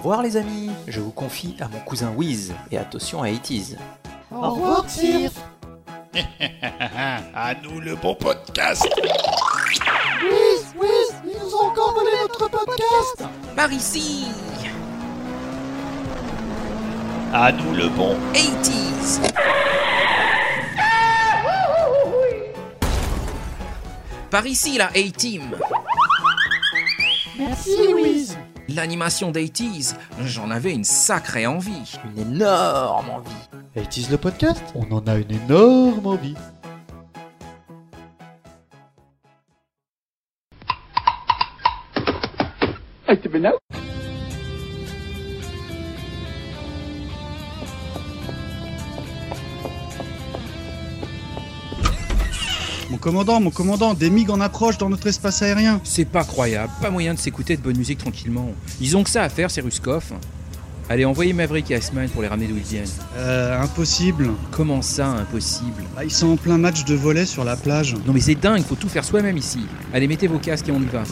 revoir les amis, je vous confie à mon cousin Wiz et attention à 80 Au revoir, Sir. à nous le bon podcast. Whiz, Whiz, ils nous ont encore volé notre podcast. Par ici À nous le bon 80s Par ici la A-Team Merci, Whiz. L'animation d'A-80s, j'en avais une sacrée envie. Une énorme envie. Utilise le podcast On en a une énorme envie. Commandant, mon commandant, des MiG en approche dans notre espace aérien. C'est pas croyable, pas moyen de s'écouter de bonne musique tranquillement. Ils ont que ça à faire, ces Ruskov. Allez, envoyez Maverick et Iceman pour les ramener d'où ils viennent. Euh, impossible. Comment ça, impossible? Ah, ils sont en plein match de volet sur la plage. Non mais c'est dingue, faut tout faire soi-même ici. Allez, mettez vos casques et on y va.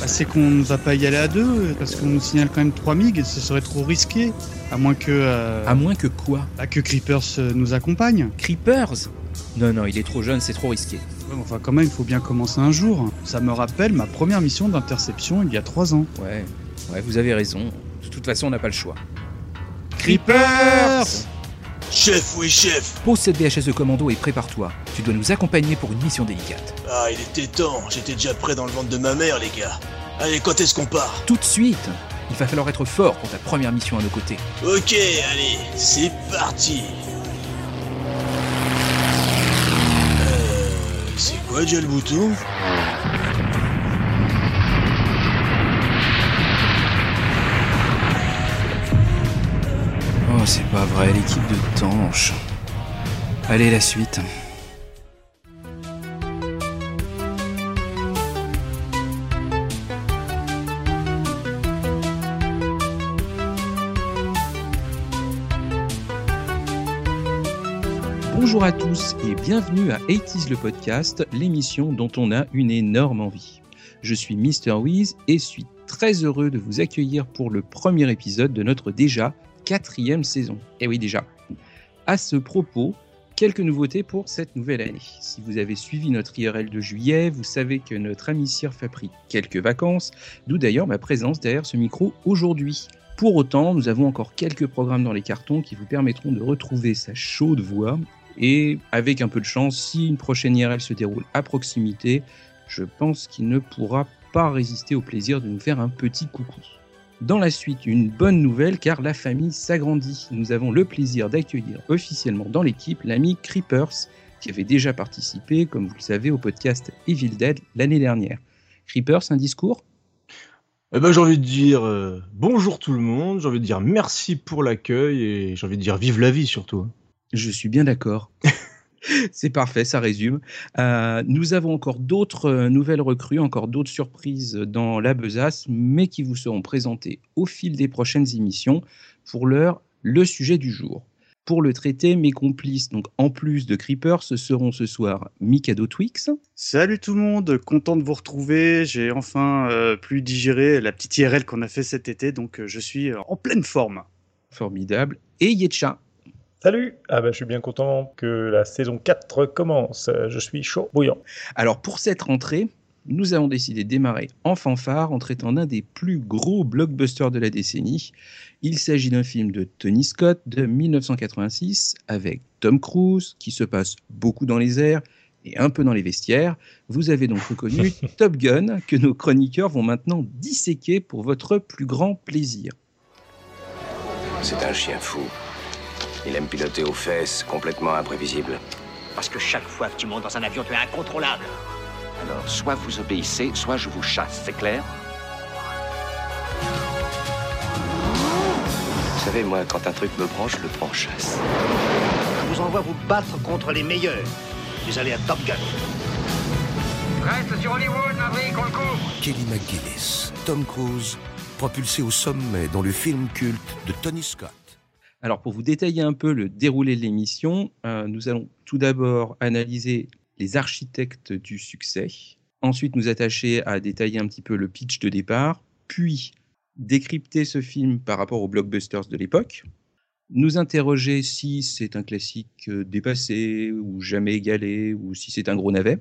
Bah, c'est qu'on nous a pas y aller à deux, parce qu'on nous signale quand même 3 MiG ce serait trop risqué. À moins que. euh, À moins que quoi? bah, que Creepers euh, nous accompagne. Creepers? Non, non, il est trop jeune, c'est trop risqué. Ouais, enfin, quand même, il faut bien commencer un jour. Ça me rappelle ma première mission d'interception il y a 3 ans. Ouais, ouais, vous avez raison. De toute façon, on n'a pas le choix. Creepers Chef, oui, chef. Pose cette VHS de commando et prépare-toi. Tu dois nous accompagner pour une mission délicate. Ah, il était temps. J'étais déjà prêt dans le ventre de ma mère, les gars. Allez, quand est-ce qu'on part? Tout de suite Il va falloir être fort pour ta première mission à nos côtés. Ok, allez, c'est parti. C'est quoi déjà le bouton? Oh, c'est pas vrai, l'équipe de Tanche. Allez, la suite. Bonjour à tous et bienvenue à 80s le podcast, l'émission dont on a une énorme envie. Je suis Mr. Wiz et suis très heureux de vous accueillir pour le premier épisode de notre déjà quatrième saison. Et oui déjà. À ce propos, quelques nouveautés pour cette nouvelle année. Si vous avez suivi notre IRL de juillet, vous savez que notre ami Sirf a pris quelques vacances, d'où d'ailleurs ma présence derrière ce micro aujourd'hui. Pour autant, nous avons encore quelques programmes dans les cartons qui vous permettront de retrouver sa chaude voix. Et avec un peu de chance, si une prochaine IRL se déroule à proximité, je pense qu'il ne pourra pas résister au plaisir de nous faire un petit coucou. Dans la suite, une bonne nouvelle car la famille s'agrandit. Nous avons le plaisir d'accueillir officiellement dans l'équipe l'ami Creepers qui avait déjà participé, comme vous le savez, au podcast Evil Dead l'année dernière. Creepers, un discours? Eh ben, j'ai envie de dire euh, bonjour tout le monde, j'ai envie de dire merci pour l'accueil et j'ai envie de dire vive la vie surtout. Je suis bien d'accord. C'est parfait, ça résume. Euh, nous avons encore d'autres euh, nouvelles recrues, encore d'autres surprises dans la besace, mais qui vous seront présentées au fil des prochaines émissions. Pour l'heure, le sujet du jour. Pour le traiter, mes complices, donc en plus de Creeper, ce seront ce soir Mikado Twix, Salut tout le monde, content de vous retrouver. J'ai enfin euh, pu digérer la petite IRL qu'on a fait cet été, donc je suis en pleine forme. formidable, et Yetcha. Salut Ah ben je suis bien content que la saison 4 commence. Je suis chaud, bouillant. Alors pour cette rentrée, nous avons décidé de démarrer en fanfare en traitant d'un des plus gros blockbusters de la décennie. Il s'agit d'un film de Tony Scott de 1986 avec Tom Cruise qui se passe beaucoup dans les airs et un peu dans les vestiaires. Vous avez donc reconnu Top Gun que nos chroniqueurs vont maintenant disséquer pour votre plus grand plaisir. C'est un chien fou. Il aime piloter aux fesses, complètement imprévisible. Parce que chaque fois que tu montes dans un avion, tu es incontrôlable. Alors, soit vous obéissez, soit je vous chasse, c'est clair? Vous savez, moi, quand un truc me prend, je le prends en chasse. Je vous envoie vous battre contre les meilleurs. Vous allez à Top Gun. Reste sur Hollywood, Maverick, on le couvre Kelly McGillis, Tom Cruise, propulsé au sommet dans le film culte de Tony Scott. Alors pour vous détailler un peu le déroulé de l'émission, euh, nous allons tout d'abord analyser les architectes du succès, ensuite nous attacher à détailler un petit peu le pitch de départ, puis décrypter ce film par rapport aux blockbusters de l'époque, nous interroger si c'est un classique euh, dépassé ou jamais égalé ou si c'est un gros navet.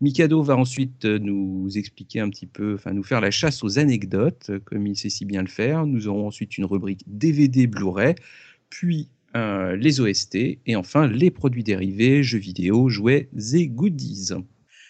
Mikado va ensuite euh, nous expliquer un petit peu, enfin nous faire la chasse aux anecdotes, euh, comme il sait si bien le faire. Nous aurons ensuite une rubrique DVD Blu-ray, puis euh, les OST, et enfin les produits dérivés, jeux vidéo, jouets et goodies.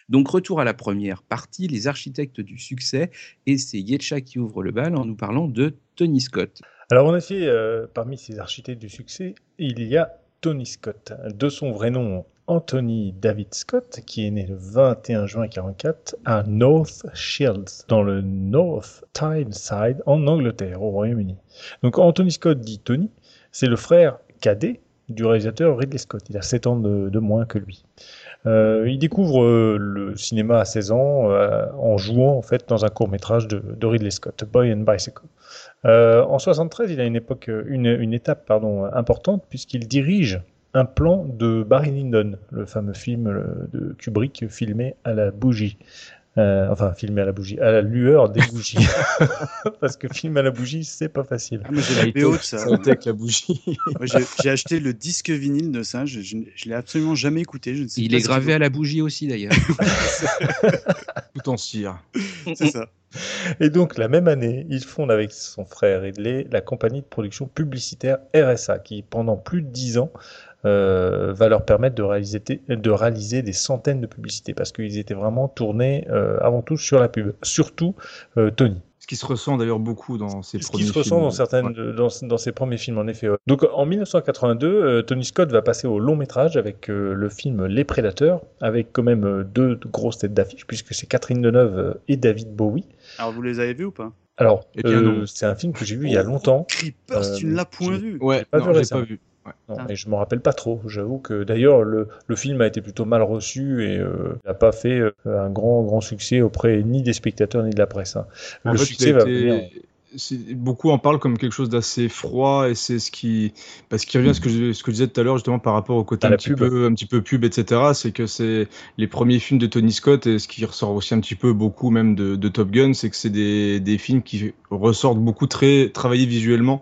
Donc retour à la première partie, les architectes du succès, et c'est Yetcha qui ouvre le bal en nous parlant de Tony Scott. Alors en effet, euh, parmi ces architectes du succès, il y a Tony Scott, de son vrai nom Anthony David Scott, qui est né le 21 juin 1944 à North Shields, dans le North Tyneside, en Angleterre, au Royaume-Uni. Donc Anthony Scott dit Tony, c'est le frère cadet du réalisateur Ridley Scott. Il a 7 ans de, moins que lui. Euh, il découvre euh, le cinéma à 16 ans euh, en jouant fait dans un court métrage de, Ridley Scott, Boy and Bicycle. En 73, il a une époque, une, une étape importante puisqu'il dirige un plan de Barry Lyndon, le fameux film le- de Kubrick filmé à la bougie. Euh, enfin, filmé à la bougie, à la lueur des bougies. Parce que filmer à la bougie, c'est pas facile. Ah, moi, j'ai la BO de ça. Ça avec la bougie. Moi, j'ai acheté le disque vinyle de ça. Je, je, je l'ai absolument jamais écouté. Je ne sais Il est gravé à la bougie aussi d'ailleurs. Tout en cire. C'est ça. Et donc, la même année, il fonde avec son frère Ridley la compagnie de production publicitaire RSA, qui pendant plus de dix ans euh, va leur permettre de réaliser, de réaliser des centaines de publicités, parce qu'ils étaient vraiment tournés euh, avant tout sur la pub, surtout euh, Tony. Ce qui se ressent d'ailleurs beaucoup dans ses Ce premiers qui se films. ressent dans certaines, Ouais. dans, dans ses premiers films, en effet. Donc, en 1982, euh, Tony Scott va passer au long métrage avec euh, le film Les Prédateurs, avec quand même euh, deux grosses têtes d'affiche, puisque c'est Catherine Deneuve et David Bowie. Alors, vous les avez vus ou pas? Alors, Eh euh, c'est un film que j'ai vu il y a longtemps. Creepers, Euh, tu ne l'as point vu. Ouais, pas non, vu pas vu. Ouais. Non, mais je me rappelle pas trop. J'avoue que d'ailleurs le, le film a été plutôt mal reçu et euh, n'a pas fait euh, un grand grand succès auprès ni des spectateurs ni de la presse. hein. Le fait, succès il a va été- venir. Beaucoup en parlent comme quelque chose d'assez froid et c'est ce qui, parce qu'il revient à ce que je, ce que je disais tout à l'heure justement par rapport au côté un petit pub. peu, un petit peu pub, etc. C'est que c'est les premiers films de Tony Scott et ce qui ressort aussi un petit peu beaucoup même de, de Top Gun, c'est que c'est des, des films qui ressortent beaucoup très travaillés visuellement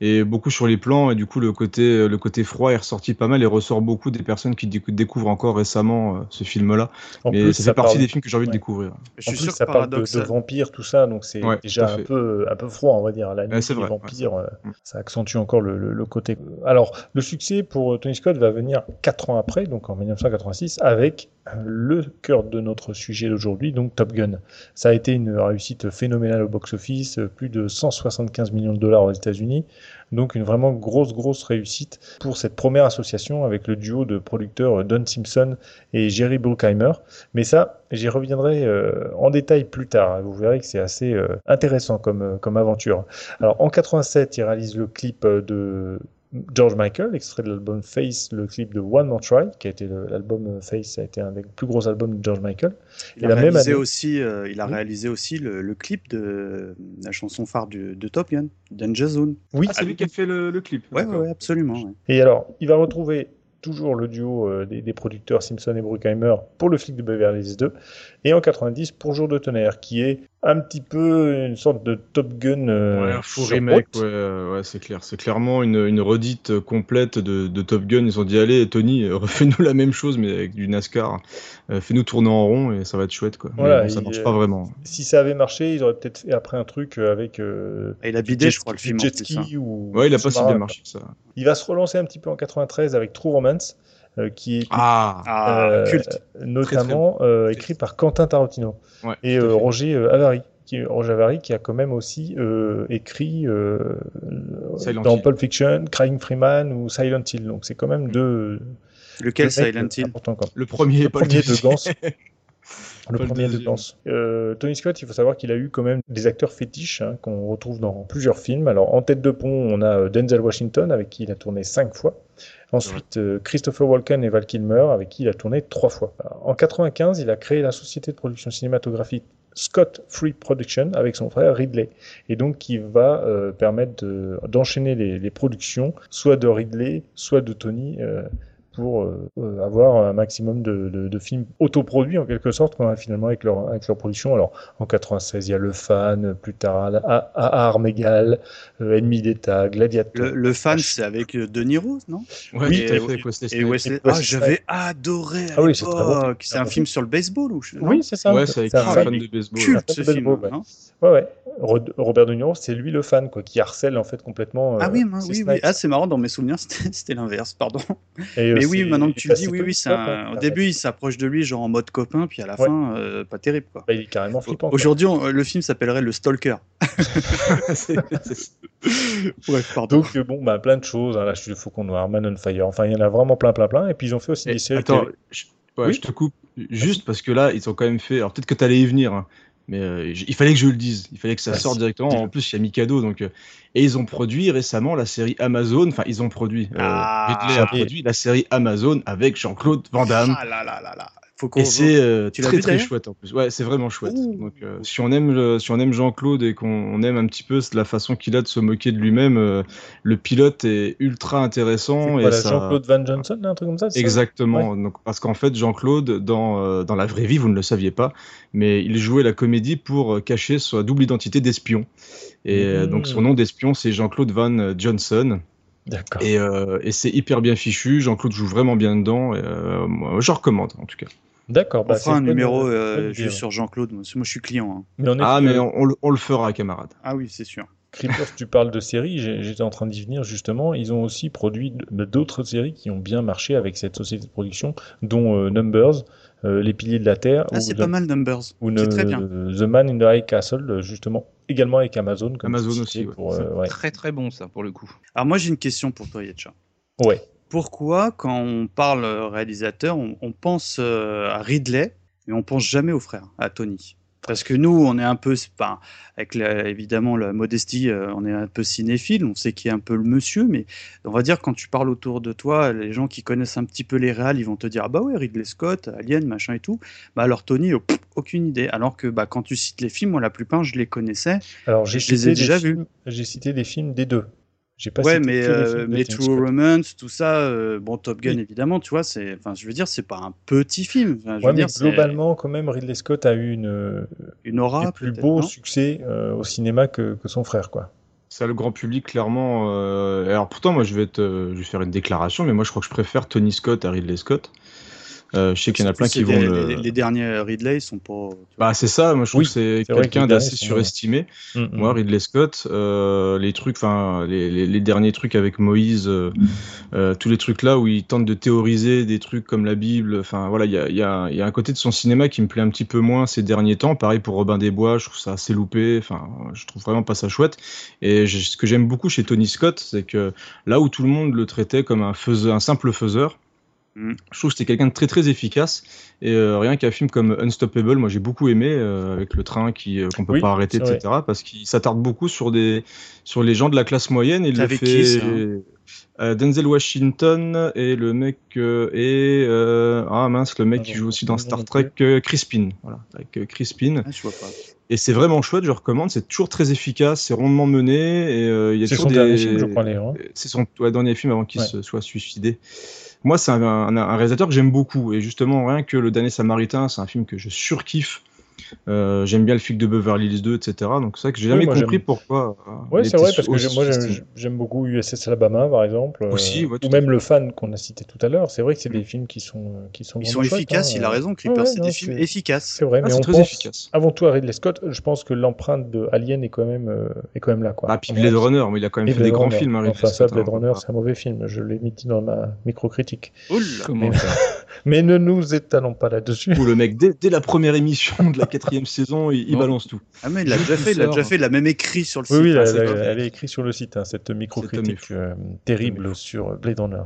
et beaucoup sur les plans et du coup le côté, le côté froid est ressorti pas mal et ressort beaucoup des personnes qui décou- découvrent encore récemment euh, ce film-là. En Mais plus, ça fait partie parle- des films que j'ai envie de découvrir. Je En suis plus, sûr ça que parle de, vampires, tout ça, donc c'est Ouais, déjà peu, un peu froid, on va dire. La nuit Ouais, c'est vrai, vampires, euh, ça accentue encore le, le- le côté. Alors, le succès pour euh, Tony Scott va venir quatre ans après, donc en 1986, avec euh, le cœur de notre sujet d'aujourd'hui, donc Top Gun. Ça a été une réussite phénoménale au box-office, plus de 175 millions de dollars aux États-Unis, donc une vraiment grosse, grosse réussite pour cette première association avec le duo de producteurs euh, Don Simpson et Jerry Bruckheimer. Mais ça, j'y reviendrai euh, en détail plus tard. Vous verrez que c'est assez euh, intéressant comme, comme aventure. Alors en 87, il réalise le clip de George Michael, extrait de l'album Face, le clip de One More Try, qui a été l'album euh, Face, a été un des plus gros albums de George Michael. Il Et a, la même réalisé année- aussi, euh, il a Oui. réalisé aussi le, le clip de la chanson phare du- de Top Gun, Danger Zone. Oui, Ah, c'est lui qui a fait le, le clip. Ouais, ouais, absolument. ouais. Et alors, il va retrouver toujours le duo euh, des, des producteurs Simpson et Bruckheimer pour le flic de Beverly Hills 2, et en 90 pour Jour de tonnerre, qui est un petit peu une sorte de Top Gun euh, Ouais, sur remake, ouais, euh, ouais, c'est clair. C'est clairement une, une redite euh, complète de, de Top Gun. Ils ont dit allez, Tony, euh, refais-nous la même chose, mais avec du NASCAR. Euh, Fais-nous tourner en rond et ça va être chouette, quoi. Mais Voilà, bon, ça marche pas vraiment. Si ça avait marché, ils auraient peut-être fait après un truc avec euh, Et il a du bidé, je crois, le film. jet hein. ski ou Ouais, il a pas si bien marché que ça. Il va se relancer un petit peu en 93 avec True Romance, euh, qui est Ah, Ah, euh, culte. notamment euh, écrit par Quentin Tarantino ouais. et euh. Roger euh, Avary. Qui, Roger Avary qui a quand même aussi euh, écrit euh, dans Hill. Pulp Fiction, Crying Freeman ou Silent Hill. Donc c'est quand Mm. même deux. Lequel, deux Silent Hill? Le premier, Le premier de. Gans. Le le premier de deuxième. Gans. Euh, Tony Scott, il faut savoir qu'il a eu quand même des acteurs fétiches hein, qu'on retrouve dans plusieurs films. Alors en tête de pont, on a euh, Denzel Washington avec qui il a tourné cinq fois. Ensuite, euh, Christopher Walken et Val Kilmer avec qui il a tourné trois fois. En 95, il a créé la société de production cinématographique Scott Free Production avec son frère Ridley, et donc qui va euh, permettre de- d'enchaîner les, les productions, soit de Ridley, soit de Tony, euh, pour euh, euh, avoir un maximum de, de, de films autoproduits en quelque sorte finalement avec leur, avec leur production. Alors en 96, il y a Le Fan, plus tard à, à Armes égales, euh, Ennemi d'État, Gladiator. Le, le Fan, c'est avec De Niro, non? Ouais, Oui, et, fait, avec Wesley et. Wesley- Ah, c'est j'avais adoré à Ah oui, c'est très bon. un film sur le baseball ou je... Oui, c'est ça. Ouais, c'est avec un fan. de baseball. culte ce film. baseball, ouais. non? Ouais, ouais. Ro- Robert De Niro, c'est lui le fan quoi, qui harcèle en fait complètement. Ah euh, oui, mais ses oui, oui. Ah, c'est marrant, dans mes souvenirs, c'était l'inverse, pardon. Et, euh, Mais oui, c'est- maintenant que tu le dis, oui, oui, hein, au début, il s'approche de lui, genre en mode copain, puis à la Ouais. fin, euh, pas terrible, quoi. Bah, il est carrément flippant. Aujourd'hui, on- le film s'appellerait Le Stalker. Bref, pardon. Donc euh, bon, bah plein de choses. Hein. Là, je suis le Faucon Noir, Man on Fire. Enfin, il y en a vraiment plein, plein, plein. Et puis ils ont fait aussi Et des séries. Attends, télé. je, ouais, Oui. je te coupe juste parce que là, ils ont quand même fait. Alors peut-être que tu allais y venir, hein, mais euh, il fallait que je le dise. Il fallait que ça Vas-y, sorte directement. En plus, il y a Mikado. Donc, euh, et ils ont produit récemment la série Amazon. Enfin, ils ont produit. euh, Ah, Ridley a produit la série Amazon avec Jean-Claude Van Damme. Ah là là là là. Faut qu'on Et c'est euh, très vu, très chouette en plus. Ouais, c'est vraiment chouette. Ouh. Donc euh, si on aime si on aime Jean-Claude et qu'on aime un petit peu la façon qu'il a de se moquer de lui-même, euh, le pilote est ultra intéressant quoi, et là, ça Jean-Claude Van Johnson, un truc comme ça Exactement. Donc parce qu'en fait Jean-Claude dans euh, dans la vraie vie, vous ne le saviez pas, mais il jouait la comédie pour cacher sa double identité d'espion. Et Mmh. donc son nom d'espion c'est Jean-Claude Van Johnson. D'accord. Et, euh, et c'est hyper bien fichu. Jean-Claude joue vraiment bien dedans. Et, euh, moi, je recommande en tout cas. D'accord. On Bah, fera c'est un numéro euh, juste sur Jean-Claude. Moi, je suis client. hein. Mais on est Ah mais on, on le- on le fera camarade. Ah oui, c'est sûr. Creepers, tu parles de séries, j'ai- j'étais en train d'y venir justement. Ils ont aussi produit d'autres séries qui ont bien marché avec cette société de production, dont euh, Numbers, euh, Les Piliers de la Terre, Ah, c'est The- pas mal, Numbers. ou C'est ne- très bien. The Man in the High Castle, justement, également avec Amazon. Comme Amazon aussi, ouais. Euh, ouais. Très très bon ça pour le coup. Alors moi, j'ai une question pour toi, Yetcha. Ouais. Pourquoi, quand on parle euh, réalisateur, on, on pense euh, à Ridley, mais on pense jamais au frère, à Tony Parce que nous, on est un peu, avec la- évidemment la modestie, euh, on est un peu cinéphile, on sait qui est un peu le monsieur, mais on va dire quand tu parles autour de toi, les gens qui connaissent un petit peu les réals, ils vont te dire ah bah ouais Ridley Scott, Alien, machin et tout. Bah alors Tony, oh, pff, aucune idée. Alors que bah quand tu cites les films, moi la plupart je les connaissais. Alors j'ai Je les ai déjà films- J'ai cité des films des deux. J'ai pas ouais, mais, euh, mais True Scott. Romance, tout ça, euh, bon Top Gun Oui. évidemment, tu vois, c'est, enfin je veux dire, c'est pas un petit film. Enfin, je Ouais, veux mais dire, globalement, quand même, Ridley Scott a eu une, euh, une aura. des plus non? succès euh, au cinéma que, que son frère, quoi. Ça, le grand public, clairement. euh, Alors pourtant, moi, je vais, être, euh, je vais faire une déclaration, mais moi, je crois que je préfère Tony Scott à Ridley Scott. Euh, je sais qu'il y en a plein qui vont le. les, les derniers Ridley, ils sont pas. Bah c'est ça, moi je trouve Oui, que c'est que quelqu'un d'assez sont- surestimé. Mm, mm. Moi, Ridley Scott, euh, les trucs, enfin les, les, les derniers trucs avec Moïse, euh, euh, tous les trucs là où il tente de théoriser des trucs comme la Bible, enfin voilà, il y a, il y, a, y a un côté de son cinéma qui me plaît un petit peu moins ces derniers temps. Pareil pour Robin des Bois, je trouve ça assez loupé, enfin je trouve vraiment pas ça chouette. Et ce que j'aime beaucoup chez Tony Scott, c'est que là où tout le monde le traitait comme un faiseur, un simple faiseur, Mm. je trouve que c'était quelqu'un de très très efficace et euh, rien qu'un film comme Unstoppable, moi j'ai beaucoup aimé euh, avec le train qui euh, qu'on peut Oui, pas arrêter, etc. Parce qu'il s'attarde beaucoup sur des sur les gens de la classe moyenne il le Avec fait. qui, ça euh, Denzel Washington et le mec et ah mince le mec Ah qui joue aussi dans Star. Trek Chris Pine voilà avec Chris Pine Ah, je vois pas. et c'est vraiment chouette je recommande c'est toujours très efficace c'est rondement mené et il y a C'est toujours son des dernier film, je crois, Léon. c'est son ouais, dernier film avant qu'il Ouais. se soit suicidé. Moi, c'est un, réalisateur que j'aime beaucoup. Et justement, rien que Le Dernier Samaritain, c'est un film que je surkiffe. Euh, j'aime bien le flic de Beverly Hills 2, etc. Donc c'est vrai que j'ai Oui, jamais compris pourquoi. euh, Ouais, c'est vrai, parce que moi j'aime- beaucoup USS Alabama, par exemple. euh, Aussi, ouais, tout ou même Le Fan qu'on a cité tout à l'heure. C'est vrai que c'est des films qui sont, qui sont Ils sont efficaces, hein, il a raison. Creeper, Ouais, c'est des films efficaces. C'est vrai, Ah, mais on très pense efficace. avant tout à Ridley Scott. Je pense que l'empreinte de Alien est quand même, euh, est quand même là. Quoi. Ah, puis Blade Runner, mais il a quand même Et fait des grands films. hein, Ridley Enfin, ça, Scott, Blade hein. Runner, c'est un mauvais film. Je l'ai mis dans ma micro-critique. Mais- ça Mais ne nous étalons pas là-dessus. Où le mec, dès, dès la première émission de la quatrième saison, il, balance tout. Ah mais il l'a déjà fait, il l'a sors. déjà fait, il l'a même écrit sur le Oui, site. oui, hein, elle, elle- elle est écrite sur le site, hein, cette micro-critique euh, terrible sur Blade Runner.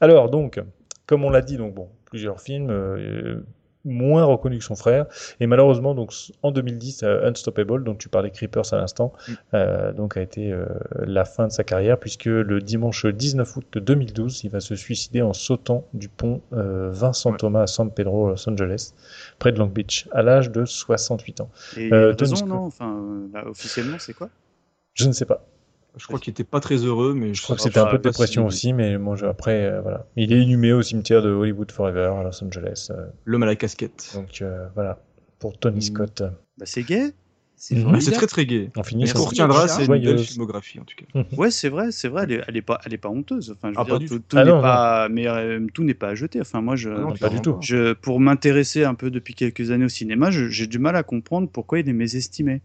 Alors, donc, comme on l'a dit, donc bon, plusieurs films, euh, moins reconnus que son frère, et malheureusement, donc en 2010, euh, Unstoppable, dont tu parlais Creepers à l'instant, Mm. euh, donc a été euh, la fin de sa carrière, puisque le dimanche 19 août 2012, il va se suicider en sautant du pont euh, Vincent Ouais. Thomas à San Pedro, Los Angeles, près de Long Beach, à l'âge de 68 ans. Et il y a Euh, raison, non? Enfin, là, officiellement, c'est quoi? Je ne sais pas. Je crois qu'il était pas très heureux, mais je, crois que c'était un peu de dépression aussi, mais bon, après, euh, voilà. Il est inhumé au cimetière de Hollywood Forever à Los Angeles. Euh. L'homme à la casquette. Donc voilà, pour Tony mm. Scott. Bah, c'est gay. C'est très très gai. On finit sur retiendra, c'est une belle filmographie en tout cas. Mhm. ouais, c'est vrai, c'est vrai. Elle est, elle est, pas, elle est pas honteuse. Enfin, je veux ah, dire, tout, tout ah, n'est pas, mais euh, tout n'est pas à jeter. Enfin, moi, je, non, pas du tout. Je, pour m'intéresser un peu depuis quelques années au cinéma, j'ai du mal à comprendre pourquoi il est mésestimé.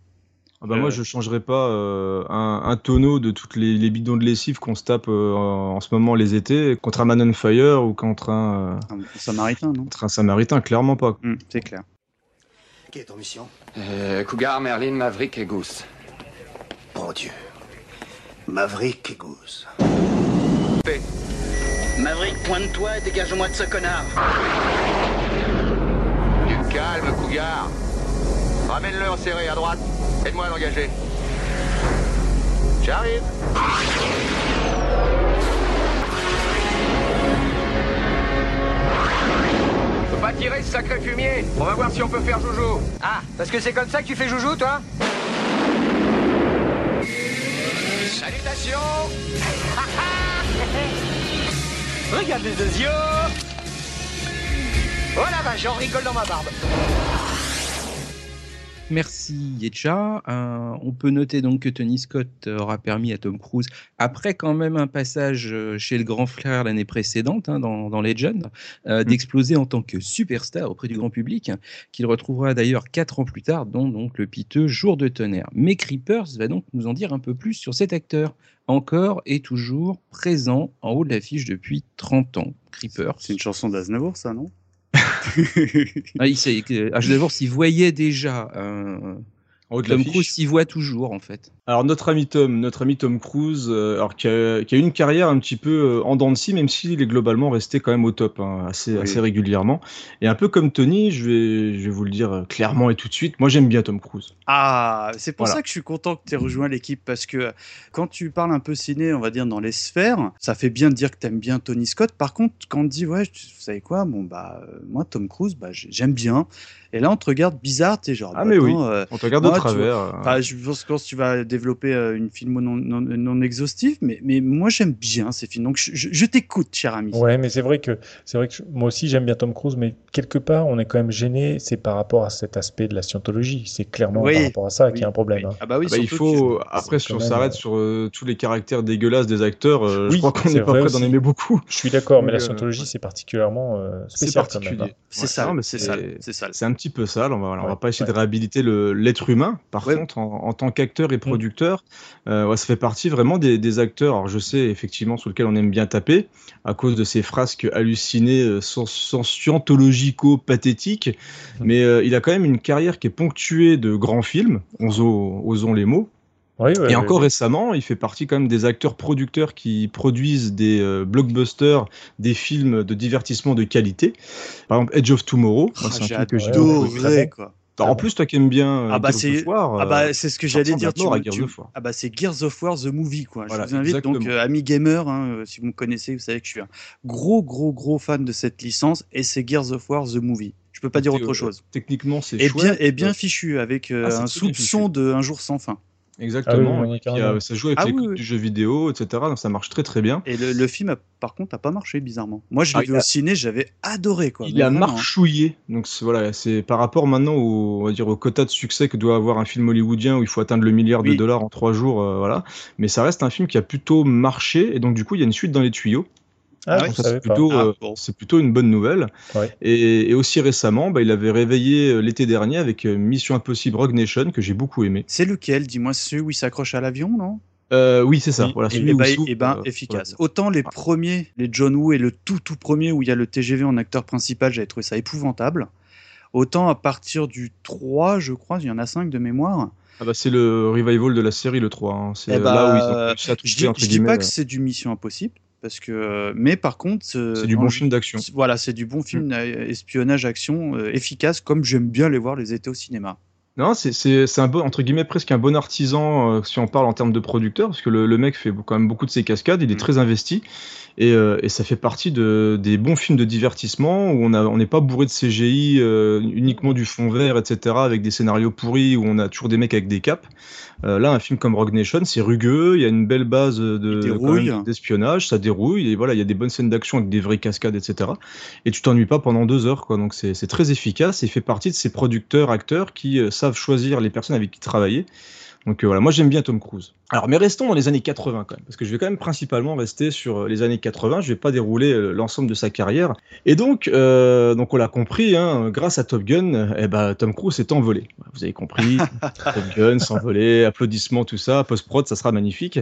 Ah bah moi, euh. je changerais pas euh, un, un, tonneau de toutes les, les bidons de lessive qu'on se tape en ce moment les étés contre un Man on Fire ou contre un, un Samaritain, non? Contre un Samaritain, clairement pas. Hum, c'est clair. Quelle est ton mission? Euh, Cougar, Merlin, Maverick et Goose. Bon Dieu. Maverick et Goose. Maverick, pointe-toi et dégage-moi de ce connard. Du calme, Cougar. Ramène-le en serré à droite. Aide-moi à l'engager. J'arrive. pas tirer ce sacré fumier. On va voir si on peut faire joujou. Ah, parce que c'est comme ça que tu fais joujou, toi Salutations Regarde les deux yeux Oh la vache, j'en rigole dans ma barbe Merci Yetcha. Euh, on peut noter donc que Tony Scott aura permis à Tom Cruise, après quand même un passage euh, chez le grand frère l'année précédente hein, dans, Legend, euh, mm. d'exploser en tant que superstar auprès du grand public, qu'il retrouvera d'ailleurs quatre ans plus tard dans donc, le piteux Jour de tonnerre. Mais Creepers va donc nous en dire un peu plus sur cet acteur, encore et toujours présent en haut de l'affiche depuis 30 ans. Creepers. C'est une chanson d'Aznavour ça, non? ah, il sait, d'abord s'il voyait déjà euh, Tom Cruise s'y voit toujours en fait. Alors notre ami Tom, notre ami Tom Cruise, euh, alors qui a, qui a, une carrière un petit peu euh, en dents de scie, même s'il est globalement resté quand même au top hein, assez, assez régulièrement. Et un peu comme Tony, je vais, je vais vous le dire clairement et tout de suite, moi j'aime bien Tom Cruise. Ah, c'est pour ça que je suis content que tu aies rejoint l'équipe parce que quand tu parles un peu ciné, on va dire dans les sphères, ça fait bien de dire que tu aimes bien Tony Scott. Par contre, quand on te dit ouais, vous savez quoi, bon bah moi Tom Cruise, bah j'aime bien. Et là, on te regarde bizarre, tu genre. Ah, mais oui, euh, on te regarde de travers. je pense que tu vas développer euh, une film non, non, non exhaustive, mais, mais moi, j'aime bien ces films. Donc, je, t'écoute, cher ami. Ouais, mais c'est vrai que, c'est vrai que moi aussi, j'aime bien Tom Cruise, mais quelque part, on est quand même gêné. C'est par rapport à cet aspect de la scientologie. C'est clairement par rapport à ça qu'il y a un problème. Hein. Ah, bah oui, ah bah, il faut. Après, si on s'arrête sur euh, tous les caractères dégueulasses des acteurs, je crois qu'on n'est pas prêt d'en aimer beaucoup. Je suis d'accord, mais la scientologie, c'est particulièrement spécial. C'est particulier. Hein. C'est ça, c'est ça. C'est un petit peu sale. On va on va pas essayer de réhabiliter l'être humain. Par contre, en, tant qu'acteur et mm. producteur, euh, ça fait partie vraiment des, acteurs. Alors, je sais effectivement sur lequel on aime bien taper à cause de ces frasques hallucinées, euh, scientologico-pathétiques. Mm. Mais euh, il a quand même une carrière qui est ponctuée de grands films. osons les mots et encore récemment, il fait partie quand même des acteurs producteurs qui produisent des euh, blockbusters, des films de divertissement de qualité. Par exemple, Edge of Tomorrow, oh, c'est un truc que j'ai quoi. en plus, toi qui aimes bien ah bah c'est ah bah c'est ce que j'allais dire. Tu, tu, ah bah c'est Gears of War the movie quoi. je vous invite donc euh, ami gamer, hein, euh, si vous me connaissez, vous savez que je suis un gros gros gros fan de cette licence et c'est Gears of War the movie. Je peux pas dire autre chose. Techniquement, c'est et bien et bien fichu avec ah, un soupçon de un jour sans fin. Exactement. Ah ça joue avec ah les du jeu vidéo, etc. Donc ça marche très très bien. Et le, film, par contre, n'a pas marché bizarrement. Moi, je l'ai ah, vu au ciné, j'avais adoré. Quoi. Il a marchouillé. Donc voilà, c'est par rapport maintenant au, on va dire, au quota de succès que doit avoir un film hollywoodien où il faut atteindre le milliard de dollars en trois jours. Euh, voilà. Mais ça reste un film qui a plutôt marché. Et donc du coup, il y a une suite dans les tuyaux. Ah, c'est plutôt, euh, plutôt une bonne nouvelle. Et, aussi récemment, bah, il avait réveillé euh, l'été dernier avec euh, Mission Impossible Rogue Nation que j'ai beaucoup aimé. C'est lequel Dis-moi celui où il s'accroche à l'avion, non? Oui, c'est ça. Voilà, et, ben, et ben efficace. Autant les premiers, les John Woo et le tout tout premier où il y a le TGV en acteur principal, j'avais trouvé ça épouvantable. Autant à partir du 3, je crois, il y en a 5 de mémoire. Ah bah c'est le revival de la série, le 3. Hein. C'est eh là où ils ont Je dis, dis pas que c'est du Mission Impossible, parce que mais par contre c'est du bon film d'action. voilà c'est du bon film mm. espionnage action euh, efficace comme j'aime bien les voir les étés au cinéma. Non, c'est- un bon, entre guillemets, presque un bon artisan euh, si on parle en termes de producteur, parce que le, le mec fait quand même beaucoup de ses cascades, il est très investi, et, euh, et ça fait partie de, des bons films de divertissement où on n'est pas bourré de CGI, euh, uniquement du fond vert, etc., avec des scénarios pourris où on a toujours des mecs avec des capes. Euh, là, un film comme Rogue Nation, c'est rugueux, il y a une belle base de d'espionnage, ça dérouille, et voilà, il y a des bonnes scènes d'action avec des vraies cascades, etc. Et tu t'ennuies pas pendant deux heures, quoi. Donc c'est très efficace et fait partie de ces producteurs, acteurs qui savent choisir les personnes avec qui travailler. Donc euh, voilà, moi j'aime bien Tom Cruise. Alors, mais restons dans les années 80 quand même, parce que je vais quand même principalement rester sur euh, les années 80. Je vais pas dérouler euh, l'ensemble de sa carrière. Et donc, euh, donc on l'a compris, hein, grâce à Top Gun, eh ben Tom Cruise s'est envolé. Vous avez compris, Top Gun s'envoler, applaudissements, tout ça, post prod, ça sera magnifique.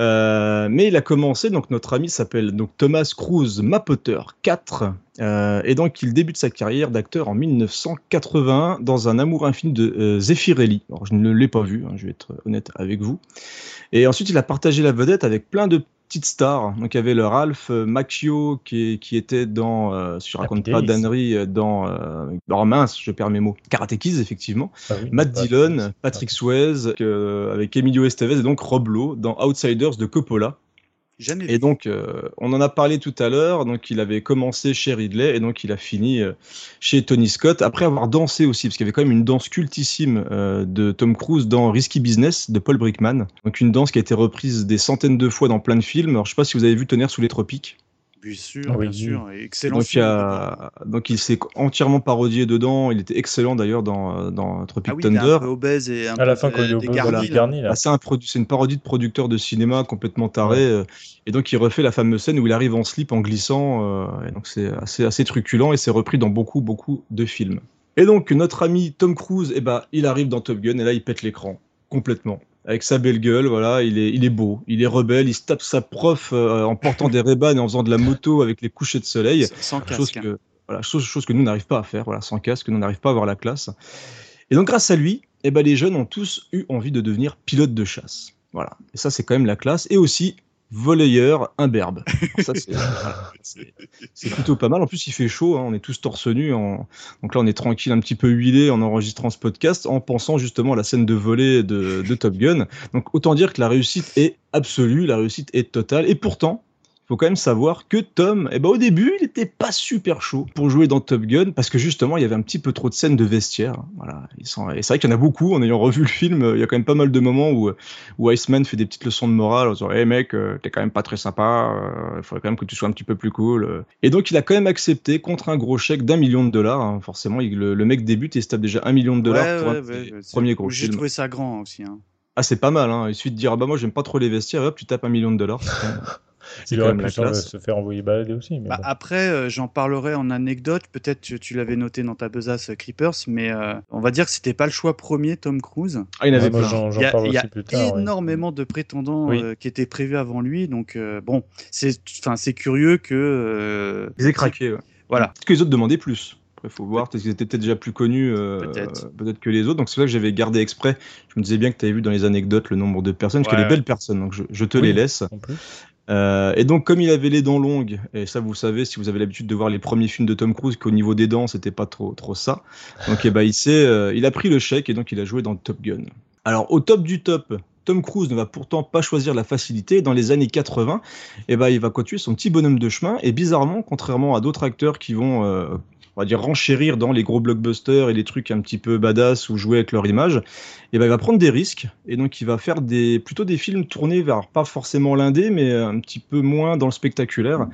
Euh, mais il a commencé, donc notre ami s'appelle donc Thomas Cruise Mapoter 4. Euh, et donc, il débute sa carrière d'acteur en 1981 dans un amour infini de euh, Zeffirelli. Alors, je ne l'ai pas vu, hein, je vais être honnête avec vous. Et ensuite, il a partagé la vedette avec plein de petites stars. Donc, il y avait le Ralph Macchio qui, qui était dans, euh, si je raconte pas d'annerie, euh, dans, oh mince, je perds mes mots, Karate Kids, effectivement. Ah oui, Matt Dillon, Patrick Swayze, avec Emilio Estevez et donc Rob Lowe dans Outsiders de Coppola. Jamais Et donc, euh, on en a parlé tout à l'heure. Donc, il avait commencé chez Ridley et donc il a fini euh, chez Tony Scott après avoir dansé aussi, parce qu'il y avait quand même une danse cultissime euh, de Tom Cruise dans Risky Business de Paul Brickman. Donc, une danse qui a été reprise des centaines de fois dans plein de films. Alors, je sais pas si vous avez vu Tonnerre sous les tropiques. Bien sûr, Oui, bien sûr. Et excellent Donc, il, film. y a- donc, il s'est entièrement parodié dedans. Il était excellent d'ailleurs dans, dans Tropic Ah oui, il est Thunder. un peu obèse et un À la peu fin, quand il est voilà, un produ- c'est une parodie de producteur de cinéma complètement taré. euh, et donc, il refait la fameuse scène où il arrive en slip en glissant. euh, et donc, c'est assez, assez truculent et c'est repris dans beaucoup, beaucoup de films. Et donc, notre ami Tom Cruise, eh ben, il arrive dans Top Gun et là, il pète l'écran complètement. Avec sa belle gueule, voilà, il est, il est beau, il est rebelle, il se tape sa prof euh, en portant des ray et en faisant de la moto avec les couchers de soleil. Sans chose casque. hein. que, voilà, chose, chose que nous n'arrive pas à faire, voilà, sans casque, nous n'arrive pas à avoir la classe. Et donc, grâce à lui, eh ben, les jeunes ont tous eu envie de devenir pilotes de chasse. Voilà. Et ça, c'est quand même la classe. Et aussi, volleyeur imberbe. Ça, c'est voilà, c'est- c'est plutôt pas mal. En plus, il fait chaud. hein, on est tous torse nu. En... Donc là, on est tranquille, un petit peu huilé en enregistrant ce podcast, en pensant justement à la scène de volée de, de Top Gun. Donc, autant dire que la réussite est absolue, la réussite est totale. Et pourtant, faut quand même savoir que Tom, eh ben, au début, il était pas super chaud pour jouer dans Top Gun parce que justement, il y avait un petit peu trop de scènes de vestiaire. Voilà. Ils sont- Et c'est vrai qu'il y en a beaucoup. En ayant revu le film, euh, il y a quand même pas mal de moments où, où Iceman fait des petites leçons de morale en disant, hey mec, euh, t'es quand même pas très sympa. euh, Il faudrait quand même que tu sois un petit peu plus cool. euh. Et donc, il a quand même accepté contre un gros chèque d'un million de dollars. hein. Forcément, il- le, le mec débute et se tape déjà un million de dollars Ouais, pour ouais, un premiers gros J'ai trouvé ça grand aussi. hein. Ah, c'est pas mal. Hein. Il suffit de dire, ah bah moi, j'aime pas trop les vestiaires. et hop, tu tapes un million de dollars. Il quand aurait même pu se- se faire envoyer balader aussi. Mais Bah, bon. Après, euh, j'en parlerai en anecdote. Peut-être que tu l'avais noté dans ta besace euh, Creepers, mais euh, on va dire que c'était pas le choix premier, Tom Cruise. Ah, il avait plein. j'en j'en Il y a, parle il y a aussi plus tard. ouais. énormément de prétendants Oui. euh, qui étaient prévus avant lui. Donc, euh, bon, c'est enfin, c'est curieux que. euh, Ils aient craqué. ouais. Voilà. Peut-être que les autres demandaient plus. Après, faut voir, peut-être qu'ils étaient peut-être déjà plus connus euh, Peut-être. peut-être que les autres. Donc, c'est ça que j'avais gardé exprès. Je me disais bien que tu avais vu dans les anecdotes le nombre de personnes, parce Ouais, qu'il y a des belles personnes, donc je, je te Oui. les laisse. Euh, et donc, comme il avait les dents longues, et ça, vous savez, si vous avez l'habitude de voir les premiers films de Tom Cruise, qu'au niveau des dents, c'était pas trop, trop ça. Donc, eh ben, il, euh, il a pris le chèque et donc il a joué dans Top Gun. Alors, au top du top, Tom Cruise ne va pourtant pas choisir la facilité. Dans les années 80, eh ben, il va continuer son petit bonhomme de chemin. Et bizarrement, contrairement à d'autres acteurs qui vont, euh, on va dire, renchérir dans les gros blockbusters et les trucs un petit peu badass ou jouer avec leur image, eh ben, il va prendre des risques. Et donc, il va faire des, plutôt des films tournés vers pas forcément l'indé, mais un petit peu moins dans le spectaculaire.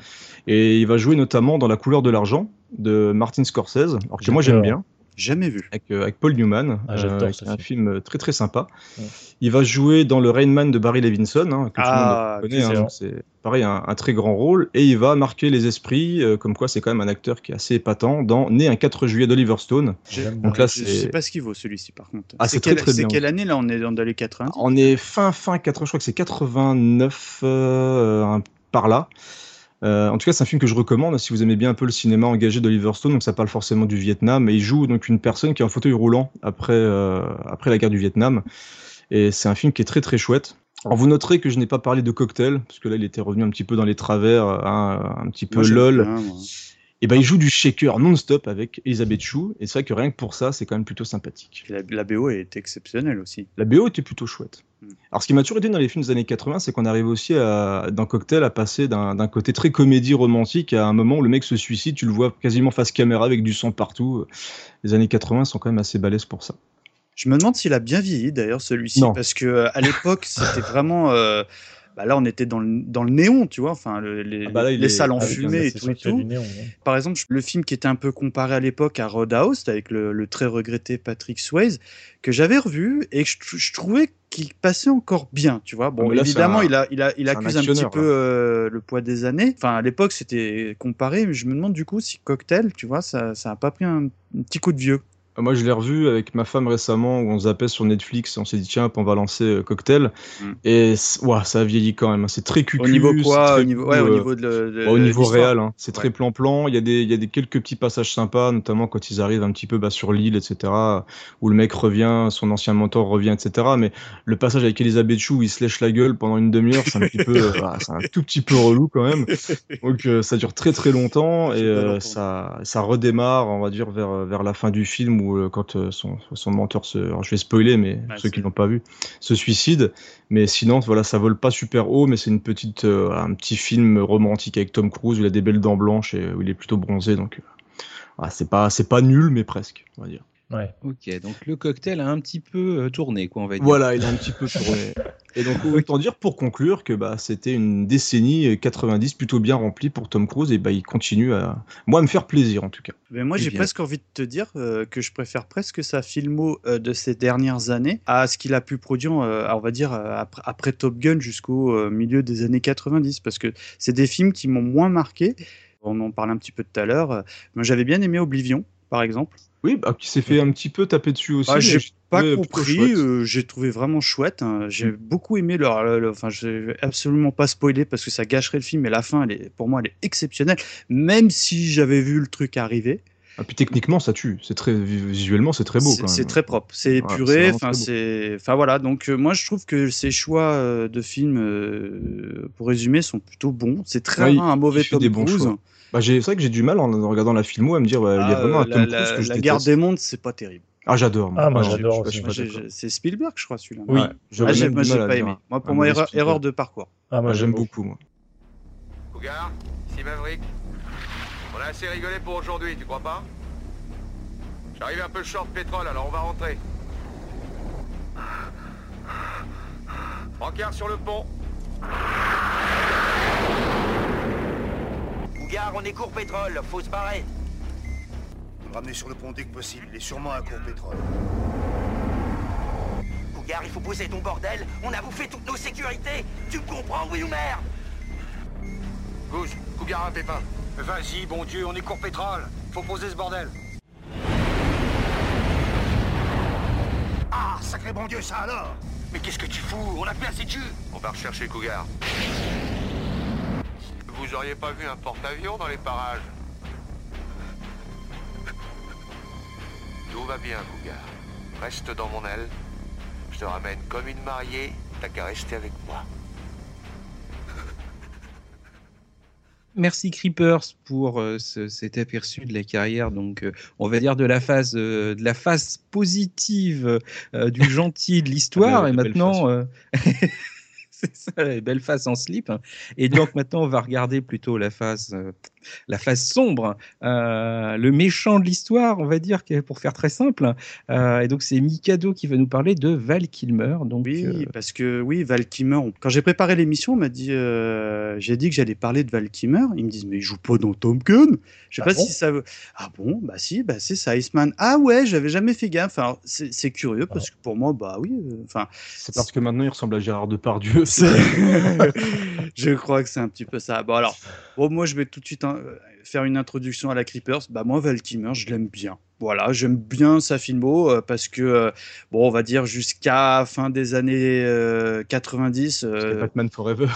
Et il va jouer notamment dans La couleur de l'argent de Martin Scorsese, alors que moi j'aime bien Jamais vu. avec, euh, avec Paul Newman. Ah, j'adore euh, ce qui est un film. film très très sympa. Ouais. Il va jouer dans le Rain Man de Barry Levinson, hein, que Ah, tout le monde connaît. hein, c'est pareil, un, un très grand rôle. Et il va marquer les esprits, euh, comme quoi c'est quand même un acteur qui est assez épatant, dans Né un 4 juillet d'Oliver Stone. Donc là, je c'est- sais pas ce qu'il vaut celui-ci par contre. Ah, c'est très, quelle, très c'est quelle année là On est dans les 80 On est fin fin 80, je crois que c'est 89 euh, un- par là. Euh, en tout cas, c'est un film que je recommande si vous aimez bien un peu le cinéma engagé d'Oliver Stone. Donc, ça parle forcément du Vietnam. Et il joue donc une personne qui est en fauteuil roulant après, euh, après la guerre du Vietnam. Et c'est un film qui est très très chouette. Alors, vous noterez que je n'ai pas parlé de cocktail, parce que là, il était revenu un petit peu dans les travers, hein, un petit peu Moi, lol. bien. Et ben il joue du shaker non-stop avec Elisabeth Chou, et c'est vrai que rien que pour ça, c'est quand même plutôt sympathique. La, la, BO est exceptionnelle aussi. La BO était plutôt chouette. Mm. Alors ce qui m'a toujours aidé dans les films des années 80, c'est qu'on arrive aussi à, dans Cocktail à passer d'un côté très comédie romantique à un moment où le mec se suicide, tu le vois quasiment face caméra avec du sang partout. Les années 80 sont quand même assez balèzes pour ça. Je me demande s'il a bien vieilli d'ailleurs celui-ci, parce que euh, à l'époque c'était vraiment... Euh, bah là, on était dans le, dans le néon, tu vois, enfin, le, les, ah bah les salles en fumée et tout. Et tout. Néon, ouais. Par exemple, le film qui était un peu comparé à l'époque à Roadhouse, avec le, le, très regretté Patrick Swayze, que j'avais revu et que je, je trouvais qu'il passait encore bien, tu vois. Bon, là, évidemment, un, il, a, il, a, il accuse un, un, petit peu euh, le poids des années. Enfin, à l'époque, c'était comparé, mais je me demande du coup si Cocktail, tu vois, ça n'a pas pris un, un petit coup de vieux. Moi, je l'ai revu avec ma femme récemment où on zappait sur Netflix et on s'est dit tiens, on va lancer euh, Cocktail. Mm. Et ouais, ça a vieilli quand même. C'est très cucu. Au niveau quoi au niveau, ouais, au niveau de, de Au niveau réel, hein. c'est ouais. très plan-plan. Il y a des, il y a des quelques petits passages sympas, notamment quand ils arrivent un petit peu bah, sur l'île, etc. Où le mec revient, son ancien mentor revient, etc. Mais le passage avec Elisabeth Chou où il se lèche la gueule pendant une demi-heure, c'est un petit peu, euh, un tout petit peu relou quand même. Donc euh, ça dure très très longtemps et euh, ça, ça redémarre, on va dire vers vers la fin du film où euh, quand son son, son mentor se, alors je vais spoiler, mais ceux qui l'ont pas vu, se suicide. Mais sinon, voilà, ça vole pas super haut, mais c'est une petite, euh, un petit film romantique avec Tom Cruise où il a des belles dents blanches et où il est plutôt bronzé, donc voilà, c'est pas, c'est pas nul, mais presque, on va dire. Ouais. Ok, donc le cocktail a un petit peu euh, tourné, quoi, on va dire. Voilà, il a un petit peu tourné. Et donc, autant dire pour conclure que bah, c'était une décennie 90 plutôt bien remplie pour Tom Cruise et bah, il continue à, moi, à me faire plaisir en tout cas. Mais moi, j'ai presque envie de te dire euh, que je préfère presque sa filmo euh, de ces dernières années à ce qu'il a pu produire, euh, on va dire, après, après, Top Gun jusqu'au euh, milieu des années 90, parce que c'est des films qui m'ont moins marqué. On en parlait un petit peu tout à l'heure. J'avais bien aimé Oblivion, par exemple. Oui, bah, qui s'est fait un petit peu taper dessus aussi. Ah, j'ai pas compris, euh, j'ai trouvé vraiment chouette. Hein. J'ai mm. beaucoup aimé leur, leur, leur, Enfin, je vais absolument pas spoiler parce que ça gâcherait le film, mais la fin, elle est, pour moi, elle est exceptionnelle. Même si j'avais vu le truc arriver. Et puis techniquement, ça tue. C'est très visuellement, c'est très beau. C'est très propre, c'est épuré. Enfin, voilà. Donc euh, moi, je trouve que ces choix euh, de films, euh, pour résumer, sont plutôt bons. C'est très ouais, rare un mauvais Tom Cruise. Bah, c'est vrai que j'ai du mal en, en, regardant la filmo à me dire, ah, il y a vraiment un Tom la, Cruise que je La guerre des mondes, c'est pas terrible. Ah, j'adore. Ah, moi, j'adore. C'est Spielberg, je crois, celui-là. Oui. Ah, j'ai moi, j'ai pas aimé. Moi, pour ah, moi, erreur, erreur, de parcours. Ah, moi, j'aime beaucoup, moi. Cougar, ici Maverick. On a assez rigolé pour aujourd'hui, tu crois pas? J'arrive un peu short pétrole, alors on va rentrer. Rencard sur le pont. Cougar, on est court pétrole, faut se barrer. Me ramener sur le pont dès que possible, il est sûrement à court pétrole. Cougar, il faut poser ton bordel, on a bouffé toutes nos sécurités. Tu me comprends, oui ou merde? Goose, Cougar un pépin. Vas-y, bon Dieu, on est court pétrole. Faut poser ce bordel. Ah, sacré bon Dieu, ça alors Mais qu'est-ce que tu fous? On a plus assez de jus On va rechercher Cougar. Vous auriez pas vu un porte-avions dans les parages Tout va bien, Cougar. Reste dans mon aile. Je te ramène comme une mariée. T'as qu'à rester avec moi. Merci Creepers pour euh, ce, cet aperçu de la carrière, donc euh, on va dire de la phase, euh, de la phase positive du gentil de l'histoire. et maintenant, c'est ça, la belle face en slip. Et donc maintenant, on va regarder plutôt la face, euh, la face sombre, euh, le méchant de l'histoire, on va dire, pour faire très simple. Euh, et donc c'est Mikado qui va nous parler de Val Kilmer. Donc, oui, euh, parce que oui, Val Kilmer. On... Quand j'ai préparé l'émission, on m'a dit, euh, j'ai dit que j'allais parler de Val Kilmer. Ils me disent, mais il joue pas dans Tom Gun. Je sais ah pas bon? si ça. Veut... Ah bon, bah si, bah c'est ça, Iceman. Ah ouais, j'avais jamais fait gaffe. Alors c'est curieux parce que pour moi, bah oui. Enfin. c'est parce que maintenant il ressemble à Gérard Depardieu. je crois que c'est un petit peu ça. Bon alors, bon, moi je vais tout de suite hein, faire une introduction à la Creepers. Bah moi Val Kilmer, je l'aime bien. Voilà, j'aime bien sa filmo euh, parce que euh, bon, on va dire jusqu'à fin des années euh, 90. Batman Forever.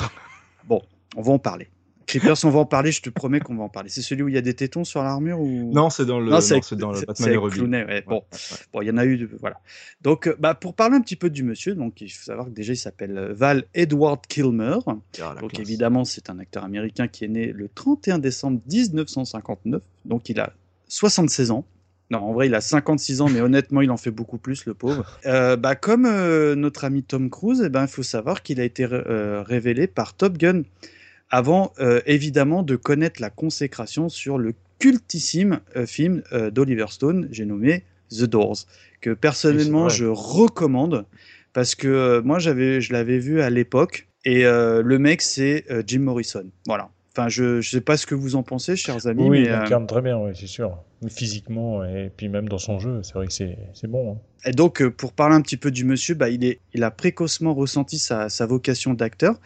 bon, on va en parler. Creepers, on va en parler, je te promets qu'on va en parler. C'est celui où il y a des tétons sur l'armure ou? Non, c'est dans le, Non, c'est dans le c'est- Batman c'est et Robin. Clooney, ouais. Bon, ouais. bon, il y en a eu, de- voilà. Donc, euh, bah, pour parler un petit peu du monsieur, donc il faut savoir que déjà il s'appelle euh, Val Edward Kilmer. Ah, donc classe. évidemment, c'est un acteur américain qui est né le 31 décembre 1959. Donc il a 76 ans. Non, en vrai, il a 56 ans, mais honnêtement, il en fait beaucoup plus, le pauvre. Euh, bah, comme euh, notre ami Tom Cruise, eh ben, il faut savoir qu'il a été euh, révélé par Top Gun avant, euh, évidemment, de connaître la consécration sur le cultissime euh, film euh, d'Oliver Stone, j'ai nommé The Doors, que personnellement, je recommande parce que moi, j'avais, je l'avais vu à l'époque et le mec, c'est Jim Morrison. Voilà. Enfin, je ne sais pas ce que vous en pensez, chers amis, Oui, mais il euh, incarne très bien, oui, c'est sûr. Physiquement et puis même dans son jeu, c'est vrai que c'est c'est bon. hein. Et donc, pour parler un petit peu du monsieur, bah, il, est, il a précocement ressenti sa, sa vocation d'acteur,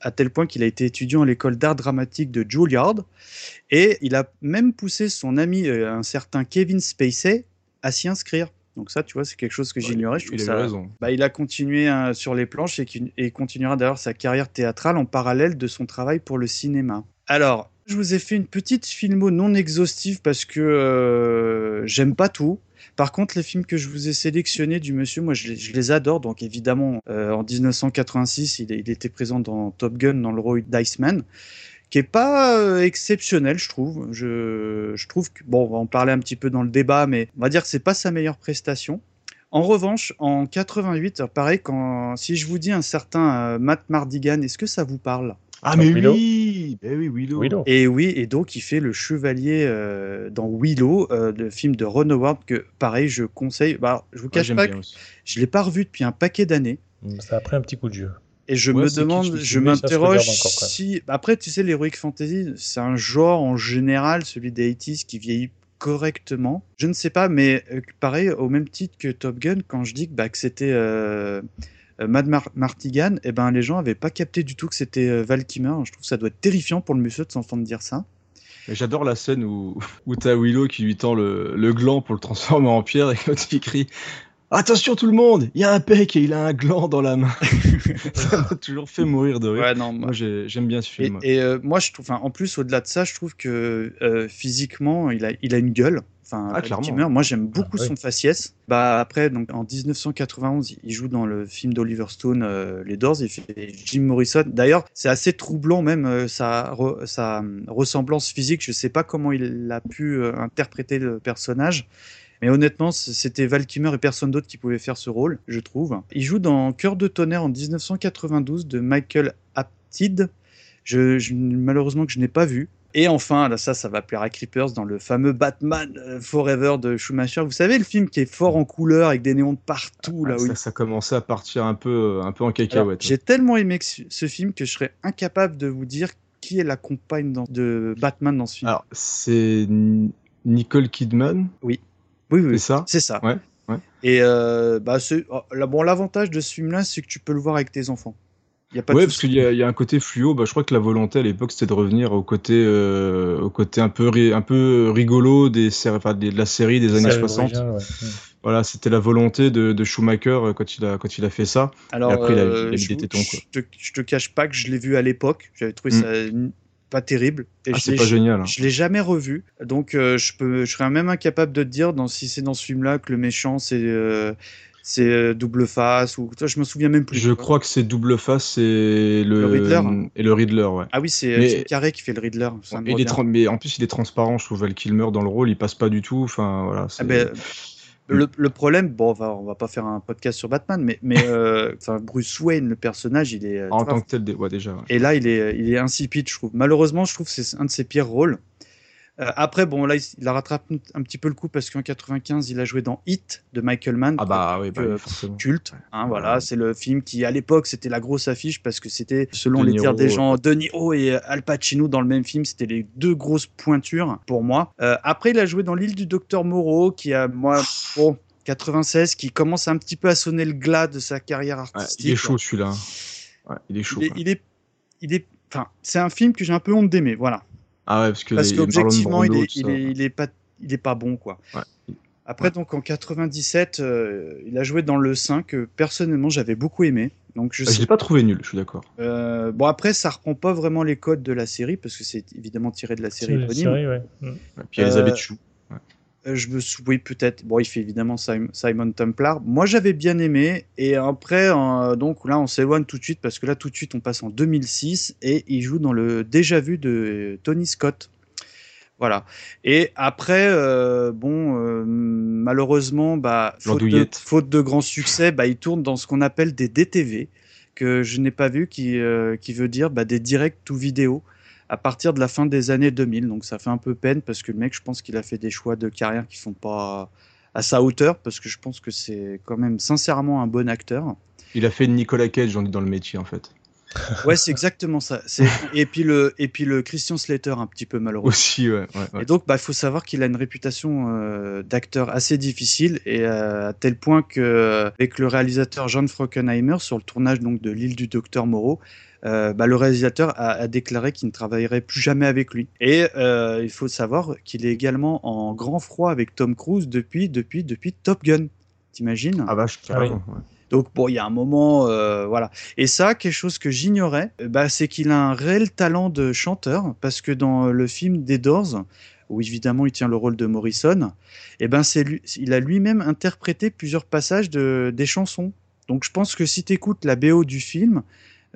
à tel point qu'il a été étudiant à l'école d'art dramatique de Juilliard, et il a même poussé son ami, euh, un certain Kevin Spacey, à s'y inscrire. Donc ça, tu vois, c'est quelque chose que j'ignorais. Je trouve il ça... avait raison. Bah, il a continué hein, sur les planches et continuera d'ailleurs sa carrière théâtrale en parallèle de son travail pour le cinéma. Alors, je vous ai fait une petite filmo non exhaustive parce que euh, j'aime pas tout. Par contre, les films que je vous ai sélectionnés du monsieur, moi, je les, adore. Donc, évidemment, euh, en 1986, il, était présent dans Top Gun, dans le rôle d'Iceman, qui est pas euh, exceptionnel, je trouve. Je, je trouve que, bon, on va en parler un petit peu dans le débat, mais on va dire que c'est pas sa meilleure prestation. En revanche, en 88, alors pareil, quand, si je vous dis un certain euh, Matt Mardigan, est-ce que ça vous parle? Ah, mais Willow oui Ben oui, Willow. Willow. et oui, et donc il fait le chevalier euh, dans Willow, euh, le film de Ron Howard, que pareil, je conseille. Bah, je vous cache pas que je l'ai pas revu depuis un paquet d'années. Ça a pris un petit coup de jeu. Et je Ouais, me demande, je m'interroge si. Après, tu sais, l'Heroic Fantasy, c'est un genre en général, celui des 80s, qui vieillit correctement. Je ne sais pas, mais euh, pareil, au même titre que Top Gun, quand je dis que, bah, que c'était Mad Mar- Martigan, eh ben, les gens n'avaient pas capté du tout que c'était euh, Val. Je trouve que ça doit être terrifiant pour le monsieur de s'entendre dire ça. J'adore la scène où, où t'as Willow qui lui tend le, le gland pour le transformer en pierre et l'autre qui crie Attention tout le monde, il y a un pec et il a un gland dans la main. ça m'a toujours fait mourir de rire. Ouais, non, Moi j'ai- j'aime bien ce film. et, euh, moi, je trouve, en plus, au-delà de ça, je trouve que euh, physiquement, il a, il a une gueule. Enfin, Ah, clairement. Moi, j'aime beaucoup Ah, son faciès. Bah, après, donc, en 1991, il joue dans le film d'Oliver Stone, euh, Les Doors. Il fait Jim Morrison. D'ailleurs, c'est assez troublant, même euh, sa, re- sa euh, ressemblance physique. Je sais pas comment il a pu euh, interpréter le personnage. Mais honnêtement, c'était Val et personne d'autre qui pouvait faire ce rôle, je trouve. Il joue dans Cœur de tonnerre en 1992 de Michael Apted. Je, je- malheureusement que je n'ai pas vu. Et enfin, là, ça, ça va plaire à Creepers dans le fameux Batman euh, Forever de Schumacher. Vous savez, le film qui est fort en couleur avec des néons de partout. là, Ah, ça, ça commençait à partir un peu, un peu en cacahuète. J'ai tellement aimé ce film que je serais incapable de vous dire qui est la compagne dans- de Batman dans ce film. Alors, c'est Nicole Kidman, oui, oui, oui, c'est ça? C'est ça. Ouais, ouais. Et euh, bah, ce- oh, là, bon, l'avantage de ce film-là, c'est que tu peux le voir avec tes enfants. Il y a pas de ouais, parce qu'il y, a- il y a un côté fluo. Bah, je crois que la volonté à l'époque, c'était de revenir au côté, euh, au côté un peu, ri- un peu rigolo des, séries- enfin, des- de la série des années Série 60. originale, ouais. Mm. Voilà, c'était la volonté de, de Schumacher euh, quand il a, quand il a fait ça. Alors, Et après, il a, il a je, des tétons. Quoi. je te, je te cache pas que je l'ai vu à l'époque. J'avais trouvé Mm. ça pas terrible. Et Ah, c'est pas génial. hein. Je l'ai jamais revu. Donc, euh, je, peux, je serais même incapable de te dire dans, si c'est dans ce film-là que le méchant, c'est euh, c'est euh, double face ou je me souviens même plus. Je crois que c'est double face, c'est le, Le Riddler et le Riddler, ouais. Ah oui, c'est Mais- Carrey qui fait le Riddler. ça Et il est mais en plus, il est transparent. Je trouve Val Kilmer dans le rôle, il passe pas du tout. Enfin, voilà. Ah ben, le, le problème, bon, on va, on va pas faire un podcast sur Batman, mais, mais euh, Bruce Wayne, le personnage, il est. euh, en vois, tant que tel, ouais, déjà. ouais. Et là, il est, il est insipide, je trouve. Malheureusement, je trouve que c'est un de ses pires rôles. Euh, après, bon, là, il, il a rattrapé un petit peu le coup parce qu'en 95, il a joué dans Hit de Michael Mann. Ah bah oui, bah oui, culte. hein, voilà, c'est le film qui, à l'époque, c'était la grosse affiche parce que c'était, selon les dires des gens, ouais. De Niro et Al Pacino dans le même film. C'était les deux grosses pointures pour moi. Euh, après, il a joué dans L'île du docteur Moreau, qui a, moi, bon, 96, qui commence un petit peu à sonner le glas de sa carrière Ouais, artistique. il est chaud celui-là. Ouais, il est chaud. Il est, il est, il est, enfin, c'est un film que j'ai un peu honte d'aimer, voilà. Ah ouais, parce que Parce qu'objectivement, il est, il, est, il est pas, il est pas bon, quoi. Ouais. Après, donc en 97, euh, il a joué dans Le 5, que personnellement j'avais beaucoup aimé. Donc je Ah, je sais l'ai pas trouvé nul, je suis d'accord. Euh, bon après ça reprend pas vraiment les codes de la série parce que c'est évidemment tiré de la série éponyme. série, ouais. Mm. Et puis Elisabeth Euh, Chou. Euh, Je me sou- oui peut-être. Bon, il fait évidemment Sim- Simon Templar. Moi, j'avais bien aimé. Et après, euh, donc là, on s'éloigne tout de suite parce que là, tout de suite, on passe en 2006 et il joue dans le déjà vu de Tony Scott. Voilà. Et après, euh, bon, euh, malheureusement, bah, faute de, L'andouillette. faute de grand succès, bah, il tourne dans ce qu'on appelle des DTV que je n'ai pas vu, qui, qui veut dire bah, des direct to vidéo à partir de la fin des années 2000. Donc ça fait un peu peine parce que le mec, je pense qu'il a fait des choix de carrière qui sont pas à sa hauteur parce que je pense que c'est quand même sincèrement un bon acteur. Il a fait Nicolas Cage, on est dans le métier en fait. Ouais, c'est exactement ça. Et puis le et puis le Christian Slater un petit peu malheureux. Aussi, ouais. ouais, ouais. Et donc, bah, il faut savoir qu'il a une réputation euh, d'acteur assez difficile et euh, à tel point que avec le réalisateur John Frockenheimer sur le tournage donc de l'île du Docteur Moreau, euh, bah, le réalisateur a, a déclaré qu'il ne travaillerait plus jamais avec lui. Et euh, il faut savoir qu'il est également en grand froid avec Tom Cruise depuis depuis depuis Top Gun. T'imagines? Ah vache, carrément. ouais. Donc bon, il y a un moment, euh, voilà. Et ça, quelque chose que j'ignorais, euh, bah, c'est qu'il a un réel talent de chanteur, parce que dans le film des Doors, où évidemment il tient le rôle de Morrison, et ben c'est lui, il a lui-même interprété plusieurs passages de des chansons. Donc je pense que si tu écoutes la BO du film,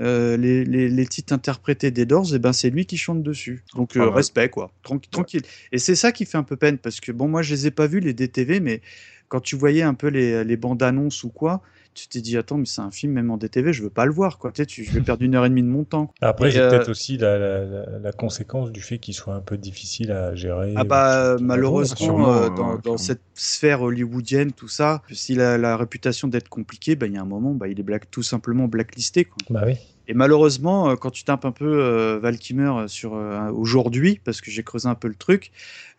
euh, les, les, les titres interprétés des Doors, et ben c'est lui qui chante dessus. Donc euh, Ah ouais. respect quoi, Tranqui- tranquille. Et c'est ça qui fait un peu peine parce que bon moi je les ai pas vus les DTV, mais quand tu voyais un peu les, les bandes annonces ou quoi, tu t'es dit attends mais c'est un film même en DTV, je veux pas le voir quoi. Tu sais, tu- je vais perdre une heure et demie de mon temps. Après, c'est euh, peut-être aussi la, la, la- la conséquence du fait qu'il soit un peu difficile à gérer. Ah bah malheureusement sûrement, euh, dans, dans cette sphère hollywoodienne tout ça, s'il a la réputation d'être compliqué, bah il y a un moment bah il est black, tout simplement blacklisté quoi. Bah oui. Et malheureusement, euh, quand tu tapes un peu euh, Val Kilmer sur euh, aujourd'hui, parce que j'ai creusé un peu le truc,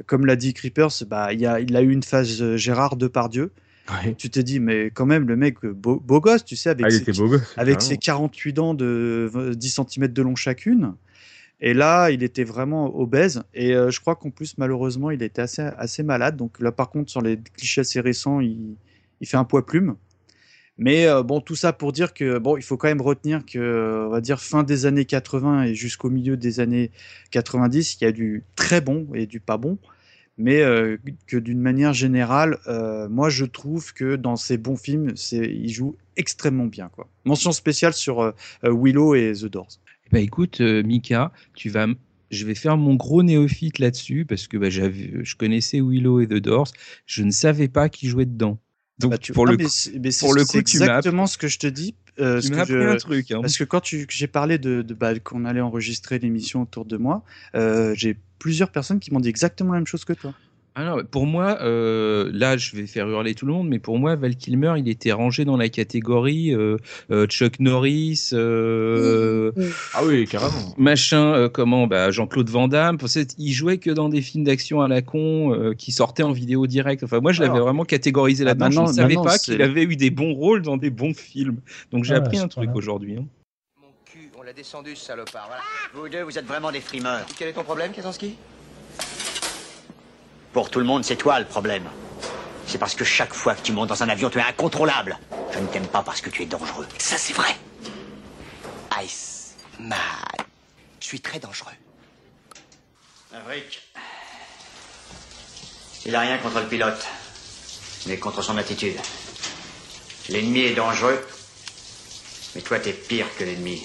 comme l'a dit Creepers, bah, il, y a, il a eu une phase euh, Gérard Depardieu. Ouais. Tu t'es dit, mais quand même, le mec, euh, beau, beau gosse, tu sais, avec, Ah, ses, beau gosse. avec carrément. ses 48 dents de v- 10 cm de long chacune. Et là, il était vraiment obèse. Et euh, je crois qu'en plus, malheureusement, il était assez, assez malade. Donc là, par contre, sur les clichés assez récents, il, il fait un poids plume. Mais euh, bon, tout ça pour dire que bon, il faut quand même retenir que, on va dire fin des années 80 et jusqu'au milieu des années 90, il y a du très bon et du pas bon. Mais euh, que d'une manière générale, euh, moi je trouve que dans ces bons films, c'est, il joue extrêmement bien. Quoi. Mention spéciale sur euh, Willow et The Doors. Bah écoute, Mika, tu vas, je vais faire mon gros néophyte là-dessus parce que bah, je connaissais Willow et The Doors, je ne savais pas qui jouait dedans. Donc Bah, tu- pour le mais coup, c'est- mais c'est- pour le c'est coup, tu m'as exactement ce que je te dis. Euh, tu ce m'as que appris je- un truc. hein. Parce que quand j'ai parlé de, de bah, qu'on allait enregistrer l'émission autour de moi, euh, j'ai plusieurs personnes qui m'ont dit exactement la même chose que toi. Ah non, pour moi, euh, là, je vais faire hurler tout le monde, mais pour moi, Val Kilmer, il était rangé dans la catégorie euh, euh, Chuck Norris, euh, Ah oui, carrément. machin, euh, comment, bah, Jean-Claude Van Damme. Il jouait que dans des films d'action à la con euh, qui sortaient en vidéo direct. Enfin, moi, je l'avais vraiment catégorisé ah, là-dedans. je ne savais pas qu'il avait eu des bons rôles dans des bons films. Donc, j'ai Ah, appris un truc aujourd'hui. hein. Mon cul, on l'a descendu ce salopard, voilà. Vous deux, vous êtes vraiment des frimeurs. Quel est ton problème, Kazansky Pour tout le monde, c'est toi le problème. C'est parce que chaque fois que tu montes dans un avion, tu es incontrôlable. Je ne t'aime pas parce que tu es dangereux. Ça, c'est vrai. Ice Man. Je suis très dangereux. Maverick. Il a rien contre le pilote, mais contre son attitude. L'ennemi est dangereux, mais toi, t'es pire que l'ennemi.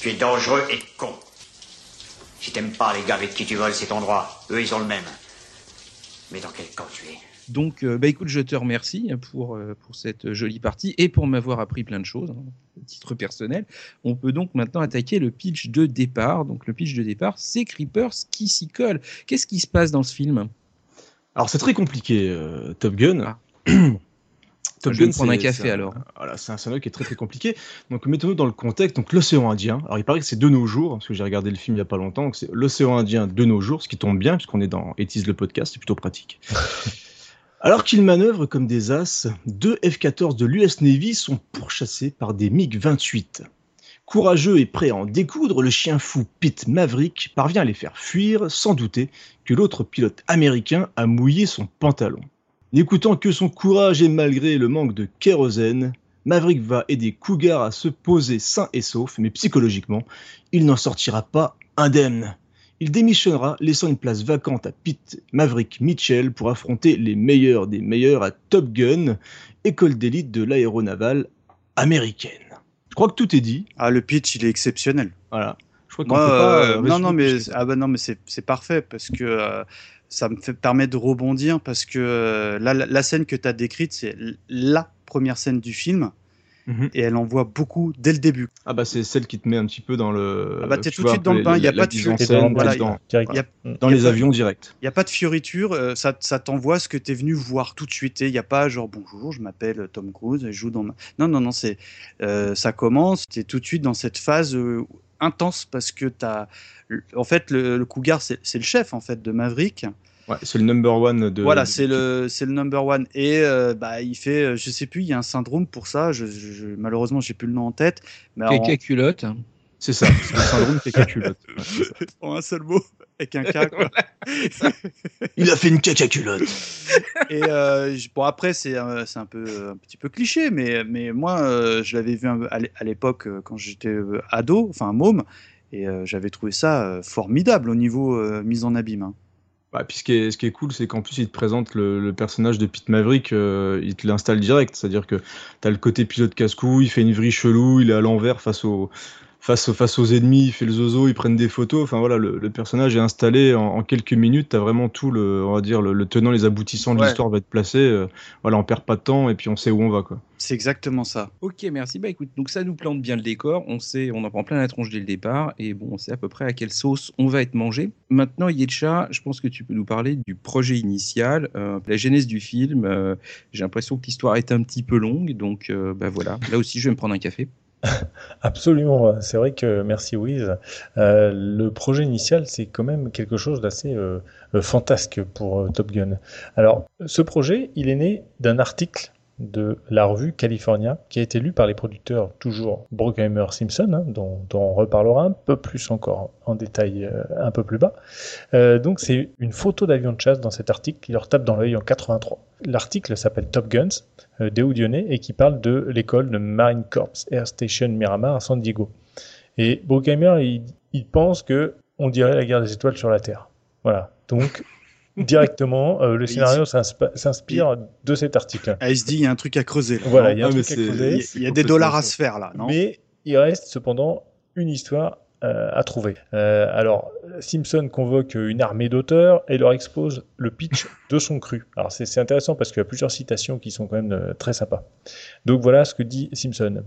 Tu es dangereux et con. Si t'aimes pas les gars avec qui tu voles, c'est ton droit. Eux, ils ont le même. Mais dans quel camp tu es? Donc, euh, bah écoute, je te remercie pour, euh, pour cette jolie partie et pour m'avoir appris plein de choses, hein, à titre personnel. On peut donc maintenant attaquer le pitch de départ. Donc, le pitch de départ, c'est Creepers qui s'y colle. Qu'est-ce qui se passe dans ce film? Alors c'est très compliqué, euh, Top Gun. Ah. Je vais me prendre un c'est- café, c'est alors. Voilà, c'est un scénario qui est très très compliqué. Donc mettons-nous dans le contexte. Donc l'océan Indien. Alors il paraît que c'est de nos jours, parce que j'ai regardé le film il y a pas longtemps. Donc c'est l'océan Indien de nos jours, ce qui tombe bien puisqu'on est dans Etis le podcast, c'est plutôt pratique. Alors qu'ils manœuvrent comme des as, deux F-14 de l'US Navy sont pourchassés par des MiG-28. Courageux et prêt à en découdre, le chien fou Pete Maverick parvient à les faire fuir sans douter que l'autre pilote américain a mouillé son pantalon. N'écoutant que son courage et malgré le manque de kérosène, Maverick va aider Cougar à se poser sain et sauf, mais psychologiquement, il n'en sortira pas indemne. Il démissionnera, laissant une place vacante à Pete Maverick Mitchell pour affronter les meilleurs des meilleurs à Top Gun, école d'élite de l'aéronavale américaine. Je crois que tout est dit. Ah, le pitch, il est exceptionnel. Voilà. Je crois qu'on peut euh, euh, non, non, résumer mais plus que ça. ah bah non, mais c'est c'est parfait parce que euh, ça me fait permet de rebondir parce que euh, là, la, la scène que tu as décrite, c'est la première scène du film Mhm. et elle en voit beaucoup dès le début. Ah bah c'est celle qui te met un petit peu dans le. Ah bah, t'es tout de suite dans le bain, il y a pas de Voilà, t'es dans, y les avions direct. Il n'y a pas de fioriture, euh, ça, ça t'envoie ce que tu es venu voir tout de suite. Il n'y a pas genre bonjour, je m'appelle Tom Cruise je joue dans ma... Non, non, non, c'est, euh, ça commence, tu es tout de suite dans cette phase euh, intense parce que tu as. En fait, le, le cougar, c'est c'est le chef en fait de Maverick. Ouais, c'est le number one de. voilà, c'est le, c'est le number one. Et euh, bah, il fait, euh, je sais plus, il y a un syndrome pour ça. Je, je, malheureusement, j'ai plus le nom en tête. Mais Caca culotte. C'est ça, c'est le syndrome caca culotte. Ouais, en un seul mot, avec un K. quoi. Il a fait une caca culotte. Et euh, bon après c'est euh, c'est un peu un petit peu cliché, mais mais moi euh, je l'avais vu un- à l'é- à l'époque euh, quand j'étais ado, enfin môme, et euh, j'avais trouvé ça euh, formidable au niveau euh, mise en abîme. hein. Bah, puis ce qui est, ce qui est cool, c'est qu'en plus, il te présente le, le personnage de Pete Maverick, euh, il te l'installe direct. C'est-à-dire que tu as le côté pilote casse-cou, il fait une vrille chelou, il est à l'envers face aux, face, aux- face aux ennemis, il fait le zozo, ils prennent des photos. Enfin voilà, le, le personnage est installé en, en quelques minutes. Tu as vraiment tout, le, on va dire, le, le tenant, les aboutissants de Ouais. l'histoire va être placé. euh, voilà, on perd pas de temps et puis on sait où on va. Quoi. C'est exactement ça. Ok, merci. Bah écoute, donc ça nous plante bien le décor. On sait, on en prend plein la tronche dès le départ, et bon, on sait à peu près à quelle sauce on va être mangé. Maintenant, Yetcha, je pense que tu peux nous parler du projet initial, euh, la genèse du film. Euh, J'ai l'impression que l'histoire est un petit peu longue, donc euh, bah voilà. Là aussi, je vais me prendre un café. Absolument, c'est vrai que merci Wiz. Euh, le projet initial, c'est quand même quelque chose d'assez euh, euh, fantasque pour euh, Top Gun. Alors, ce projet, il est né d'un article de la revue California qui a été lu par les producteurs toujours Bruckheimer Simpson, hein, dont, dont on reparlera un peu plus encore en détail euh, un peu plus bas. Euh, donc, c'est une photo d'avion de chasse dans cet article qui leur tape dans l'œil en 83. L'article s'appelle Top Guns euh, d'Eudionné et qui parle de l'école de Marine Corps Air Station Miramar à San Diego. Et Bruckheimer, il, il pense que on dirait la guerre des étoiles sur la Terre. Voilà. Donc, directement, euh, le scénario s'insp- s'inspire de cet article. Ah, il se dit il y a un truc à creuser. là, Voilà, il y a un Ah, truc à creuser. Il y a- il y a des dollars à se faire là, non Mais il reste cependant une histoire euh, à trouver. Euh, alors, Simpson convoque une armée d'auteurs et leur expose le pitch de son cru. Alors, c'est c'est intéressant parce qu'il y a plusieurs citations qui sont quand même euh, très sympas. Donc, voilà ce que dit Simpson.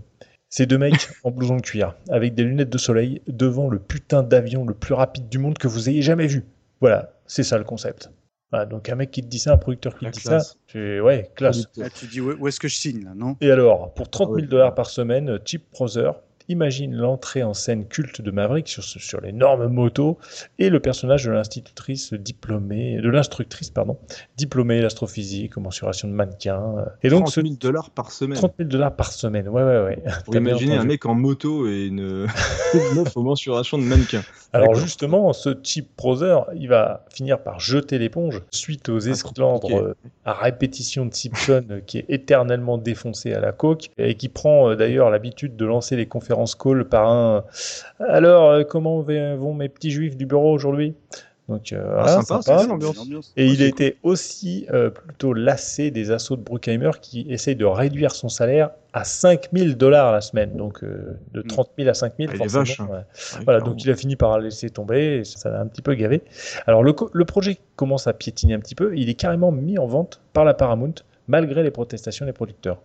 Ces deux mecs en blouson de cuir, avec des lunettes de soleil, devant le putain d'avion le plus rapide du monde que vous ayez jamais vu. Voilà, c'est ça le concept. Voilà, donc un mec qui te dit ça, un producteur qui La te dit classe. ça, tu... ouais, classe. Là, tu dis où, est-ce que je signe là, non? Et alors, pour 30 Ah ouais. 000 dollars par semaine, Chip Brother imagine l'entrée en scène culte de Maverick sur, sur l'énorme moto et le personnage de l'institutrice diplômée, de l'instructrice, pardon, diplômée d'astrophysique, mensuration de mannequin. euh. Et donc, 30 ce 000 dollars par semaine. 30 000 dollars par semaine, ouais, ouais, ouais. Pour imaginer un mec en moto et une, meuf aux mensurations de mannequin. Alors justement, ce Chip Brother, il va finir par jeter l'éponge suite aux esclandres euh, à répétition de Simpson euh, qui est éternellement défoncé à la coque et qui prend d'ailleurs l'habitude de lancer les conférences calls par un alors euh, comment vont mes petits juifs du bureau aujourd'hui? Donc euh, Ah, sympa, l'ambiance. Et il était aussi euh, plutôt lassé des assauts de Bruckheimer qui essaye de réduire son salaire à 5000 dollars la semaine. Donc euh, de 30 000 à 5000, Ah, forcément. hein. ouais. Ouais, Voilà, donc il a fini par laisser tomber, et ça l'a un petit peu gavé. Alors le, co- le projet commence à piétiner un petit peu, il est carrément mis en vente par la Paramount, malgré les protestations des producteurs.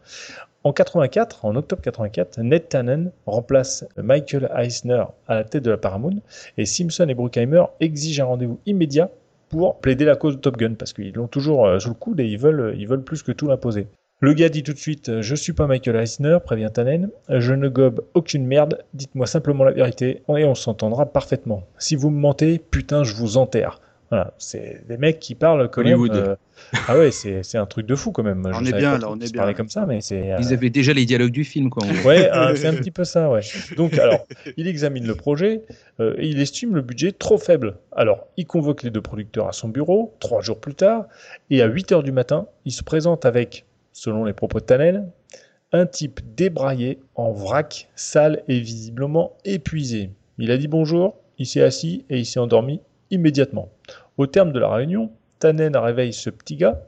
En 84, en octobre 84, Ned Tannen remplace Michael Eisner à la tête de la Paramount, et Simpson et Bruckheimer exigent un rendez-vous immédiat pour plaider la cause de Top Gun, parce qu'ils l'ont toujours euh, sous le coude et ils veulent, veulent plus que tout l'imposer. Le gars dit tout de suite euh, Je suis pas Michael Eisner, prévient Tannen. Euh, Je ne gobe aucune merde. Dites-moi simplement la vérité et on s'entendra parfaitement. Si vous me mentez, putain, je vous enterre. Voilà, c'est des mecs qui parlent quand Hollywood. même. euh, Ah ouais, c'est c'est un truc de fou quand même. On Je est bien, là, on est bien. comme ça, mais c'est. euh, Ils avaient déjà les dialogues du film, quoi. Ouais, euh, c'est un petit peu ça, ouais. Donc, alors, il examine le projet euh, et il estime le budget trop faible. Alors, il convoque les deux producteurs à son bureau, trois jours plus tard, et à 8 heures du matin, il se présente avec, selon les propos de Tannen, un type débraillé, en vrac, sale et visiblement épuisé. Il a dit bonjour, il s'est assis et il s'est endormi immédiatement. Au terme de la réunion, Tannen réveille ce petit gars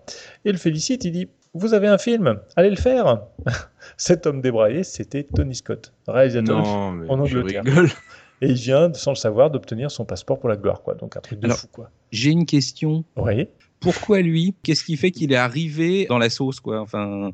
et le félicite. Il dit Vous avez un film, allez le faire Cet homme débraillé, c'était Tony Scott, réalisateur Non, mais en Angleterre. Et il vient, sans le savoir, d'obtenir son passeport pour la gloire, quoi. Donc un truc de Alors, fou, quoi. J'ai une question. Oui. Pourquoi lui? Qu'est-ce qui fait qu'il est arrivé dans la sauce, quoi? Enfin,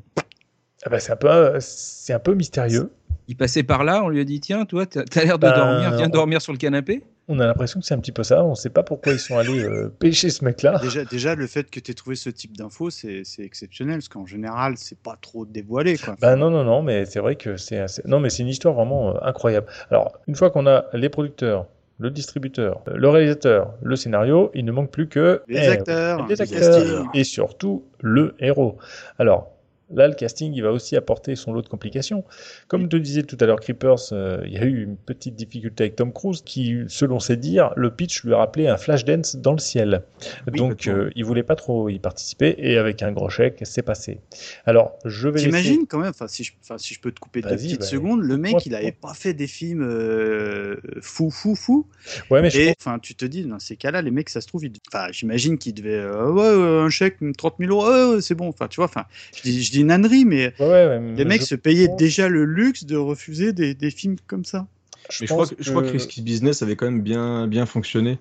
Ah bah, c'est un peu, c'est un peu mystérieux. il passait par là, on lui a dit tiens, toi, t'as as, l'air de Ben, dormir, viens on- dormir sur le canapé. On a l'impression que c'est un petit peu ça. On ne sait pas pourquoi ils sont allés euh, pêcher ce mec-là. Déjà, déjà, le fait que tu aies trouvé ce type d'infos, c'est c'est exceptionnel, parce qu'en général, c'est pas trop dévoilé. Quoi. Bah non, non, non, mais c'est vrai que c'est assez- non, mais c'est une histoire vraiment euh, incroyable. Alors, une fois qu'on a les producteurs, le distributeur, le réalisateur, le scénario, il ne manque plus que Les eh, acteurs, les le acteurs et surtout le héros. Alors. Là, le casting, il va aussi apporter son lot de complications. Comme te disait tout à l'heure Creepers, euh, il y a eu une petite difficulté avec Tom Cruise qui, selon ses dires, le pitch lui a rappelé un flash dance dans le ciel. Donc, euh, il voulait pas trop y participer et avec un gros chèque, c'est passé. Alors, je vais laisser- T'imagines quand même, enfin si, je, si je peux te couper deux petites bah, secondes, le mec il avait pas fait des films euh, fou fou fou. Ouais, mais Et enfin tu te dis dans ces cas-là, les mecs ça se trouve, ils- enfin j'imagine qu'ils devaient euh, ouais un chèque 30 000 euros, ouais, ouais, c'est bon. Enfin tu vois, enfin je dis, je dis une ânerie, mais Ouais, ouais, ouais, les mais mecs je se payaient pense- déjà le luxe de refuser des, des films comme ça. Mais je crois, que, je crois que que- Risky Business avait quand même bien, bien fonctionné.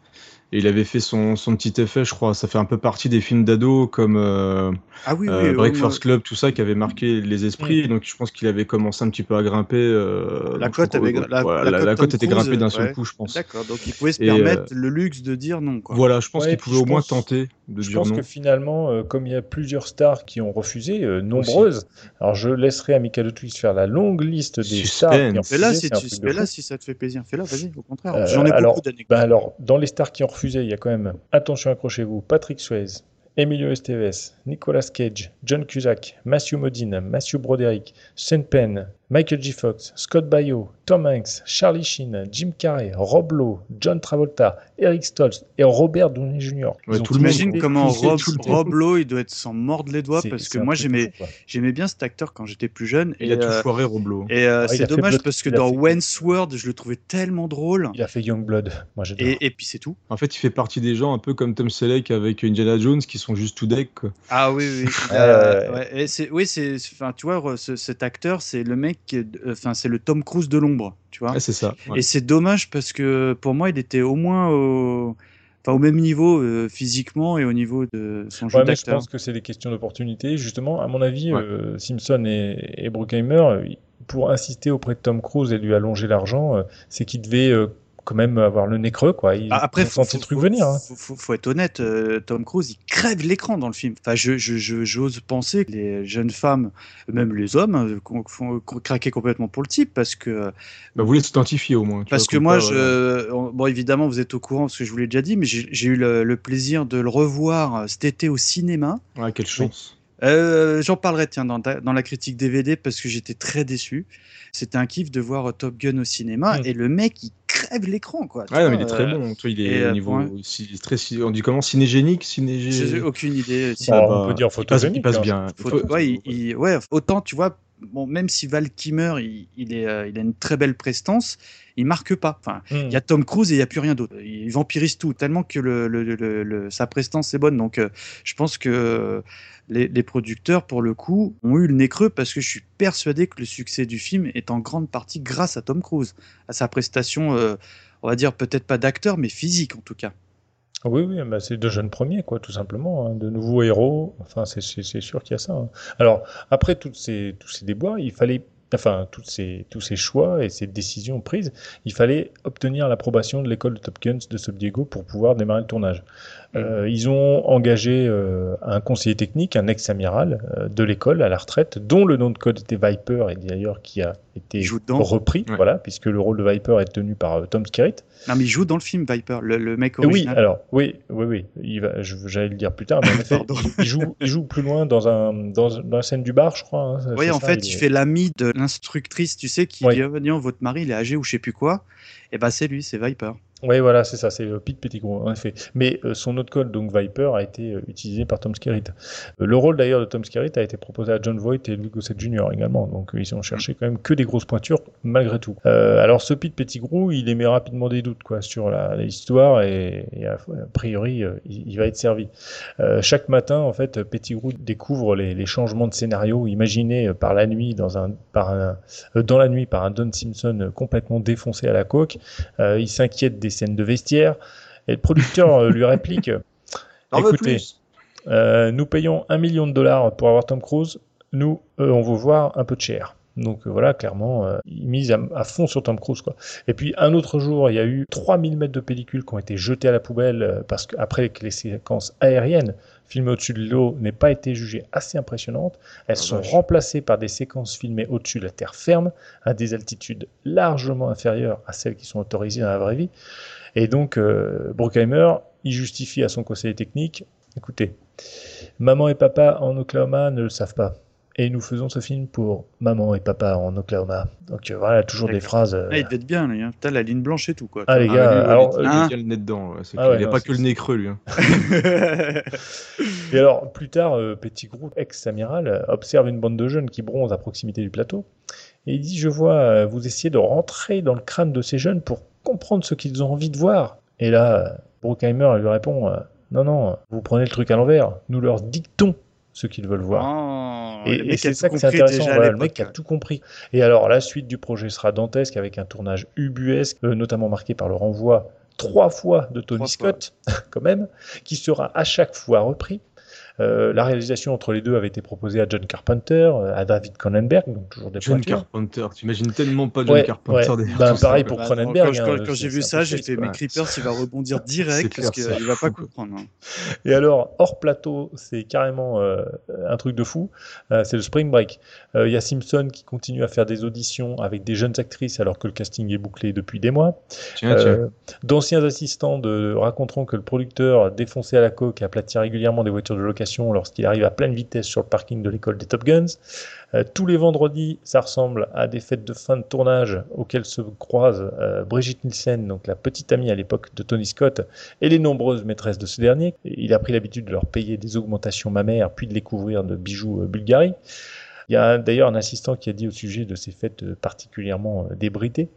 Et il avait fait son, son petit effet, je crois. Ça fait un peu partie des films d'ado comme euh, Ah oui, oui, euh, oui, Breakfast Club, tout ça, qui avait marqué les esprits. Et donc je pense qu'il avait commencé un petit peu à grimper. euh, La je crois- avait- la- voilà, la la, était Cruise, grimpée d'un seul ouais. coup, je pense. D'accord, donc il pouvait se Et, permettre euh, le luxe de dire non. Quoi. Voilà, je pense Ouais, qu'il pouvait je au moins pense- tenter de Je dire pense non. que finalement, euh, comme il y a plusieurs stars qui ont refusé, euh, nombreuses, alors je laisserai à Michael Twist faire la longue liste des stars qui ont refusé. Fais-la si, tu- ça te fait plaisir. Fais-la, vas-y, au contraire. J'en ai beaucoup d'anecdotes. bah alors, dans les stars qui ont refusé, il y a quand même, attention, accrochez-vous, Patrick Swayze, Emilio Estevez, Nicolas Cage, John Cusack, Matthew Modine, Matthew Broderick, Sean Penn, Michael J. Fox, Scott Baio, Tom Hanks, Charlie Sheen, Jim Carrey, Rob Lowe, John Travolta, Eric Stoltz et Robert Downey Jr. Ils ont tous T'imagines été comment Rob. Rob Lowe, il doit être sans mordre les doigts parce que moi j'aimais bien cet acteur quand j'étais plus jeune. Il et, a tout euh, foiré, Rob Lowe. Et euh, Ouais, il c'est dommage Blood- parce que il dans fait- Wayne's World, je le trouvais tellement drôle. Il a fait Youngblood, moi j'adore. Et, et puis c'est tout. En fait, il fait partie des gens un peu comme Tom Selleck avec Indiana Jones qui sont juste tout deck. quoi. Ah oui, oui. il Ouais, ouais, ouais. ouais, et oui, c'est, enfin, tu vois, ce- cet acteur, c'est le mec, enfin, c'est le Tom Cruise de l'ombre, tu vois. Ouais, c'est ça. ouais. Et c'est dommage parce que pour moi, il était au moins au, enfin, au même niveau euh, physiquement et au niveau de son jeu Ouais, mais je d'acteur. pense que c'est des questions d'opportunité. Justement, à mon avis, Ouais. euh, Simpson et, et Bruckheimer, euh, pour insister auprès de Tom Cruise et lui allonger l'argent, euh, c'est qu'il devait euh, quand même avoir le nez creux, quoi. Ils Ah, Après, faut, faut- le truc faut- venir. hein. faut, faut- faut être honnête, euh, Tom Cruise, il crève l'écran dans le film. Enfin, je, je, je- j'ose penser que les jeunes femmes, même les hommes, euh, qu'on- font- craquaient complètement pour le type parce que Bah, vous voulez s'identifier au moins. Parce vois, que moi, euh, je, on- bon, évidemment, vous êtes au courant parce que je vous l'ai déjà dit, mais j'ai eu le, le plaisir de le revoir euh, cet été au cinéma. Ouais, quelle chance. Euh, J'en parlerai, tiens, dans, ta- dans la critique DVD parce que j'étais très déçu. C'était un kiff de voir euh, Top Gun au cinéma Mm. et le mec, il crève l'écran, quoi. Ouais, non, mais il est très euh, bon. Toi, il est euh, au niveau. si- très, on dit comment Cinégénique cinégé... J'ai aucune idée. si- Bon, on peut dire il passe, il photogénique. passe hein. bien. Ouais, il- il- ouais, autant tu vois, bon, même si Val Kimmer, il, il est, euh, il a une très belle prestance, il marque pas. Enfin, Hmm. il y a Tom Cruise et il y a plus rien d'autre. Il vampirise tout tellement que le, le- le- le- sa prestance est bonne. Donc, euh, je pense que les, les producteurs, pour le coup, ont eu le nez creux parce que je suis persuadé que le succès du film est en grande partie grâce à Tom Cruise, à sa prestation, euh, on va dire peut-être pas d'acteur, mais physique en tout cas. Oui, oui, bah, c'est de jeunes premiers, quoi, tout simplement. hein, de nouveaux héros. Enfin, c'est- sûr qu'il y a ça. hein. Alors, après toutes ces, tous ces déboires, il fallait, enfin, toutes ces, tous ces choix et ces décisions prises, il fallait obtenir l'approbation de l'école de Top Guns de San Diego pour pouvoir démarrer le tournage. Euh, ils ont engagé euh, un conseiller technique, un ex-amiral euh, de l'école à la retraite, dont le nom de code était Viper et d'ailleurs qui a été repris, Ouais. voilà, puisque le rôle de Viper est tenu par Tom Skerritt. Non, mais il joue dans le film Viper, le, le mec Et Oui, original. alors, oui, oui, oui. Il va, je- j'allais le dire plus tard, mais en Pardon. il, joue, il joue plus loin dans, un, dans, dans la scène du bar, je crois. hein, Oui, en ça, fait, il fait l'ami de l'instructrice, tu sais, qui Oui. dit oh, votre mari, il est âgé ou je sais plus quoi. Et ben, c'est lui, c'est Viper. Oui, voilà, c'est ça, c'est euh, Pete Pettigrew, en effet. Mais euh, son autre code, donc Viper, a été euh, utilisé par Tom Skerritt. Euh, le rôle d'ailleurs de Tom Skerritt a été proposé à John Voight et Louis Gossett Jr. également, donc euh, ils ont cherché quand même que des grosses pointures malgré tout. Euh, alors ce Pete Pettigrew, il émet rapidement des doutes quoi sur l'histoire et, a, priori euh, il, va être servi. Euh, chaque matin, en fait, Pettigrew découvre les, changements de scénario imaginés euh, par la nuit dans un, euh, dans la nuit par un Don Simpson euh, complètement défoncé à la coque. Euh, il s'inquiète des scènes de vestiaire et le producteur euh, lui réplique Écoutez, euh, nous payons un million de dollars pour avoir Tom Cruise. Nous, euh, on veut voir un peu de cher. Donc euh, voilà, clairement, euh, ils misent à, à fond sur Tom Cruise. Quoi. Et puis un autre jour, il y a eu 3000 mètres de pellicule qui ont été jetés à la poubelle euh, parce qu'après les séquences aériennes filmées au-dessus de l'eau n'aient pas été jugées assez impressionnantes, elles sont vache. remplacées par des séquences filmées au-dessus de la terre ferme à des altitudes largement inférieures à celles qui sont autorisées dans la vraie vie. Et donc, euh, Bruckheimer, il justifie à son conseiller technique, écoutez, maman et papa en Oklahoma ne le savent pas. Et nous faisons ce film pour maman et papa en Oklahoma. Donc euh, voilà, toujours des phrases. euh, Ah, il devait être bien, lui. Hein. Putain, la ligne blanche et tout, quoi. Ah, les Ah, gars, lui, alors, il, est- hein il a le nez dedans. ouais, Ah ouais, il n'a pas que le nez creux, lui. hein. Et alors, plus tard, euh, Pettigrew, ex-amiral, euh, observe une bande de jeunes qui bronzent à proximité du plateau. Et il dit Je vois, euh, vous essayez de rentrer dans le crâne de ces jeunes pour comprendre ce qu'ils ont envie de voir. Et là, Bruckheimer lui répond Non, non, vous prenez le truc à l'envers. Nous leur dictons ce qu'ils veulent voir. Oh, Et, le c'est a ça c'est compris intéressant. Voilà, le mec a tout compris. Et alors, la suite du projet sera dantesque avec un tournage ubuesque, euh, notamment marqué par le renvoi trois fois de Tony Trois fois. Scott, quand même, qui sera à chaque fois repris. Euh, la réalisation entre les deux avait été proposée à John Carpenter, euh, à David Cronenberg, donc toujours des John pointures. Carpenter, tu imagines tellement pas John Ouais, Carpenter ouais. derrière Ben, pareil ça, pour. Bah, Cronenberg, Quand, hein, quand- quand c'est- j'ai vu ça, j'ai fait, mais Creepers, il va rebondir direct parce qu'il va pas comprendre. hein. Et alors, hors plateau, c'est carrément euh, un truc de fou. Euh, c'est le Spring Break. Euh, Il y a Simpson qui continue à faire des auditions avec des jeunes actrices alors que le casting est bouclé depuis des mois. Euh, D'anciens assistants de, raconteront que le producteur défoncé à la coque et aplatit régulièrement des voitures de location lorsqu'il arrive à pleine vitesse sur le parking de l'école des Top Guns. Euh, tous les vendredis, ça ressemble à des fêtes de fin de tournage auxquelles se croisent euh, Brigitte Nielsen, donc la petite amie à l'époque de Tony Scott, et les nombreuses maîtresses de ce dernier. Il a pris l'habitude de leur payer des augmentations mammaires, puis de les couvrir de bijoux euh, Bulgarie. Il y a d'ailleurs un assistant qui a dit au sujet de ces fêtes particulièrement débridées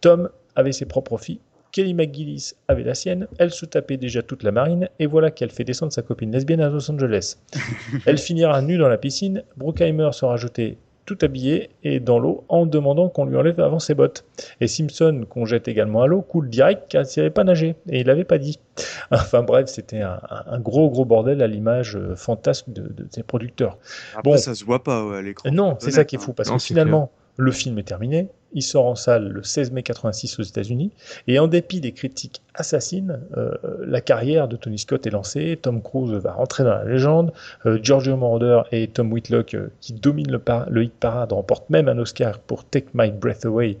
Tom avait ses propres filles, Kelly McGillis avait la sienne, elle se tapait déjà toute la marine, et voilà qu'elle fait descendre sa copine lesbienne à Los Angeles. elle finira nue dans la piscine, Bruckheimer sera jeté tout habillé et dans l'eau en demandant qu'on lui enlève avant ses bottes. Et Simpson, qu'on jette également à l'eau, coule direct car il ne savait pas nager, et il l'avait pas dit. Enfin bref, c'était un, gros gros bordel à l'image euh, fantasque de, de ses producteurs. Après, Bon. ça se voit pas ouais, à l'écran. Non, c'est ça qui est fou, parce Non, que finalement, le film est terminé, il sort en salle le 16 mai 86 aux États-Unis, et en dépit des critiques assassines, euh, la carrière de Tony Scott est lancée, Tom Cruise va rentrer dans la légende, euh, Giorgio Moroder et Tom Whitlock, euh, qui dominent le, par- le hit parade, remportent même un Oscar pour Take My Breath Away,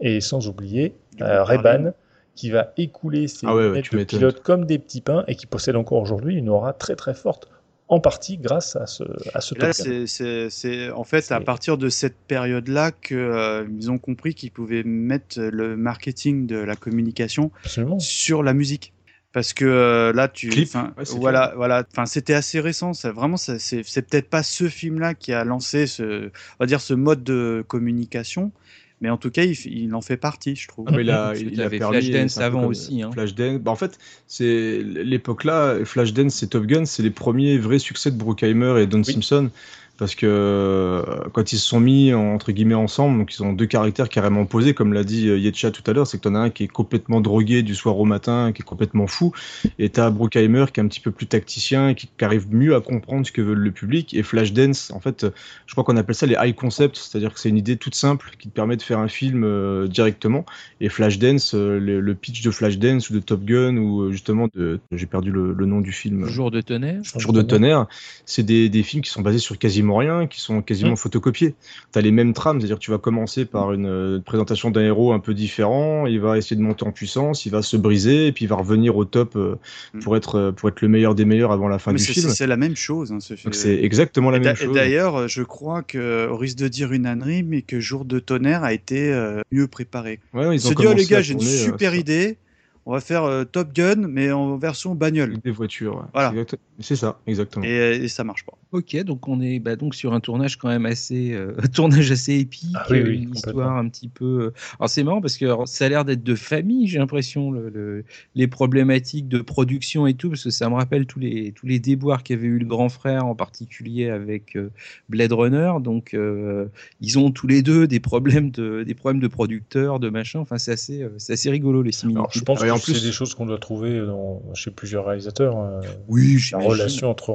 et sans oublier euh, Harrelson. qui va écouler ses Ah ouais, ouais, de pilote comme des petits pains, et qui possède encore aujourd'hui une aura très très forte, en partie grâce à ce, à ce Là, c'est- c'est c'est- en fait à partir de cette période-là qu'ils ont compris qu'ils pouvaient mettre le marketing de la communication Absolument. sur la musique. Parce que euh, là, tu, Clip, ouais, voilà, voilà, enfin, c'était assez récent. Ça, vraiment, ça, c'est c'est peut-être pas ce film-là qui a lancé ce, on va dire, ce mode de communication, mais en tout cas, il, en fait partie, je trouve. Ah, mais il il a t'avais permis, Flashdance avant comme aussi, hein. Flashdance. Bah, en fait, c'est l'époque-là, Flashdance et Top Gun, c'est les premiers vrais succès de Bruckheimer et Don Simpson. Parce que euh, quand ils se sont mis entre guillemets ensemble, donc ils ont deux caractères carrément opposés, comme l'a dit euh, Yetcha tout à l'heure, c'est que t'en as un qui est complètement drogué du soir au matin, qui est complètement fou, et t'as Bruckheimer qui est un petit peu plus tacticien, qui, qui arrive mieux à comprendre ce que veut le public. Et Flashdance, en fait, je crois qu'on appelle ça les high concepts, c'est-à-dire que c'est une idée toute simple qui te permet de faire un film euh, directement. Et Flashdance, euh, le, le pitch de Flashdance ou de Top Gun ou euh, justement de, j'ai perdu le, le nom du film. Jour de tonnerre. Jour de tonnerre, c'est des, des films qui sont basés sur quasiment rien, qui sont quasiment Mm. photocopiés. Tu as les mêmes trames, c'est-à-dire que tu vas commencer par une euh, présentation d'un héros un peu différent, il va essayer de monter en puissance, il va se briser, et puis il va revenir au top euh, Mm. pour, être, euh, pour être le meilleur des meilleurs avant la fin Mais du film. c'est la même chose. hein, ce film. Donc c'est exactement la Et même chose. D'ailleurs, je crois que, au risque de dire une ânerie, mais que Jour de tonnerre a été mieux préparé. Ouais, ils ont se dit, oh les gars, j'ai une super idée, on va faire euh, Top Gun, mais en version bagnole. Des voitures. ouais. Voilà. C'est ça, exactement. Et, et ça marche pas. Ok, donc on est bah, donc sur un tournage quand même assez, euh, un tournage assez épique, Ah oui, oui, une histoire un petit peu. euh, Alors c'est marrant parce que alors, ça a l'air d'être de famille, j'ai l'impression, le, le- les problématiques de production et tout, parce que ça me rappelle tous les tous les déboires qu'avait eu le grand frère, en particulier avec euh, Blade Runner. Donc euh, ils ont tous les deux des problèmes de des problèmes de producteurs, de machin. Enfin c'est assez euh, c'est assez rigolo les similitudes. Alors, je pense que en c'est plus- des choses qu'on doit trouver dans, chez plusieurs réalisateurs. euh, Oui, la relation entre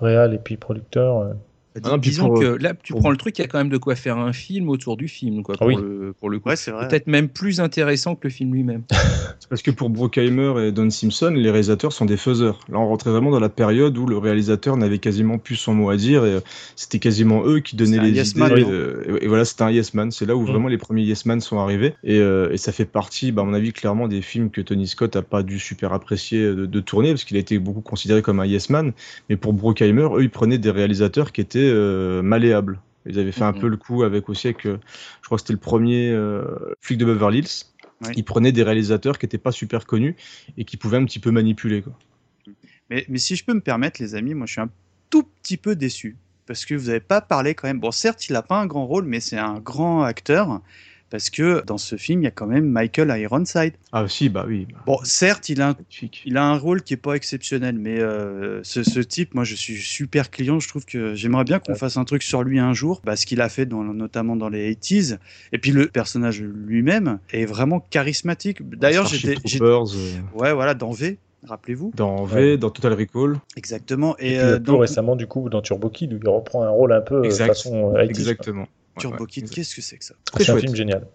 réal et puis producteur. Puis disons pour, que euh, là, tu pour- prends le truc, il y a quand même de quoi faire un film autour du film, quoi, pour, oui. le, pour le coup. Ouais, c'est vrai. Peut-être même plus intéressant que le film lui-même. C'est parce que pour Brockheimer et Don Simpson, les réalisateurs sont des faiseurs. Là, on rentrait vraiment dans la période où le réalisateur n'avait quasiment plus son mot à dire et euh, c'était quasiment eux qui donnaient les yes idées. man, et, euh, et, voilà, c'était un yes man. C'est là où Mm. vraiment les premiers yes man sont arrivés et, euh, et ça fait partie, bah, à mon avis, clairement des films que Tony Scott a pas dû super apprécier de, de tourner parce qu'il a été beaucoup considéré comme un yes man. Mais pour Brockheimer, eux, ils prenaient des réalisateurs qui étaient euh, malléables. Ils avaient fait un Mhm. peu le coup avec aussi avec, euh, je crois que c'était le premier euh, flic de Beverly Hills. Ouais. Ils prenaient des réalisateurs qui n'étaient pas super connus et qui pouvaient un petit peu manipuler. Quoi. Mais, mais si je peux me permettre, les amis, moi je suis un tout petit peu déçu. Parce que vous n'avez pas parlé quand même. Bon, certes, il n'a pas un grand rôle, mais c'est un grand acteur. Parce que dans ce film, il y a quand même Michael Ironside. Ah si, bah oui. bah, Bon, certes, il a un, magnifique. il a un rôle qui est pas exceptionnel, mais euh, ce, ce type, moi, je suis super client. Je trouve que j'aimerais bien qu'on fasse un truc sur lui un jour, bah, ce qu'il a fait, dans, notamment dans les 80s. Et puis le personnage lui-même est vraiment charismatique. D'ailleurs, j'étais, euh, ouais, voilà, dans V, rappelez-vous. dans V, Ouais. dans Total Recall. Exactement. Et, Et, puis, euh, plus dans récemment, du coup, dans Turbo Kid, où il reprend un rôle un peu euh, Exact. façon euh, 80s, quoi. Turbo ouais, Kid, qu'est-ce que c'est que ça C'est un film génial.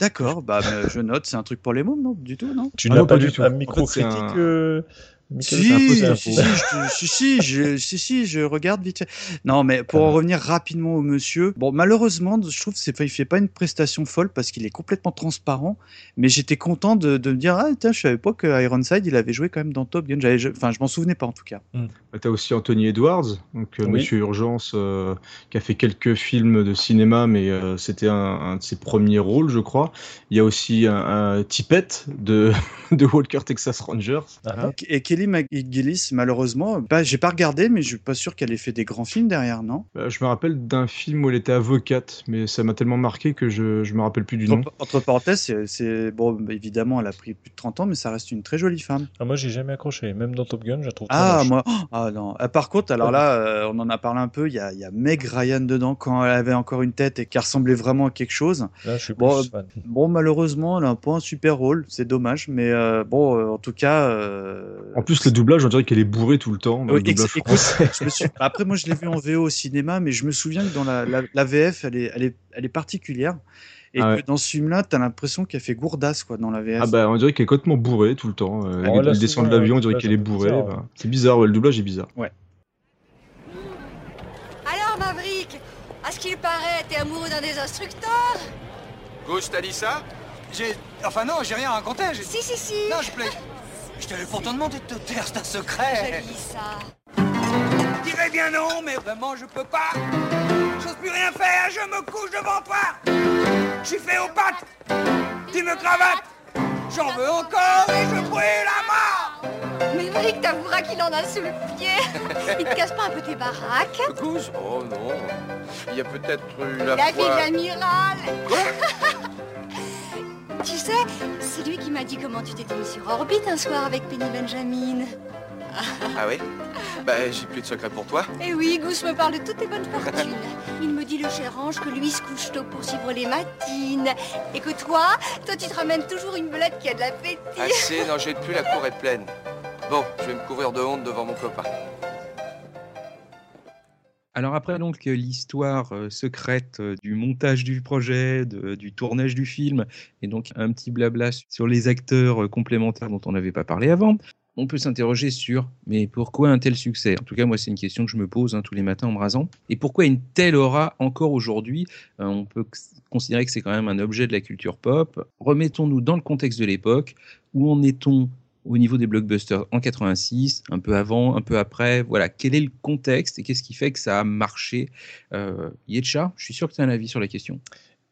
D'accord, bah mais je note, c'est un truc pour les mômes, non Du tout, non Tu Ah n'as non, pas, pas du tout. un En micro fait, c'est critique un- euh, Michael Si, si, si, je- si, si, je, si, si, je regarde vite fait. Non, mais pour en revenir rapidement au monsieur, bon, malheureusement, je trouve qu'il ne fait pas une prestation folle parce qu'il est complètement transparent, mais j'étais content de, de me dire, ah, tiens, je savais pas que Ironside, il avait joué quand même dans Top Gun. J'avais- Enfin, je m'en souvenais pas en tout cas. Bah, T'as aussi Anthony Edwards, donc euh, Oui. Monsieur Urgence, euh, qui a fait quelques films de cinéma, mais euh, c'était un, un de ses premiers rôles, je crois. Il y a aussi un, un Tippett de, de Walker Texas Rangers. Ah, Et Kelly McGillis, malheureusement, bah, j'ai pas regardé, mais je suis pas sûr qu'elle ait fait des grands films derrière, non? Bah, je me rappelle d'un film où elle était avocate, mais ça m'a tellement marqué que je, je me rappelle plus du nom. Entre, entre parenthèses, c'est- bon, évidemment, elle a pris plus de 30 ans, mais ça reste une très jolie femme. Ah, moi, j'ai jamais accroché. Même dans Top Gun, je la trouve très Ah, moche. moi, ah non. Ah, par contre, alors là, euh, on en a parlé un peu. Il y a, il y a Meg Ryan dedans quand elle avait encore une tête et qui ressemblait vraiment à quelque chose. Là, je suis Bon, plus fan. Bon, malheureusement, elle a pas un super rôle. C'est dommage, mais euh, bon, euh, en tout cas. euh, En plus, le doublage, on dirait qu'elle est bourrée tout le temps. dans oui, le ex- doublage écoute, français. je me suis- Après, moi, je l'ai vu en VO au cinéma, mais je me souviens que dans la, la, la VF, elle est, elle est, elle est particulière. Et Ah que ouais. dans ce film-là, t'as l'impression qu'elle fait gourdasse, quoi, dans la VF. Ah bah on dirait qu'elle est complètement bourrée tout le temps. Euh, elle, là, elle descend de l'avion, on ouais, dirait qu'elle est bourrée. bizarre, bah, c'est bizarre, ouais, le doublage est bizarre. Alors, Maverick, à ce qu'il paraît, t'es amoureux d'un des instructeurs? Gus, t'as dit ça? J'ai. Enfin, non, j'ai rien raconté. Si, si, si. Non, je plais. Je t'avais pourtant demandé de te taire, c'est un secret. Joli, ça. Je dirais bien non, mais vraiment, je peux pas. J'ose plus rien faire, je me couche devant toi. Je suis fait aux pattes. Tu me cravates. J'en veux encore et je brûle la mort. Mais Maverick t'avouera qu'il en a sous le pied. Il te casse pas un peu tes baraques Oh non. Il y a peut-être eu la, La fille fois... de l'amiral Tu sais, c'est lui qui m'a dit comment tu t'étais mis sur orbite un soir avec Penny Benjamin. Ah oui? Bah, j'ai plus de secret pour toi. Eh oui, Gus me parle de toutes tes bonnes fortunes. Il me dit le cher ange que lui se couche tôt pour suivre les matines. Et que toi, toi tu te ramènes toujours une belette qui a de l'appétit. Assez, non, j'ai plus la cour est pleine. Bon, je vais me couvrir de honte devant mon copain. Alors après donc l'histoire euh, secrète euh, du montage du projet, du tournage du film, et donc un petit blabla sur les acteurs euh, complémentaires dont on n'avait pas parlé avant, on peut s'interroger sur mais pourquoi un tel succès? En tout cas moi c'est une question que je me pose hein, tous les matins en me rasant. Et pourquoi une telle aura encore aujourd'hui? On peut considérer que c'est quand même un objet de la culture pop. Remettons-nous dans le contexte de l'époque. Où en est-on au niveau des blockbusters en 86, un peu avant, un peu après. Voilà, quel est le contexte et qu'est-ce qui fait que ça a marché? Euh, Yetcha, je suis sûr que tu as un avis sur la question.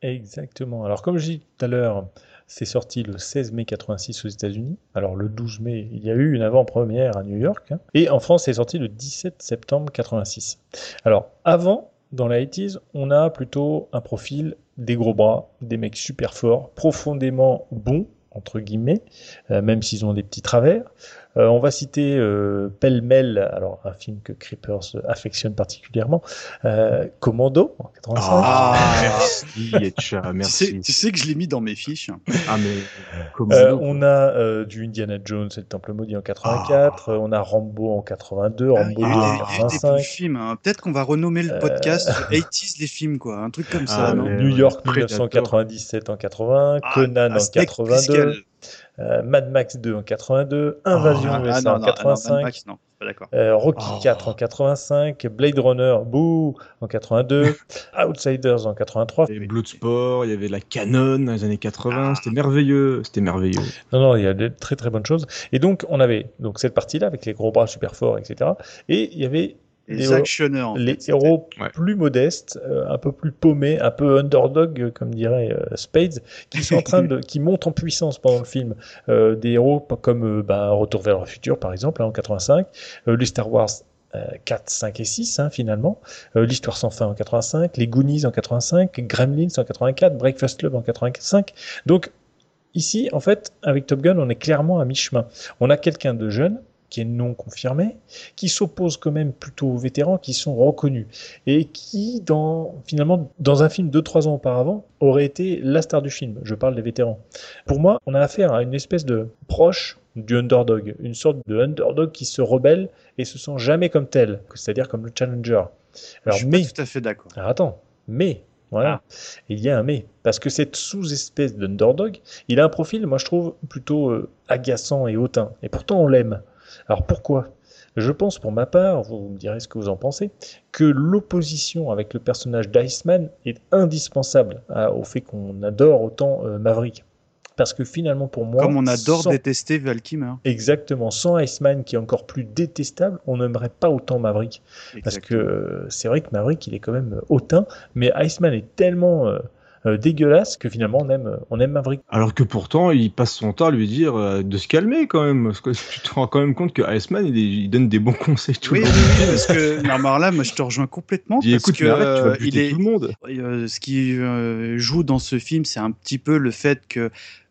Exactement. Alors, comme je dis tout à l'heure, C'est sorti le 16 mai 86 aux États-Unis. Alors le 12 mai, il y a eu une avant-première à New York. hein. Et en France, c'est sorti le 17 septembre 86. Alors avant, dans la 80s, on a plutôt un profil des gros bras, des mecs super forts, profondément bons entre guillemets, euh, même s'ils ont des petits travers. Euh, on va citer euh, pêle-mêle, alors un film que Creepers affectionne particulièrement, euh, Commando en 85. Ah, merci, Etcha, Tu merci. sais, tu sais que je l'ai mis dans mes fiches. Ah, mais Euh, Commando, on a euh, du Indiana Jones et le Temple maudit en 84, euh, on a Rambo en 82, Ah, Rambo il y 2 a eu en des- il y a eu des bons 85, films. hein. Peut-être qu'on va renommer le podcast 80s les films, quoi. Un truc comme ça, Ah, non? Mais- New York Predator. 1997 en 80, Ah, Conan en Aztec 82, Fiscal. Euh, Mad Max 2 en 82, Invasion Ah, USA ah, non, en non, 85, non, Mad Max, non, pas d'accord. Euh, Rocky Oh. 4 en 85, Blade Runner, bouh, en 82, Outsiders en 83. Il y avait Bloodsport, il y avait la Canon dans les années 80, c'était merveilleux, c'était merveilleux. Non, non, il y a de très très bonnes choses. Et donc, on avait donc cette partie-là avec les gros bras super forts, etc. Et il y avait Les actionneurs. en les fait, héros Ouais. plus modestes, euh, un peu plus paumés, un peu underdog, euh, comme dirait euh, Spades, qui sont en train de, qui montent en puissance pendant le film. Euh, des héros pas comme euh, bah, Retour vers le futur, par exemple, hein, en 85, euh, les Star Wars. euh, 4, 5 et 6 hein, finalement, Euh, l'histoire sans fin en 85, les Goonies en 85, Gremlins en 84, Breakfast Club en 85. Donc ici, en fait, avec Top Gun, on est clairement à mi-chemin. On a quelqu'un de jeune qui est non confirmé, qui s'oppose quand même plutôt aux vétérans qui sont reconnus et qui, dans, finalement, dans un film deux trois ans auparavant, aurait été la star du film. Je parle des vétérans. Pour moi, on a affaire à une espèce de proche du underdog, une sorte de underdog qui se rebelle et se sent jamais comme tel, c'est-à-dire comme le challenger. Je suis mais pas tout à fait d'accord. alors attends, mais, voilà, il y a un mais. Parce que cette sous-espèce d'underdog, il a un profil, moi je trouve, plutôt euh, agaçant et hautain. Et pourtant on l'aime. Alors pourquoi? Je pense pour ma part, vous me direz ce que vous en pensez, que l'opposition avec le personnage d'Iceman est indispensable à- au fait qu'on adore autant euh, Maverick. Parce que finalement pour moi... Comme on adore sans- détester Val. Exactement, sans Iceman qui est encore plus détestable, on n'aimerait pas autant Maverick. Parce que euh, c'est vrai que Maverick, il est quand même euh, hautain, mais Iceman est tellement euh, euh, dégueulasse que finalement on aime, on aime Maverick. Alors que pourtant, il passe son temps à lui dire euh, de se calmer quand même. Parce que tu te rends quand même compte que Iceman, il, donne des bons conseils tout Oui, le oui, parce que non, là, moi, je te rejoins complètement. Parce écoute, que mais arrête, tu vas euh, il est tout le monde. Euh, ce qui euh, joue dans ce film, c'est un petit peu le fait que,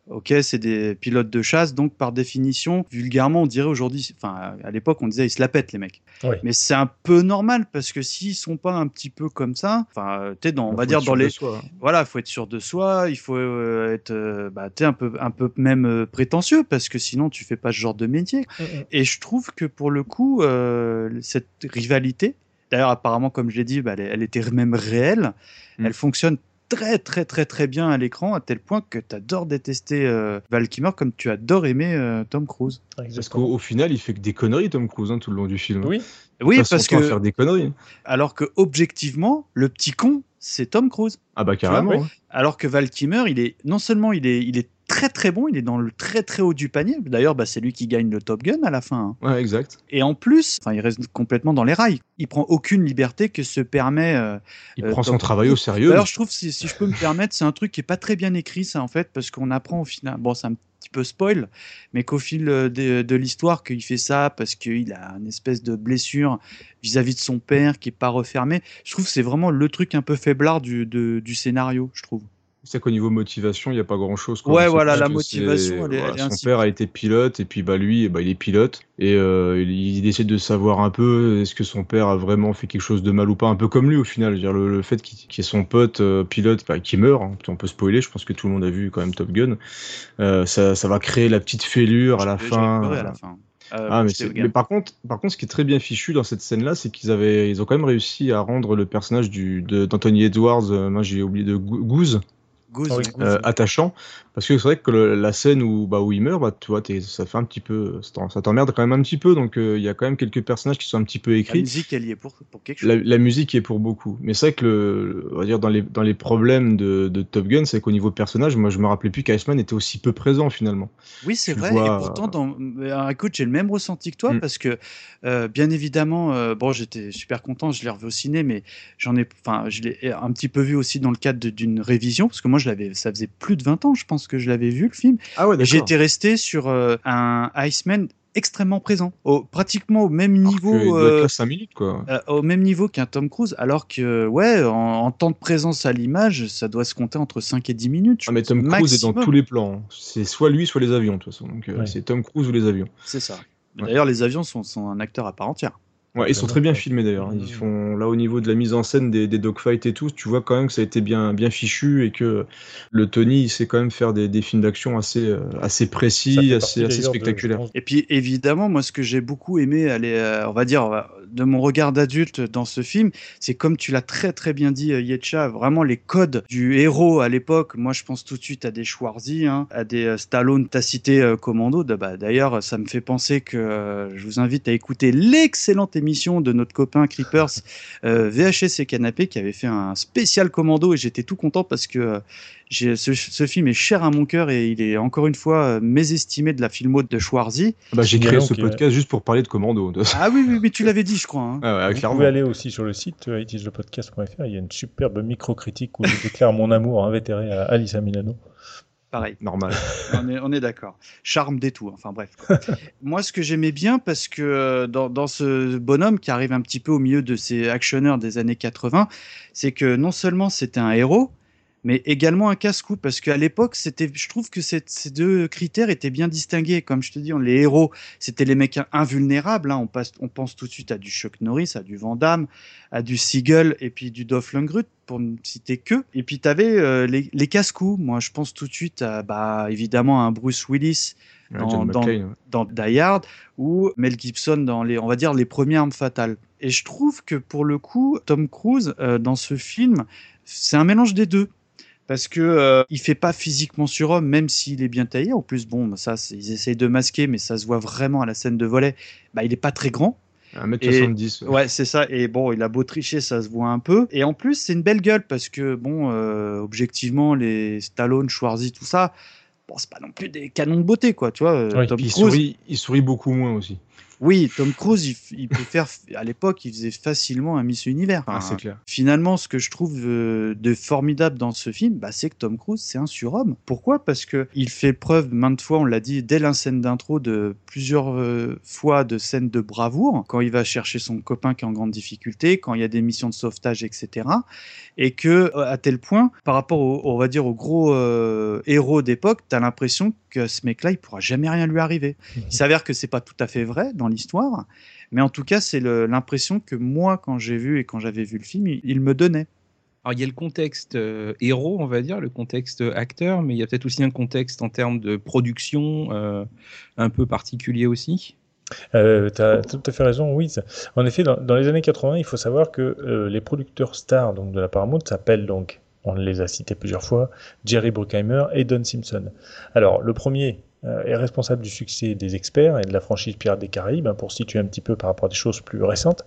ok, c'est des pilotes de chasse, donc par définition, vulgairement, on dirait aujourd'hui, enfin, à l'époque, on disait ils se la pètent les mecs. Oui. Mais c'est un peu normal parce que s'ils sont pas un petit peu comme ça, enfin, tu dans, on va dire dans les, soi. hein. voilà, faut être sûr de soi, il faut euh, être, euh, bah, t'es un peu, un peu même euh, prétentieux parce que sinon tu fais pas ce genre de métier. Et je trouve que pour le coup, euh, cette rivalité, d'ailleurs apparemment comme je l'ai dit, bah, elle était même réelle, Mm. elle fonctionne très très très très bien à l'écran à tel point que tu adores détester euh, Val Kilmer comme tu adores aimer euh, Tom Cruise. Parce qu'au au final, il fait que des conneries, Tom Cruise, hein, tout le long du film. Oui. Oui, Il parce que faire des conneries. alors que objectivement, le petit con, c'est Tom Cruise. Ah bah vois, carrément. hein. Alors que Val Kilmer, il est non seulement il est, il est très très bon, il est dans le très très haut du panier. D'ailleurs, bah, c'est lui qui gagne le Top Gun à la fin. hein. Ouais, exact. Et en plus, il reste complètement dans les rails. Il prend aucune liberté que se permet. euh, Il euh, prend son travail au sérieux. Alors, je trouve, si, si je peux me permettre, c'est un truc qui est pas très bien écrit, ça, en fait, parce qu'on apprend au final. Bon, c'est un petit peu spoil, mais qu'au fil euh, de, de l'histoire, qu'il fait ça parce qu'il a une espèce de blessure vis-à-vis de son père qui est pas refermée. Je trouve que c'est vraiment le truc un peu faiblard du, de- du scénario, je trouve. C'est qu'au niveau motivation, il n'y a pas grand chose. Ouais, voilà, la motivation, elle est- elle est Son père a été pilote, et puis bah, lui, bah, il est pilote, et euh, il, il essaie de savoir un peu est-ce que son père a vraiment fait quelque chose de mal ou pas, un peu comme lui au final. Je veux dire, le, le fait qu'il qu'il y ait son pote euh, pilote bah, qui meurt, hein, on peut spoiler, je pense que tout le monde a vu quand même Top Gun, euh, ça, ça va créer la petite fêlure à la fin. à la fin. Euh, Ah, mais, mais par contre, par contre, ce qui est très bien fichu dans cette scène-là, c'est qu'ils avaient, ils ont quand même réussi à rendre le personnage du, de- d'Anthony Edwards, euh, moi j'ai oublié de Goo- Goose, Goose, Ah oui, ouais. Goose. euh, attachant, parce que c'est vrai que le- la scène où, bah, où il meurt, bah, tu vois, ça fait un petit peu, ça t'en- ça t'emmerde quand même un petit peu, donc euh, il y a quand même quelques personnages qui sont un petit peu La écrits. musique, elle y est pour, pour quelque chose. La, la musique est pour beaucoup, mais c'est vrai que le, on va dire dans les dans les problèmes de, de Top Gun, c'est qu'au niveau personnage, moi je me rappelais plus qu'Iceman était aussi peu présent finalement. Oui, c'est vrai. vois, et pourtant, dans... Alors, écoute, j'ai le même ressenti que toi Mm. parce que, euh, bien évidemment, euh, bon, j'étais super content, je l'ai revu au ciné, mais j'en ai, enfin, je l'ai un petit peu vu aussi dans le cadre d'une révision parce que moi, je l'avais, ça faisait plus de 20 ans, je pense que je l'avais vu le film. Ah ouais. J'étais resté sur euh, un Iceman extrêmement présent, au, pratiquement au même niveau. Euh, là 5 minutes, quoi. euh, au même niveau qu'un Tom Cruise, alors que, ouais, en, en temps de présence à l'image, ça doit se compter entre 5 et 10 minutes. Ah, mais Tom Cruise est dans tous les plans. hein. C'est soit lui, soit les avions, de toute façon. Donc, euh, Ouais. c'est Tom Cruise ou les avions. C'est ça. D'ailleurs, les avions sont, sont un acteur à part entière. Ouais, ils sont très bien filmés d'ailleurs. Ils font là au niveau de la mise en scène des, des dogfights et tout, tu vois quand même que ça a été bien bien fichu et que le Tony il sait quand même faire des, des films d'action assez euh, assez précis, assez assez de- spectaculaires. Et puis évidemment, moi ce que j'ai beaucoup aimé, aller, euh, on va dire, euh, de mon regard d'adulte dans ce film, c'est comme tu l'as très très bien dit, euh, Yetcha, vraiment les codes du héros à l'époque. Moi je pense tout de suite à des Schwarzy, hein, à des euh, Stallone, t'as cité euh, Commando. De- bah, D'ailleurs, ça me fait penser que je vous invite à écouter l'excellente émission de notre copain Creepers VHS et Canapé qui avait fait un spécial Commando et j'étais tout content parce que ce, ce film est cher à mon cœur et il est encore une fois euh, mésestimé de la filmo de Schwarzy. Ah bah, j'ai créé ce qu'il- podcast juste pour parler de Commando. Ah oui, oui, mais tu l'avais dit, je crois. hein. Ah ouais, Vous pouvez aller aussi sur le site euh, itislepodcast.fr, il y a une superbe micro-critique où je déclare mon amour invétéré à Alissa Milano. Pareil. Normal. on est, on est d'accord. Charme des tout, enfin bref. Moi, ce que j'aimais bien, parce que euh, dans, dans ce bonhomme qui arrive un petit peu au milieu de ces actionneurs des années 80, c'est que non seulement c'était un héros, mais également un casse-cou, parce qu'à l'époque, c'était, je trouve que cette- ces deux critères étaient bien distingués. Comme je te dis, les héros, c'était les mecs invulnérables. hein. On, passe, on pense tout de suite à du Chuck Norris, à du Van Damme, à du Siegel et puis du Dolph Lundgren, pour ne citer que. Et puis tu avais les, les casse-coups. Moi, je pense tout de suite à, bah, évidemment, à un Bruce Willis dans, ouais. dans Die Hard ou Mel Gibson dans les, on va dire, les premières armes fatales. Et je trouve que pour le coup, Tom Cruise, euh, dans ce film, c'est un mélange des deux. Parce que euh, il fait pas physiquement surhomme, même s'il est bien taillé. En plus, bon, ça, c'est- ils essayent de masquer, mais ça se voit vraiment à la scène de volet. Bah, il est pas très grand. 1m70. Et- Ouais, c'est ça. Et bon, il a beau tricher, ça se voit un peu. Et en plus, c'est une belle gueule parce que, bon, euh, objectivement, les Stallone, Schwarzy, tout ça, bon, c'est pas non plus des canons de beauté, quoi. Tu vois, euh, Tom il Cruise. sourit, il sourit beaucoup moins aussi. Oui, Tom Cruise, il, peut faire. À l'époque, il faisait facilement un Miss Univers. Ah, c'est clair. Finalement, ce que je trouve euh, de formidable dans ce film, bah, c'est que Tom Cruise, c'est un surhomme. Pourquoi? Parce que il fait preuve maintes fois, on l'a dit dès la scène d'intro, de plusieurs euh, fois de scènes de bravoure, quand il va chercher son copain qui est en grande difficulté, quand il y a des missions de sauvetage, etc. Et que euh, à tel point, par rapport au, on va dire, au gros euh, héros d'époque, t'as l'impression que ce mec-là, il pourra jamais rien lui arriver. Il s'avère que c'est pas tout à fait vrai dans l'histoire, mais en tout cas, c'est l'impression que moi, quand j'ai vu et quand j'avais vu le film, il, il me donnait. Alors, il y a le contexte euh, héros, on va dire, le contexte acteur, mais il y a peut-être aussi un contexte en termes de production euh, un peu particulier aussi. Euh, tu as tout à fait raison, oui. En effet, dans, dans les années 80, il faut savoir que euh, les producteurs stars donc, de la Paramount s'appellent donc, on les a cités plusieurs fois, Jerry Bruckheimer et Don Simpson. Alors, le premier euh, est responsable du succès des experts et de la franchise Pirates des Caraïbes, hein, pour situer un petit peu par rapport à des choses plus récentes,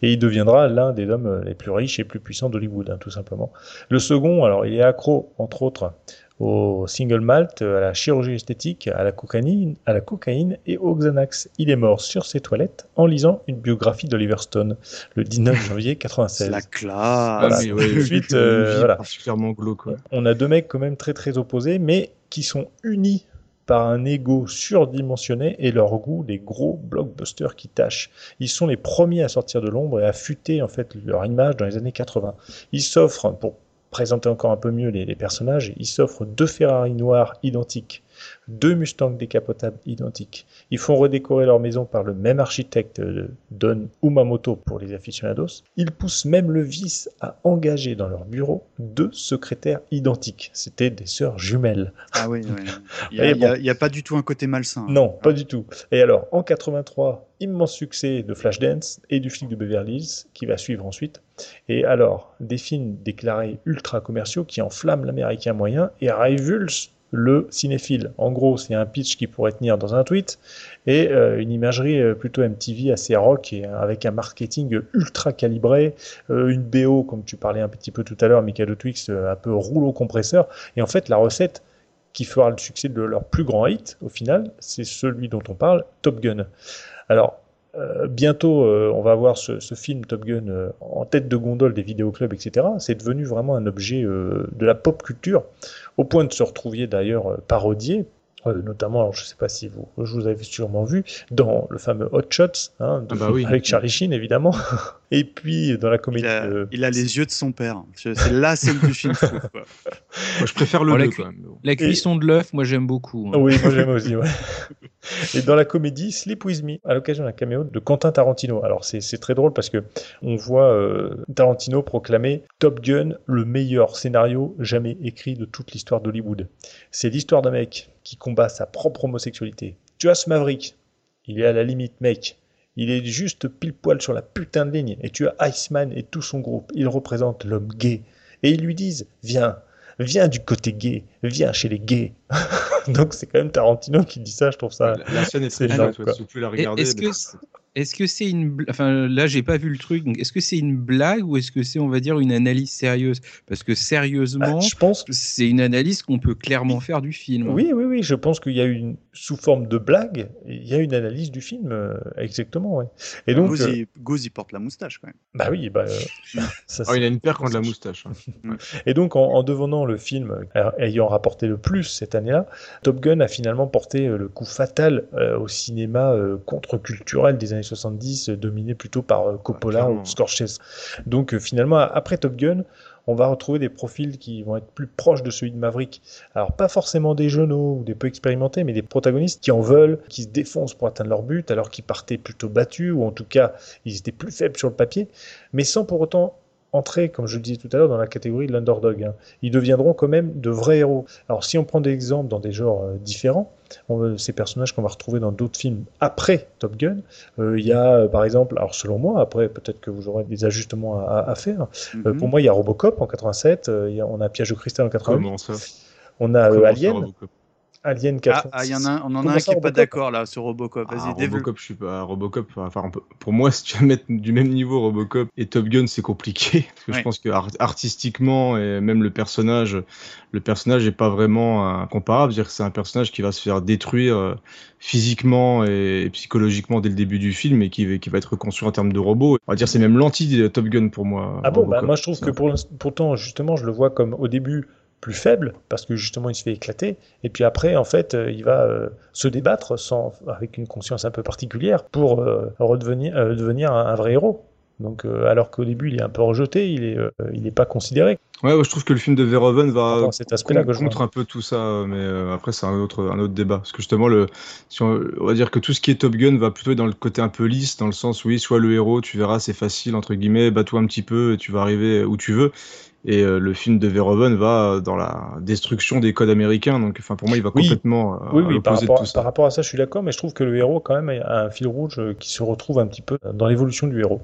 et il deviendra l'un des hommes les plus riches et plus puissants d'Hollywood, hein, tout simplement. Le second, alors, il est accro, entre autres, au single malt, à la chirurgie esthétique, à la cocaïne, à la cocaïne et au Xanax. Il est mort sur ses toilettes en lisant une biographie d'Oliver Stone le 19 janvier 96. C'est la classe. Voilà. Ah, mais ouais, Ensuite, euh, voilà. particulièrement glauque. ouais. On a deux mecs quand même très très opposés, mais qui sont unis par un ego surdimensionné et leur goût des gros blockbusters qui tâchent. Ils sont les premiers à sortir de l'ombre et à futer en fait leur image dans les années 80. Ils s'offrent, pour présenter encore un peu mieux les, personnages, ils s'offrent deux Ferrari noirs identiques, deux Mustangs décapotables identiques. Ils font redécorer leur maison par le même architecte, euh, Don Umamoto pour les aficionados. Ils poussent même le vice à engager dans leur bureau deux secrétaires identiques. C'était des sœurs jumelles. Ah oui, oui. Il n'y a, bon. pas du tout un côté malsain. hein. Non, pas du tout. Et alors, en 83, immense succès de Flashdance et du flic de Beverly Hills, qui va suivre ensuite. Et alors, des films déclarés ultra commerciaux qui enflamment l'américain moyen et révulsent le cinéphile. En gros, c'est un pitch qui pourrait tenir dans un tweet et euh, une imagerie euh, plutôt MTV assez rock et euh, avec un marketing ultra calibré, une BO comme tu parlais un petit peu tout à l'heure, Mikado Twix, un peu rouleau compresseur. Et en fait, la recette qui fera le succès de leur plus grand hit, au final, c'est celui dont on parle, Top Gun. Alors, bientôt, on va avoir ce, film Top Gun en tête de gondole des vidéoclubs, etc. C'est devenu vraiment un objet de la pop culture, au point de se retrouver d'ailleurs euh, parodié. euh, notamment, alors je ne sais pas si vous, je vous avez sûrement vu, dans le fameux Hot Shots, hein, de- Ah bah oui. avec Charlie Sheen évidemment, et puis dans la Il comédie. a, euh, il a les yeux de son père. C'est la scène du film. je trouve, quoi. Moi, je préfère le Oh, la, 2 cu- quand même. la cuisson de l'œuf, moi j'aime beaucoup. hein. Oui, moi j'aime aussi. Ouais. Et dans la comédie Sleep With Me, à l'occasion d'un caméo de Quentin Tarantino. Alors c'est c'est très drôle parce que on voit euh, Tarantino proclamer Top Gun le meilleur scénario jamais écrit de toute l'histoire d'Hollywood. C'est l'histoire d'un mec qui combat sa propre homosexualité. Tu as ce Maverick, il est à la limite mec. Il est juste pile poil sur la putain de ligne. Et tu as Iceman et tout son groupe. Ils représentent l'homme gay. Et ils lui disent Viens, viens du côté gay, viens chez les gays. Donc c'est quand même Tarantino qui dit ça, je trouve ça. La, la scène est très pouvez la Et regarder. Est-ce mais- que est-ce que c'est une bl- enfin là j'ai pas vu le truc donc est-ce que c'est une blague ou est-ce que c'est on va dire une analyse sérieuse? Parce que sérieusement Ah, je pense c'est une analyse qu'on peut clairement faire du film. Oui, oui, oui, je pense qu'il y a une, sous forme de blague, il y a une analyse du film, euh, exactement, ouais. Et donc, Goose, euh, il, porte la moustache quand même. bah oui, bah, euh, ça, Oh, il a une paire contre la moustache. hein. Et donc, en, en devenant le film ayant rapporté le plus cette année-là, Top Gun a finalement porté le coup fatal euh, au cinéma euh, contre-culturel des années 70, euh, dominé plutôt par euh, Coppola ou Scorsese. Donc, euh, finalement, après Top Gun, on va retrouver des profils qui vont être plus proches de celui de Maverick. Alors, pas forcément des jeuneaux ou des peu expérimentés, mais des protagonistes qui en veulent, qui se défoncent pour atteindre leur but, alors qu'ils partaient plutôt battus, ou en tout cas, ils étaient plus faibles sur le papier, mais sans pour autant entrer, comme je le disais tout à l'heure, dans la catégorie de l'underdog. hein. Ils deviendront quand même de vrais héros. Alors, si on prend des exemples dans des genres euh, différents, on- ces personnages qu'on va retrouver dans d'autres films après Top Gun, euh, il y a, euh, par exemple, alors selon moi, après peut-être que vous aurez des ajustements à, à faire, Mhm. pour moi, il y a Robocop en 87, euh, il y a- on a Piège de cristal en 88, Comment ça? on a ça, Alien, Robocop Alien Ah, 86. ah, il y en a, un- on en a un qui est pas Robocop d'accord là sur Robocop. Ah, Vas-y, développe. Robocop, je suis pas Robocop. Enfin, on peut- pour moi, si tu veux mettre du même niveau Robocop et Top Gun, c'est compliqué parce que Ouais. je pense que art- artistiquement et même le personnage, le personnage est pas vraiment euh, comparable. C'est-à-dire que c'est un personnage qui va se faire détruire euh, physiquement et, et psychologiquement dès le début du film et qui, va- qui va être reconstruit en termes de robot. On va dire c'est même l'anti de Top Gun pour moi. Ah bon, bah, moi je trouve que pour pourtant, justement, je le vois comme au début plus faible, parce que justement il se fait éclater, et puis après, en fait, euh, il va euh, se débattre sans, avec une conscience un peu particulière pour euh, redevenir euh, devenir un, un vrai héros. Donc, alors qu'au début il est un peu rejeté, il est, il est pas considéré. Ouais, ouais, je trouve que le film de Verhoeven va à cet aspect-là que je contre un peu tout ça, mais après c'est un autre un autre débat. Parce que justement le, si on, on va dire que tout ce qui est Top Gun va plutôt dans le côté un peu lisse, dans le sens oui, soit le héros, tu verras, c'est facile entre guillemets, bats-toi un petit peu et tu vas arriver où tu veux. Et euh, le film de Verhoeven va dans la destruction des codes américains. Donc, enfin pour moi, il va complètement euh, Oui, oui, par rapport, tout ça. par rapport à ça, je suis d'accord, mais je trouve que le héros, quand même, a un fil rouge euh, qui se retrouve un petit peu dans l'évolution du héros.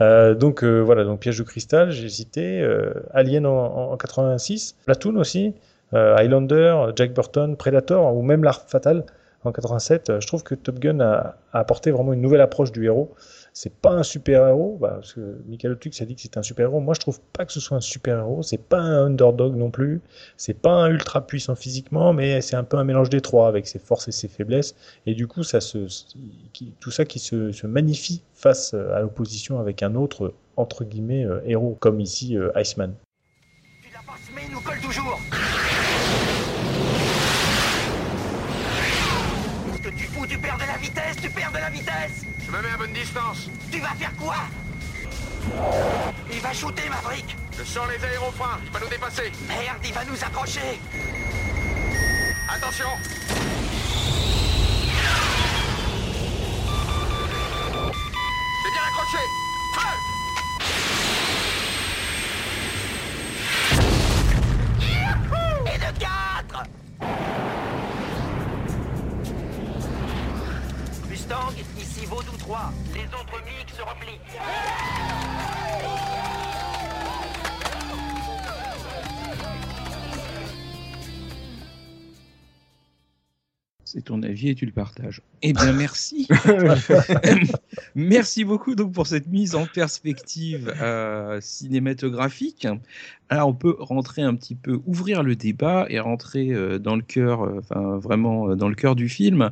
Euh, donc euh, voilà, donc Piège de cristal, j'ai cité, Alien en, en 86, Platoon aussi, Highlander, Jack Burton, Predator, ou même L'Arme Fatale en 87. Euh, Je trouve que Top Gun a, a apporté vraiment une nouvelle approche du héros. C'est pas un super-héros, bah, parce que Michael Tux a dit que c'était un super-héros. Moi, je trouve pas que ce soit un super-héros. C'est pas un underdog non plus. C'est pas un ultra puissant physiquement, mais c'est un peu un mélange des trois avec ses forces et ses faiblesses. Et du coup, ça se, tout ça qui se, magnifie face euh, à l'opposition avec un autre entre guillemets euh, héros, comme ici euh, Iceman. Mais il nous colle toujours tu perds de la vitesse Tu perds de la vitesse Je me mets à bonne distance. Tu vas faire quoi? Il va shooter, Maverick Je sens les aérofreins. Je peux nous dépasser. Merde, il va nous accrocher Attention C'est bien accroché Vaudou 3. Les autres se replient. C'est ton avis et tu le partages. Eh bien, merci. merci beaucoup donc pour cette mise en perspective euh, cinématographique. Alors, on peut rentrer un petit peu, ouvrir le débat et rentrer euh, dans le cœur, euh, enfin vraiment euh, dans le cœur du film.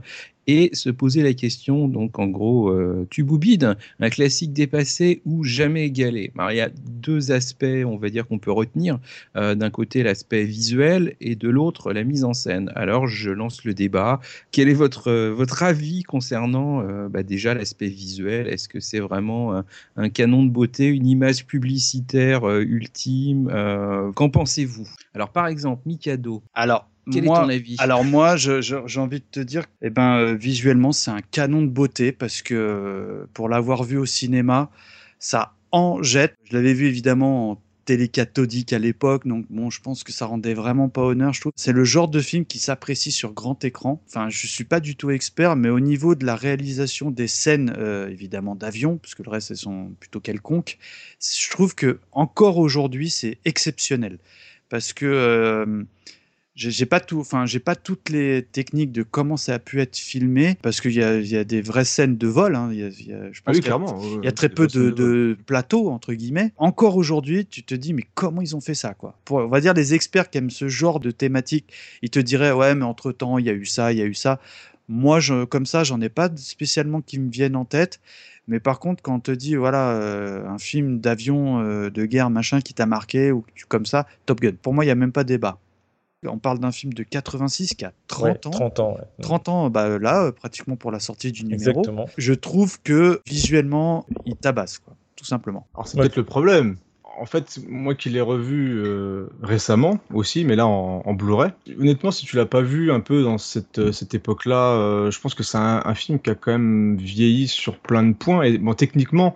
Et se poser la question, donc en gros, euh, tu boubides, un classique dépassé ou jamais égalé. Il y a deux aspects, on va dire, qu'on peut retenir. Euh, D'un côté, l'aspect visuel et de l'autre, la mise en scène. Alors, je lance le débat. Quel est votre, euh, votre avis concernant euh, bah, déjà l'aspect visuel? Est-ce que c'est vraiment un, canon de beauté, une image publicitaire ultime Qu'en pensez-vous? Alors, par exemple, Mikado. Alors, quel moi, est ton avis? Alors moi, j'ai envie de te dire, eh ben, euh, visuellement, c'est un canon de beauté parce que euh, pour l'avoir vu au cinéma, ça en jette. Je l'avais vu évidemment en télé cathodique à l'époque, donc bon, je pense que ça rendait vraiment pas honneur. Je trouve c'est le genre de film qui s'apprécie sur grand écran. Enfin, je suis pas du tout expert, mais au niveau de la réalisation des scènes, euh, évidemment d'avion, parce que le reste elles sont plutôt quelconques, je trouve que encore aujourd'hui, c'est exceptionnel parce que euh, j'ai pas tout, enfin j'ai pas toutes les techniques de comment ça a pu être filmé parce qu'il y a, il y a des vraies scènes de vol. hein. Il y a- il y a- je Ah pense y a- Il y très peu de, de de plateaux entre guillemets. Encore aujourd'hui, tu te dis mais comment ils ont fait ça quoi? Pour, On va dire les experts qui aiment ce genre de thématique, ils te diraient ouais mais entre temps il y a eu ça, il y a eu ça. Moi je, comme ça j'en ai pas spécialement qui me viennent en tête. Mais par contre, quand on te dit, voilà, euh, un film d'avion, euh, de guerre, machin, qui t'a marqué, ou comme ça, Top Gun. Pour moi, il n'y a même pas débat. On parle d'un film de 86 qui a 30 Ouais, ans. 30 ans, ouais. 30 ans, bah, là, euh, pratiquement pour la sortie du numéro. Exactement. Je trouve que visuellement, il tabasse, quoi, tout simplement. Alors c'est peut-être le problème. En fait, moi qui l'ai revu euh, récemment aussi, mais là en, en Blu-ray. Honnêtement, si tu l'as pas vu un peu dans cette, euh, cette époque-là, euh, je pense que c'est un, un film qui a quand même vieilli sur plein de points. Et bon, techniquement,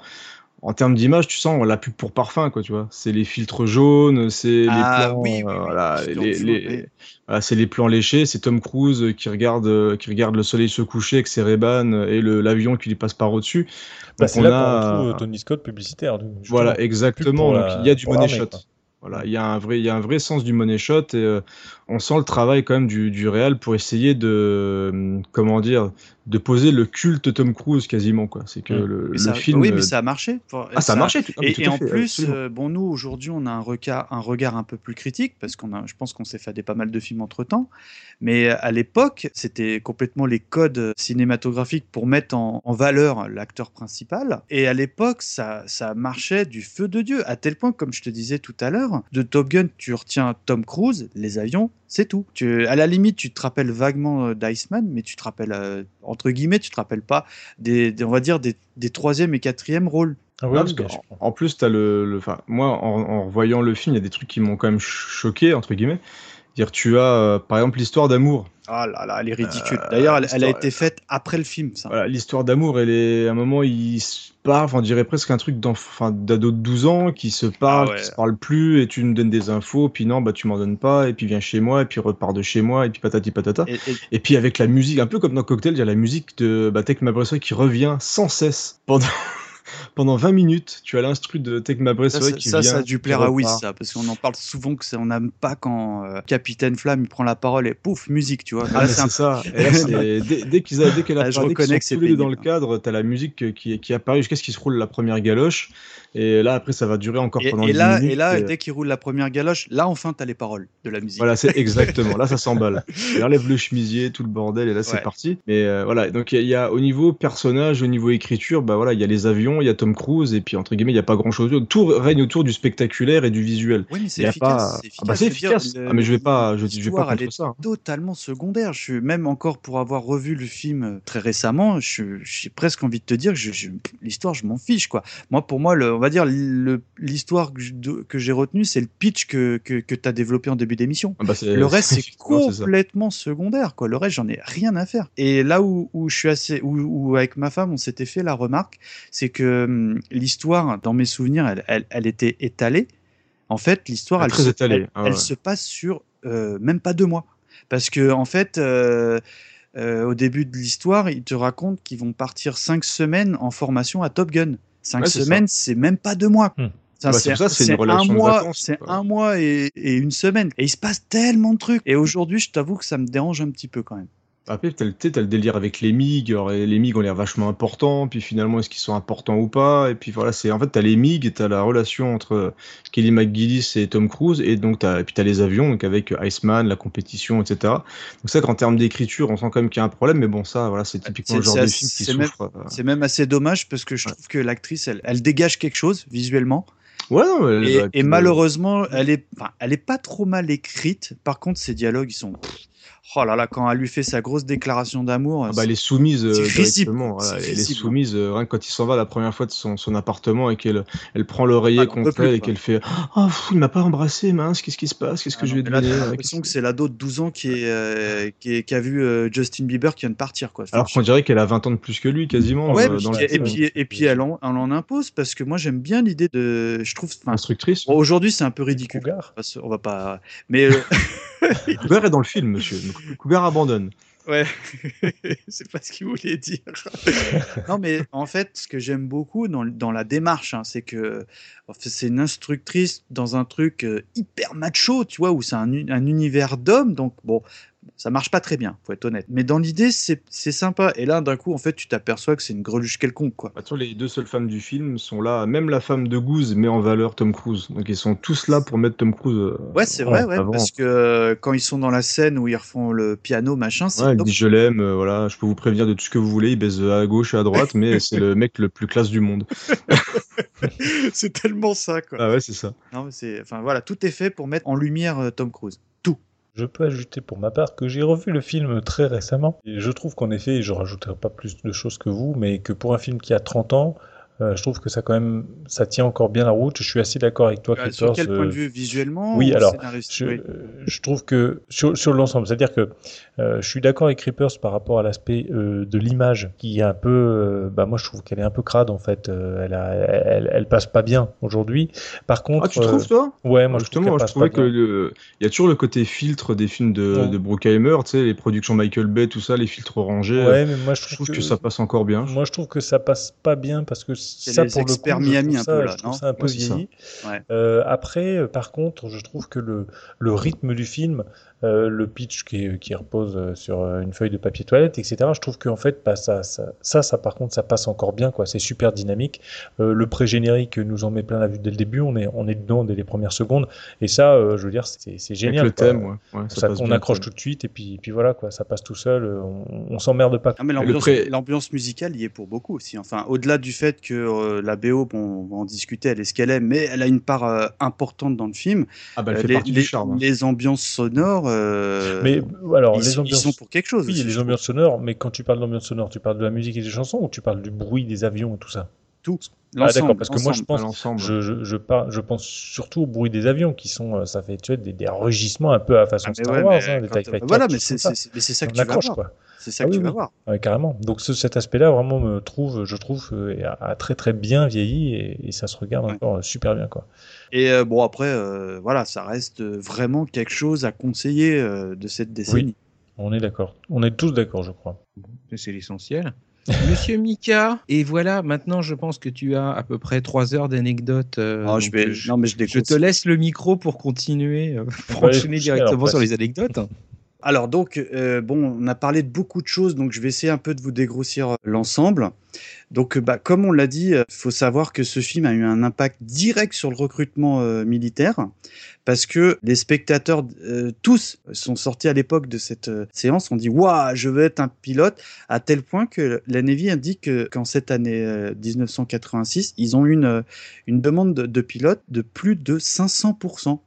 en termes d'image, tu sens la pub pour parfum, quoi, tu vois. C'est les filtres jaunes, c'est Ah, les plans, oui, oui, euh, voilà, les, les- c'est les plans léchés, c'est Tom Cruise qui regarde, euh, qui regarde le soleil se coucher avec ses Ray-Ban et le- l'avion qui lui passe par au-dessus. Bah, Donc, c'est on là a- qu'on retrouve Tony Scott publicitaire. voilà, exactement. Donc, il y a du money shot. quoi. Voilà, il y a un vrai, il y a un vrai sens du money shot et euh, on sent le travail quand même du, du réal pour essayer de, euh, comment dire, de poser le culte Tom Cruise quasiment quoi. C'est que le, Mais le ça- film. Oui, mais euh, ça a marché. Ah, ça a marché, tout- ah, et tout et en fait, plus, absolument. euh, bon, nous aujourd'hui, on a un regard, un regard un peu plus critique parce qu'on a, je pense qu'on s'est fait des pas mal de films entre temps. Mais à l'époque, c'était complètement les codes cinématographiques pour mettre en, en valeur l'acteur principal. Et à l'époque, ça, ça marchait du feu de Dieu, à tel point, comme je te disais tout à l'heure, de Top Gun, tu retiens Tom Cruise, les avions, c'est tout. Tu, à la limite, tu te rappelles vaguement euh, d'Iceman, mais tu te rappelles, euh, entre guillemets, tu te rappelles pas des, des- on va dire, des, des troisième et quatrième rôles. Ah Non, parce que, en, en plus, t'as le, le, enfin, moi, en, en revoyant le film, il y a des trucs qui m'ont quand même ch- choqué entre guillemets. Dire, tu as, euh, par exemple, l'histoire d'amour. Ah là là, elle est ridicule. Euh, D'ailleurs, elle, elle a été faite après le film, ça. Voilà, l'histoire d'amour, elle est, à un moment, ils se parlent, on dirait presque un truc d'ado de 12 ans qui se parlent, Ah ouais. qui se parlent plus, et tu me donnes des infos, puis non, bah, tu m'en donnes pas, et puis viens chez moi, et puis repars de chez moi, et puis patati patata. Et, et- Et puis avec la musique, un peu comme dans Cocktail, il y a la musique de bah, Away qui revient sans cesse pendant, pendant 20 minutes. Tu as l'instru de Take My Breath ça, ça, qui ça, vient. ça a dû plaire à Wiz, ça, parce qu'on en parle souvent que c'est- on n'aime pas quand euh, Capitaine Flamme il prend la parole et pouf, musique, tu vois. Ah, c'est ça. Et là, c'est- dès, dès qu'ils a- dès qu'elle a Ah, je parlé, qu'ils reconnais que c'est dans le cadre, t'as la musique qui, qui apparaît jusqu'à ce qu'ils se roulent la première galoche. Et là, après, ça va durer encore Et, pendant et 10 là, minutes. et là, et- dès qu'il roule la première galoche, là enfin t'as les paroles de la musique. Voilà, c'est exactement. Là, ça s'emballe. Il enlève le chemisier, tout le bordel, et là, c'est Ouais. parti. Mais euh, voilà, donc il y, a- il y a au niveau personnage, au niveau écriture, bah voilà, il y a les avions, il y a Tom Cruise, et puis entre guillemets, il y a pas grand chose. Tout règne autour du spectaculaire et du visuel. Oui, mais c'est efficace. pas- Ah bah, efficace. c'est dire, efficace. Ah, mais je vais pas, je, je vais pas contre ça. hein. totalement secondaire. Je suis même encore pour avoir revu le film euh, très récemment, j'ai presque envie de te dire que l'histoire, je m'en fiche quoi. Moi, pour moi, le, va dire l'histoire que j'ai retenue, c'est le pitch que, que, que tu as développé en début d'émission. Ah bah, le reste, c'est complètement secondaire quoi. Le reste, j'en ai rien à faire. Et là où, où je suis assez, où, où avec ma femme, on s'était fait la remarque, c'est que hum, l'histoire, dans mes souvenirs, elle, elle, elle était étalée. En fait, l'histoire, elle, Ah elle se passe sur euh, même pas deux mois. Parce que en fait, euh, euh, au début de l'histoire, ils te racontent qu'ils vont partir cinq semaines en formation à Top Gun. Cinq Ouais, semaines, c'est même pas deux mois. Hmm. Bah, c'est un mois, c'est un mois et, et une semaine. Et il se passe tellement de trucs. Et aujourd'hui, je t'avoue que ça me dérange un petit peu quand même. Après, t'as le, t'as le délire avec les MIG. Alors, les MIG ont l'air vachement importants. Puis finalement, est-ce qu'ils sont importants ou pas Et puis voilà, c'est en fait, t'as les MIG et t'as la relation entre Kelly McGillis et Tom Cruise. Et donc, t'as, et puis t'as les avions, donc avec Iceman, la compétition, etc. Donc, c'est vrai qu'en termes d'écriture, on sent quand même qu'il y a un problème. Mais bon, ça, voilà, c'est typiquement le genre de film qui même, souffre. euh, c'est même assez dommage parce que je trouve que l'actrice, elle, elle dégage quelque chose visuellement. Ouais, non, elle- et, et malheureusement, elle est, elle est pas trop mal écrite. Par contre, ses dialogues, ils sont. Oh là là, quand elle lui fait sa grosse déclaration d'amour. Ah bah, elle est soumise euh, directement. voilà, elle est risible. soumise euh, rien que quand il s'en va la première fois de son, son appartement et qu'elle elle prend l'oreiller Ah, contre plus, elle et qu'elle fait Oh, pff, il m'a pas embrassé, mince, qu'est-ce qui se passe Qu'est-ce que je vais devenir t'as l'impression que c'est l'ado de 12 ans qui, est, euh, qui, est- qui a vu euh, Justin Bieber qui vient de partir. Quoi. Alors qu'on dirait qu'elle a 20 ans de plus que lui, quasiment. Ouais, euh, dans le et, puis, et puis elle en, elle en impose parce que moi j'aime bien l'idée de. Je trouve. Instructrice. Aujourd'hui c'est un peu ridicule. On va pas. Mais. Cougar est dans le film, monsieur. Cougar abandonne. Ouais, c'est pas ce qu'il voulait dire. non, mais en fait, ce que j'aime beaucoup dans, dans la démarche, hein, c'est que en fait, c'est une instructrice dans un truc euh, hyper macho, tu vois, où c'est un, un univers d'hommes, donc bon, ça marche pas très bien, faut être honnête. Mais dans l'idée, c'est c'est sympa. Et là, d'un coup, en fait, tu t'aperçois que c'est une greluche quelconque, quoi. Bah, tu vois, les deux seules femmes du film sont là. Même la femme de Goose met en valeur Tom Cruise. Donc ils sont tous là pour mettre Tom Cruise. euh, Ouais, c'est vrai, ouais, parce que euh, quand ils sont dans la scène où ils refont le piano, machin, c'est Ouais, il dit je l'aime, euh, voilà, je peux vous prévenir de tout ce que vous voulez, il baise à gauche et à droite, mais c'est le mec le plus classe du monde. c'est tellement ça, quoi. Ah ouais, c'est ça. Non, mais c'est, enfin voilà, tout est fait pour mettre en lumière Tom Cruise. Je peux ajouter pour ma part que j'ai revu le film très récemment. Et je trouve qu'en effet, je rajouterai pas plus de choses que vous, mais que pour un film qui a 30 ans, euh, je trouve que ça quand même, ça tient encore bien la route. Je suis assez d'accord avec toi, Euh, sur Clippers, quel point euh, de vue visuellement Oui, ou alors, je, Oui. euh, je trouve que sur, sur l'ensemble, c'est-à-dire que euh, je suis d'accord avec Creepers par rapport à l'aspect euh, de l'image qui est un peu, euh, bah moi je trouve qu'elle est un peu crade en fait. Euh, elle, a, elle, elle passe pas bien aujourd'hui. Par contre, Ah, tu trouves, euh, toi? Ouais, moi je trouve Justement, moi, je passe trouvais que le... il y a toujours le côté filtre des films de, Ouais. de Bruckheimer, tu sais, les productions Michael Bay, tout ça, les filtres rangés. Ouais, mais moi je trouve, que... ça passe encore bien. Moi, je trouve que ça passe pas bien parce que C'est ça, les pour le coup, experts je Miami un ça, peu, là, je non ça un peu Ouais, vieilli. Ouais. Euh, après, euh, par contre, je trouve que le, le rythme du film, euh, le pitch qui, repose euh, sur euh, une feuille de papier toilette, etc., je trouve qu'en fait, bah, ça, ça, ça, ça, par contre, ça passe encore bien, quoi. C'est super dynamique. Euh, le pré-générique nous en met plein la vue dès le début. On est, on est dedans dès les premières secondes. Et ça, euh, je veux dire, c'est c'est génial. le quoi. thème, ouais. Ouais, ça Ça- passe on bien, accroche tout de suite et puis, puis voilà, quoi. Ça passe tout seul. On, on s'emmerde pas. Ah, mais l'ambiance, pré- musicale y est pour beaucoup aussi. Enfin, au-delà du fait que euh, la BO, bon, on va en discuter, elle est ce qu'elle est, mais elle a une part euh, importante dans le film. Ah bah, elle Euh, fait les, partie du les- charme, hein. les ambiances sonores, euh, Mais alors, ils, les ambiances ils sont pour quelque chose. Oui, aussi, les ambiances sonores, mais quand tu parles d'ambiance sonore, tu parles de la musique et des chansons ou tu parles du bruit des avions et tout ça? Tout. Ah L'ensemble, d'accord, parce que moi je pense, je, je, je, par- je pense surtout au bruit des avions qui sont, euh, ça fait tu vois, des, des rugissements un peu à la façon Ah, Star ouais, Wars, hein, des voilà, mais c'est c'est ça que tu vas voir. C'est ça Ah que oui, tu vas oui. voir. Ouais, carrément. Donc ce- cet aspect-là vraiment me trouve, je trouve, euh, a, a très très bien vieilli et, et ça se regarde encore super bien quoi. Et euh, bon, après, euh, voilà, ça reste vraiment quelque chose à conseiller euh, de cette décennie. On est d'accord. On est tous d'accord, je crois. C'est l'essentiel. Monsieur Mika, et voilà, maintenant je pense que tu as à peu près trois heures d'anecdotes. euh, Ah, je donc, vais- euh, non, mais je te laisse le micro pour continuer, euh, pour aller enchaîner directement sur les anecdotes. Alors donc, euh, bon, on a parlé de beaucoup de choses, donc je vais essayer un peu de vous dégrossir euh, l'ensemble. Donc, euh, bah, comme on l'a dit, il faut savoir que ce film a eu un impact direct sur le recrutement militaire, parce que les spectateurs, tous, sont sortis à l'époque de cette séance, ont dit « Waouh, je veux être un pilote », à tel point que la Navy indique que- qu'en cette année euh, 1986, ils ont eu une, une demande de, de pilote de plus de 500%.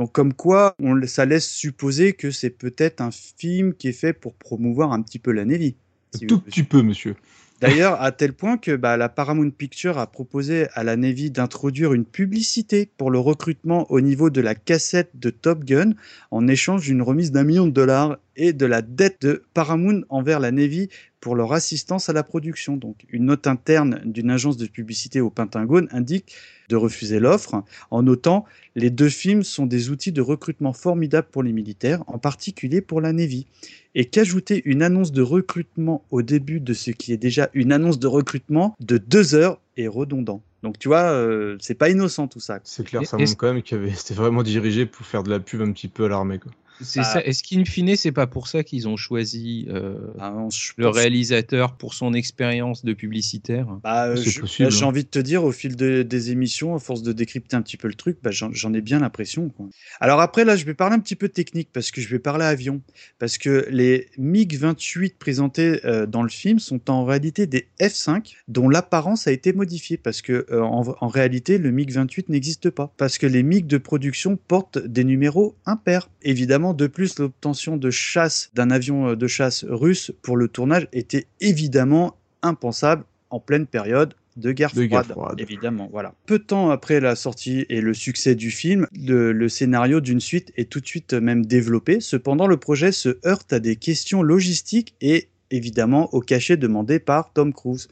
Donc comme quoi, on, ça laisse supposer que c'est peut-être un film qui est fait pour promouvoir un petit peu la Navy. Un tout petit peu, monsieur. D'ailleurs, à tel point que bah, la Paramount Picture a proposé à la Navy d'introduire une publicité pour le recrutement au niveau de la cassette de Top Gun en échange d'une remise d'un million de dollars et de la dette de Paramount envers la Navy pour leur assistance à la production. Donc, une note interne d'une agence de publicité au Pentagone indique de refuser l'offre en notant les deux films sont des outils de recrutement formidables pour les militaires, en particulier pour la Navy et qu'ajouter une annonce de recrutement au début de ce qui est déjà une annonce de recrutement de deux heures est redondant. Donc tu vois, euh, c'est pas innocent tout ça. C'est clair, ça montre quand même que c'était vraiment dirigé pour faire de la pub un petit peu à l'armée. quoi. C'est ça. Est-ce qu'in fine, c'est pas pour ça qu'ils ont choisi euh, Ah, non, le réalisateur pour son expérience de publicitaire? Bah, euh, C'est je- possible, bah, j'ai hein. envie de te dire, au fil de- des émissions, à force de décrypter un petit peu le truc, bah, j'en ai bien l'impression. Alors après, là, je vais parler un petit peu technique parce que je vais parler avion. Parce que les MiG-28 présentés euh, dans le film sont en réalité des F-5 dont l'apparence a été modifiée parce que euh, en, en réalité, le MiG-28 n'existe pas. Parce que les MiG de production portent des numéros impairs. Évidemment, de plus, l'obtention de chasse d'un avion euh, de chasse russe pour le tournage était évidemment impensable en pleine période de guerre, De guerre froide, froide. évidemment. Voilà. Peu de temps après la sortie et le succès du film, le, le scénario d'une suite est tout de suite même développé. Cependant, le projet se heurte à des questions logistiques et évidemment au cachet demandé par Tom Cruise.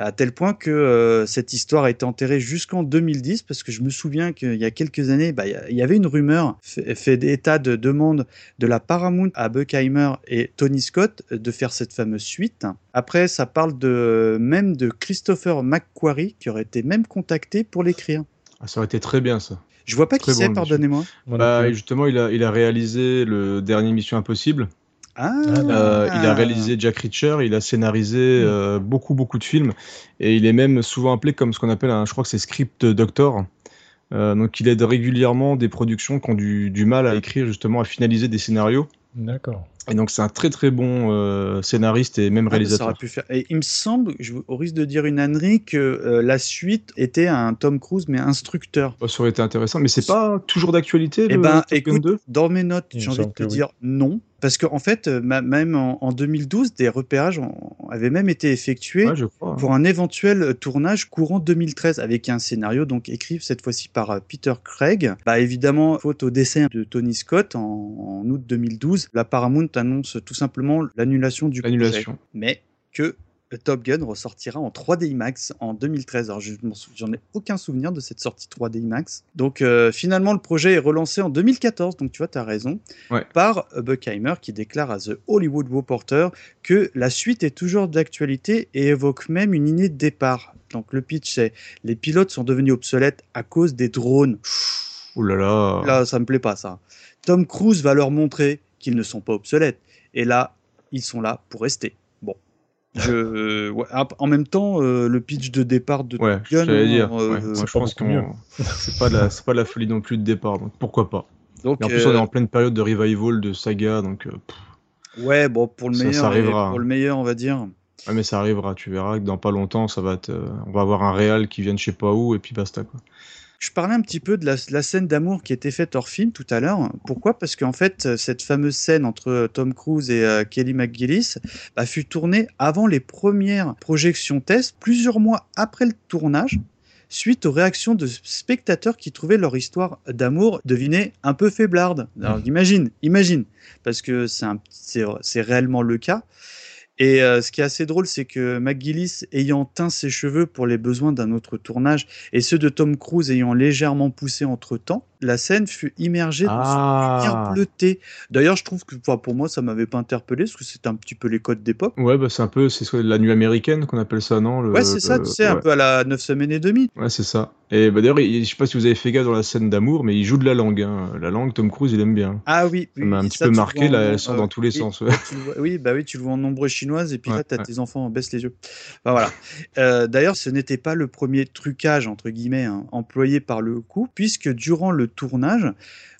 À tel point que euh, cette histoire a été enterrée jusqu'en 2010, parce que je me souviens qu'il y a quelques années, bah, il y avait une rumeur fait, fait état de demande de la Paramount à Buckheimer et Tony Scott de faire cette fameuse suite. Après, ça parle de même de Christopher McQuarrie qui aurait été même contacté pour l'écrire. Ah, ça aurait été très bien ça. Je vois pas Très qui c'est, bon, pardonnez-moi. Bah, justement, il a, il a réalisé le dernier Mission Impossible. Ah, Euh, il a réalisé Jack Reacher, il a scénarisé euh, beaucoup beaucoup de films et il est même souvent appelé comme ce qu'on appelle un, je crois que c'est script doctor. Euh, donc il aide régulièrement des productions qui ont du, du mal à écrire justement à finaliser des scénarios. D'accord. Et donc c'est un très très bon euh, scénariste et même Ah, ça réalisateur. aurait pu faire. Et il me semble, je, au risque de dire une ânerie, que euh, la suite était un Tom Cruise mais instructeur. Oh, ça aurait été intéressant, mais c'est pas toujours d'actualité. Eh ben, écoute, 2 dans mes notes, j'ai envie de te oui. dire non. Parce qu'en en fait, euh, même en, en 2012, des repérages avaient même été effectués Ouais, pour un éventuel tournage courant 2013 avec un scénario donc écrit cette fois-ci par euh, Peter Craig. Bah évidemment, faute au décès de Tony Scott en, en août 2012, la Paramount annonce tout simplement l'annulation du projet. Mais que Top Gun ressortira en 3D IMAX en 2013. Alors j'en ai aucun souvenir de cette sortie 3D IMAX. Donc euh, finalement le projet est relancé en 2014, donc tu vois, tu as raison, Ouais. par Buckheimer qui déclare à The Hollywood Reporter que la suite est toujours d'actualité et évoque même une idée de départ. Donc le pitch c'est les pilotes sont devenus obsolètes à cause des drones. Ouh là là. Là, ça me plaît pas ça. Tom Cruise va leur montrer qu'ils ne sont pas obsolètes. Et là, ils sont là pour rester. Bon. Je, euh, ouais, en même temps, euh, le pitch de départ de Ouais, Top Gun, dire. euh, ouais, moi, c'est je pas pense qu'on c'est pas la pas la folie non plus de départ, donc pourquoi pas. Donc, Et en plus, euh, on est en pleine période de revival de saga, donc euh, pff, Ouais, bon, pour le Ça- meilleur, ça arrivera, pour le meilleur, on va dire. ouais, mais ça arrivera. Tu verras que dans pas longtemps, ça va euh, on va avoir un réal qui vient de je sais pas où et puis basta quoi. Je parlais un petit peu de la, la scène d'amour qui était faite hors film tout à l'heure. Pourquoi? Parce qu'en fait, euh, cette fameuse scène entre Tom Cruise et euh, Kelly McGillis bah, fut tournée avant les premières projections test, plusieurs mois après le tournage, suite aux réactions de spectateurs qui trouvaient leur histoire d'amour, devinez, un peu faiblarde. Alors imagine, imagine, parce que c'est réellement le cas. Et euh, ce qui est assez drôle, c'est que McGillis, ayant teint ses cheveux pour les besoins d'un autre tournage, et ceux de Tom Cruise ayant légèrement poussé entre temps, la scène fut immergée dans Ah. une lumière bleutée. D'ailleurs, je trouve que pour moi, ça m'avait pas interpellé, parce que c'était un petit peu les codes d'époque. Ouais, bah c'est un peu, c'est la nuit américaine qu'on appelle ça, non le- Ouais, c'est ça, le- tu sais, un peu à la 9 semaines et demie. Ouais, c'est ça. Et bah, d'ailleurs, il- je sais pas si vous avez fait gaffe dans la scène d'amour, mais il joue de la langue. hein. La langue, Tom Cruise, il aime bien. Ah oui, Ça m'a un oui, petit ça, peu marqué, là, elle sort euh, dans tous les oui, sens. ouais. vois- oui, bah oui, tu le vois en nombre chinoise, et puis là, tu as ouais. tes enfants baissent les yeux. Enfin, voilà. Euh, D'ailleurs, ce n'était pas le premier trucage, entre guillemets, hein, employé par le coup, puisque durant le tournage,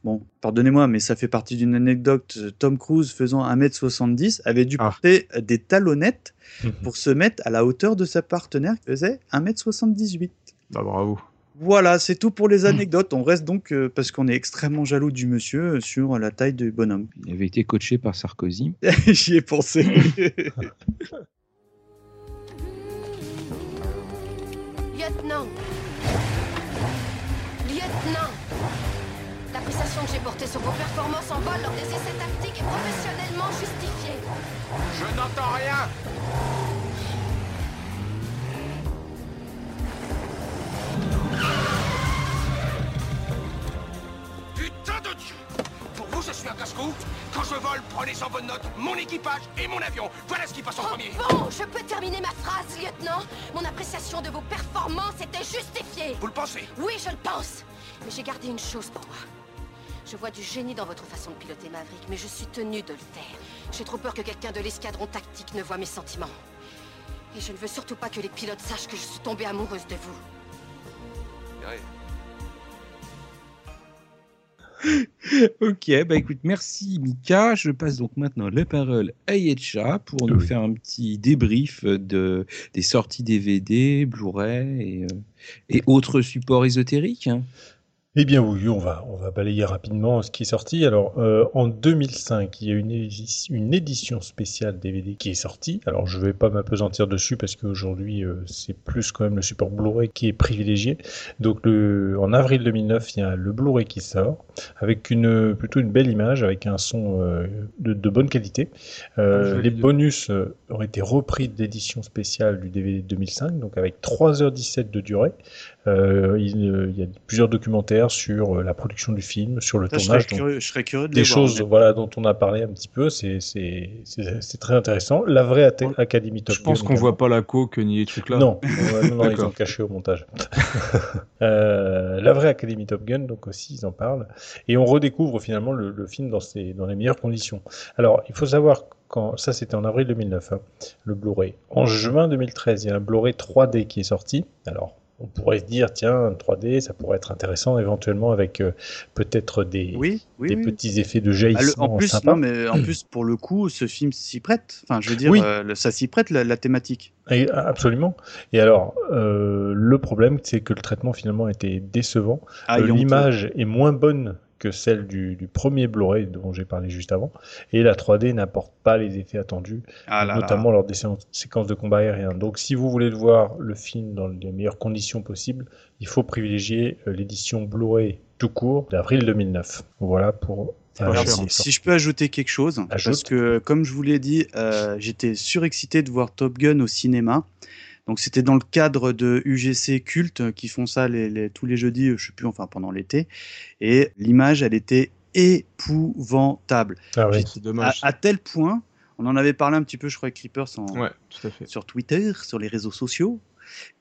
bon, pardonnez-moi, mais ça fait partie d'une anecdote, Tom Cruise faisant 1m70 avait dû porter des talonnettes pour se mettre à la hauteur de sa partenaire qui faisait 1m78. Bah bravo. Voilà, c'est tout pour les anecdotes. On reste donc, euh, parce qu'on est extrêmement jaloux du monsieur, euh, sur la taille du bonhomme. Il avait été coaché par Sarkozy. J'y ai pensé. Lieutenant Lieutenant L'appréciation que j'ai portée sur vos performances en vol lors des essais tactiques est professionnellement justifiée. Je n'entends rien Putain de Dieu Pour vous, je suis un casse-cou Quand je vole, prenez en bonne note mon équipage et mon avion Voilà ce qui passe en premier Bon, je peux terminer ma phrase, lieutenant Mon appréciation de vos performances était justifiée. Vous le pensez Oui, je le pense. Mais j'ai gardé une chose pour moi. Je vois du génie dans votre façon de piloter Maverick, mais je suis tenue de le taire. J'ai trop peur que quelqu'un de l'escadron tactique ne voie mes sentiments. Et je ne veux surtout pas que les pilotes sachent que je suis tombée amoureuse de vous. ok, bah écoute, merci Mika. Je passe donc maintenant la parole à Yetcha pour nous faire un petit débrief de, des sorties DVD, Blu-ray et, euh, et autres supports ésotériques. Eh bien oui, on va, on va balayer rapidement ce qui est sorti. Alors, euh, en 2005, il y a une, édi- une édition spéciale DVD qui est sortie. Alors, je vais pas m'apesantir dessus parce qu'aujourd'hui, euh, c'est plus quand même le support Blu-ray qui est privilégié. Donc, le, en avril 2009, il y a le Blu-ray qui sort avec une, plutôt une belle image, avec un son euh, de, de bonne qualité. Euh, les bonus ont été repris de l'édition spéciale du DVD 2005, donc avec 3h17 de durée. Euh, il, euh, il y a plusieurs documentaires sur euh, la production du film, sur le Ça, je, serais tournage. donc curieux, je serais curieux de des les voir, choses voilà, dont on a parlé un petit peu, c'est très intéressant. La vraie Até- Académie Top Je pense Gun qu'on également. voit pas la coque ni les trucs là. Non, ouais, non, non, ils ont caché au montage. Euh, la vraie Académie Top Gun, donc aussi ils en parlent. Et on redécouvre finalement le, le film dans, ses, dans les meilleures conditions. Alors, il faut savoir quand ça c'était en avril 2009, hein, le Blu-ray. En juin 2013, il y a un Blu-ray 3D qui est sorti. Alors, on pourrait se dire, tiens, 3D, ça pourrait être intéressant éventuellement avec euh, peut-être des, Oui, oui, des oui. petits effets de Ah, jaillissement en plus, non, mais en plus, pour le coup, ce film s'y prête. Enfin, je veux dire, Oui. euh, ça s'y prête la, la thématique. Et- absolument. Et alors, euh, le problème, c'est que le traitement finalement était décevant. Ah. L'image est moins bonne que celle du, du premier Blu-ray dont j'ai parlé juste avant. Et la 3D n'apporte pas les effets attendus, Ah là notamment là. lors des séances- séquences de combat aérien. Donc, si vous voulez voir le film dans les meilleures conditions possibles, il faut privilégier euh, l'édition Blu-ray tout court d'avril 2009. Voilà pour. Alors, si, je peux ajouter quelque chose, Ajoute. parce que comme je vous l'ai dit, euh, j'étais surexcité de voir Top Gun au cinéma. Donc c'était dans le cadre de UGC Culte euh, qui font ça les, les- tous les jeudis, euh, je sais plus, enfin pendant l'été. Et l'image, elle était épouvantable. Ah C'est dommage. À, à tel point, on en avait parlé un petit peu, je crois, avec Creepers en, Ouais, tout à fait. sur Twitter, sur les réseaux sociaux,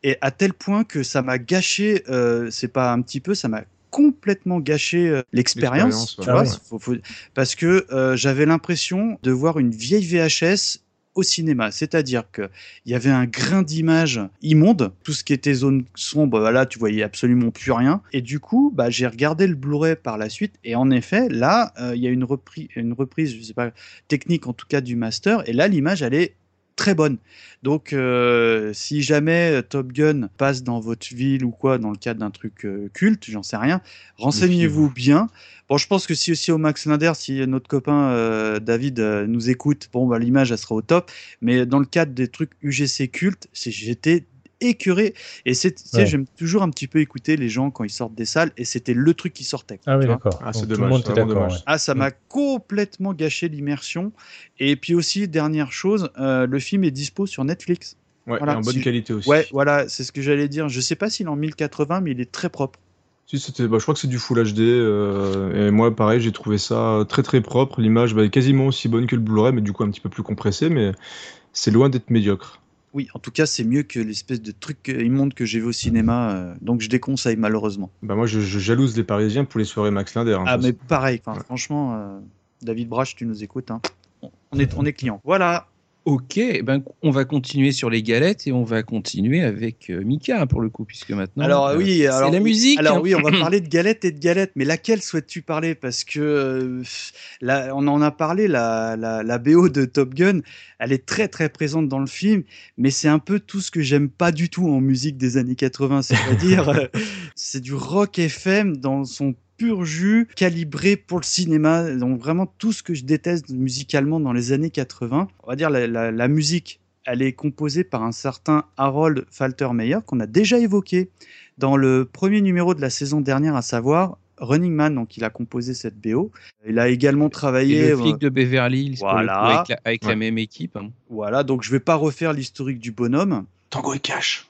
et à tel point que ça m'a gâché, euh, c'est pas un petit peu, ça m'a complètement gâché euh, l'expérience, ouais. vois, Ah ouais. parce que euh, j'avais l'impression de voir une vieille VHS au cinéma, c'est-à-dire que il y avait un grain d'image immonde, tout ce qui était zone sombre, bah là tu voyais absolument plus rien, et du coup bah j'ai regardé le Blu-ray par la suite, et en effet là euh, il y a une reprise, une reprise, je sais pas technique en tout cas du master, et là l'image elle est très bonne. Donc, euh, si jamais Top Gun passe dans votre ville ou quoi, dans le cadre d'un truc euh, culte, j'en sais rien, renseignez-vous bien. Bon, je pense que si aussi au Max Linder, si notre copain euh, David euh, nous écoute, bon, bah, l'image, elle sera au top. Mais dans le cadre des trucs UGC culte, c'est j'étais écœuré. Et c'est, tu sais, Ouais. j'aime toujours un petit peu écouter les gens quand ils sortent des salles, et c'était le truc qui sortait. Ah oui, d'accord. Ah, c'est Donc, tout le dommage, monde ouais. Ah, ça Mm. m'a complètement gâché l'immersion. Et puis aussi, dernière chose, euh, le film est dispo sur Netflix. Ouais, Voilà, et en bonne si- qualité aussi. Ouais, voilà, c'est ce que j'allais dire. Je sais pas s'il est en 1080, mais il est très propre. Si, c'était, bah, je crois que c'est du Full HD. euh, et moi, pareil, j'ai trouvé ça très très propre. L'image bah, est quasiment aussi bonne que le Blu-ray, mais du coup un petit peu plus compressé. Mais c'est loin d'être médiocre. Oui, en tout cas, c'est mieux que l'espèce de truc euh, immonde que j'ai vu au cinéma. euh, donc, je déconseille malheureusement. Bah, moi, je, je jalouse les Parisiens pour les soirées Max Linder. hein, ah, mais pareil. Franchement, euh, David Brache, tu nous écoutes. hein. On- On est, on est client. Voilà. Ok, eh ben, on va continuer sur les galettes et on va continuer avec euh, Mika pour le coup, puisque maintenant. Alors euh, oui, alors la musique. Alors oui, on va parler de galettes et de galettes, mais laquelle souhaites-tu parler? Parce que euh, là, on en a parlé, la, la, la BO de Top Gun, elle est très très présente dans le film, mais c'est un peu tout ce que j'aime pas du tout en musique des années 80, c'est-à-dire euh, c'est du rock FM dans son pur jus, calibré pour le cinéma, donc vraiment tout ce que je déteste musicalement dans les années 80. On va dire la, la, la musique elle est composée par un certain Harold Faltermeyer qu'on a déjà évoqué dans le premier numéro de la saison dernière, à savoir Running Man. Donc, il a composé cette BO. Il a également Et travaillé. le flic euh, de Beverly Hills, pour le coup, Voilà. avec, la, avec la Ouais. même équipe. hein. Voilà, donc je vais pas refaire l'historique du bonhomme. Tango et Cash.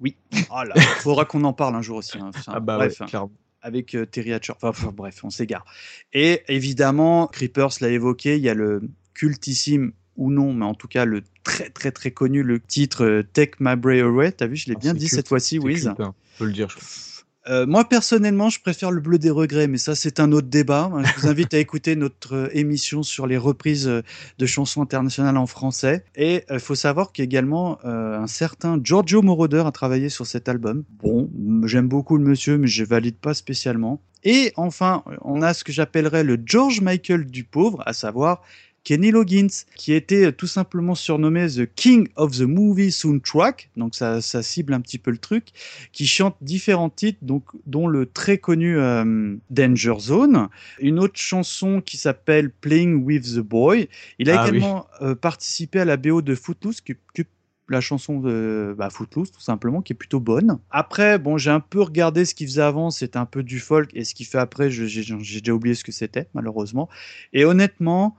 Oui. Oh là, faudra qu'on en parle un jour aussi. hein. Enfin, Ah bah bref, ouais, clairement. Avec euh, Terry Hatcher. Enfin, enfin, bref, on s'égare. Et évidemment, Creepers l'a évoqué, il y a le cultissime ou non, mais en tout cas le très très très connu le titre euh, Take My Breath Away. T'as vu, je l'ai Ah, bien dit culte, cette fois-ci, Wiz. culte, hein, on peut le dire. je- Euh, moi personnellement, je préfère le bleu des regrets, mais ça c'est un autre débat. Je vous invite à écouter notre euh, émission sur les reprises euh, de chansons internationales en français. Et il faut savoir qu'également euh, un certain Giorgio Moroder a travaillé sur cet album. Bon, j'aime beaucoup le monsieur, mais je valide pas spécialement. Et enfin, on a ce que j'appellerais le George Michael du pauvre, à savoir Kenny Loggins, qui était tout simplement surnommé The King of the Movie Soundtrack, donc ça, ça cible un petit peu le truc, qui chante différents titres, donc, dont le très connu euh, Danger Zone, une autre chanson qui s'appelle Playing with the Boy. Il a Ah oui. également euh, participé à la BO de Footloose, que, que la chanson de bah, Footloose tout simplement qui est plutôt bonne. Après bon j'ai un peu regardé ce qu'il faisait avant c'était un peu du folk et ce qu'il fait après j'ai déjà oublié ce que c'était malheureusement et honnêtement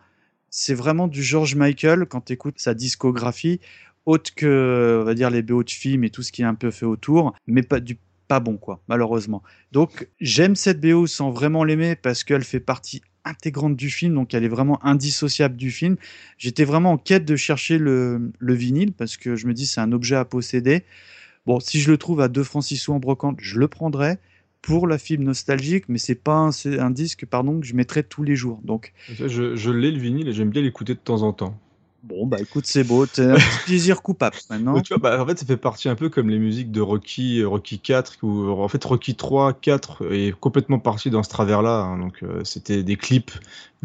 c'est vraiment du George Michael quand tu écoutes sa discographie autre que on va dire les BO de films et tout ce qui est un peu fait autour mais pas du pas bon quoi malheureusement. Donc j'aime cette BO sans vraiment l'aimer parce qu'elle fait partie intégrante du film donc elle est vraiment indissociable du film. J'étais vraiment en quête de chercher le, le vinyle parce que je me dis c'est un objet à posséder. Bon si je le trouve à 2 francs 6 sous en brocante je le prendrai pour la film nostalgique mais c'est pas un, un disque pardon que je mettrai tous les jours donc Je, je l'ai le vinyle et j'aime bien l'écouter de temps en temps. Bon, bah écoute, c'est beau, c'est un petit plaisir coupable maintenant. Ouais, tu vois, bah, en fait, ça fait partie un peu comme les musiques de Rocky, euh, Rocky 4, ou en fait Rocky 3, 4 est complètement parti dans ce travers-là. hein. donc, euh, c'était des clips,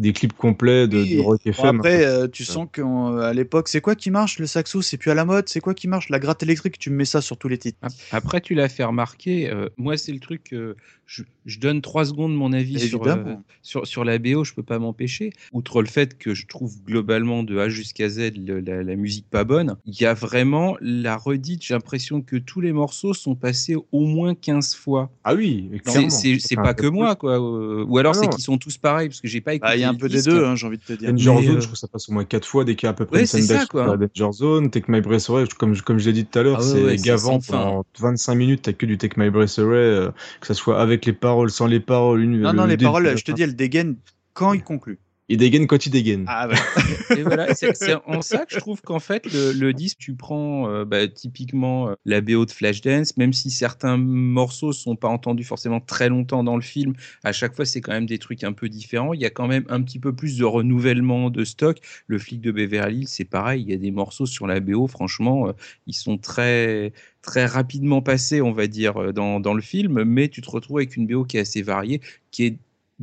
des clips complets de, de Rock Bon, FM. après, euh, tu sens qu'à l'époque, c'est quoi qui marche Le saxo, c'est plus à la mode? C'est quoi qui marche? La gratte électrique, tu me mets ça sur tous les titres. Après, tu l'as fait remarquer. euh, moi, c'est le truc. euh, je, je donne trois secondes mon avis sur, euh, sur, sur la BO, je peux pas m'empêcher. Outre le fait que je trouve globalement de A jusqu'à Z le- la, la musique pas bonne, il y a vraiment la redite. J'ai l'impression que tous les morceaux sont passés au moins 15 fois. Ah oui, C'est- pas que moi, quoi. euh, Ou alors c'est qu'ils sont tous pareils, parce que j'ai pas écouté. Bah, il y a un peu des deux, hein, j'ai envie de te dire. Danger Mais, Zone, euh, je trouve que ça passe au moins 4 fois dès qu'il y a à peu près Ouais, une scène d'action dans Danger Zone. Take My Breath Away, comme, comme je l'ai dit tout à l'heure, Ah c'est ouais, gavant pendant 25 minutes, t'as que du Take My Breath Away, euh, que ça soit avec les paroles, sans les paroles. Une, Non, le non, les paroles, je te dis, elles dégainent quand il conclut. Il dégaine quand il dégaine. Ah. Et voilà, c'est en ça que je trouve qu'en fait, le, le disque, tu prends euh, bah, typiquement euh, la BO de Flashdance, même si certains morceaux sont pas entendus forcément très longtemps dans le film, à chaque fois, c'est quand même des trucs un peu différents. Il y a quand même un petit peu plus de renouvellement de stock. Le flic de Beverly Hills, c'est pareil, il y a des morceaux sur la BO, franchement, euh, ils sont très très rapidement passés, on va dire, dans, dans le film, mais tu te retrouves avec une BO qui est assez variée, qui est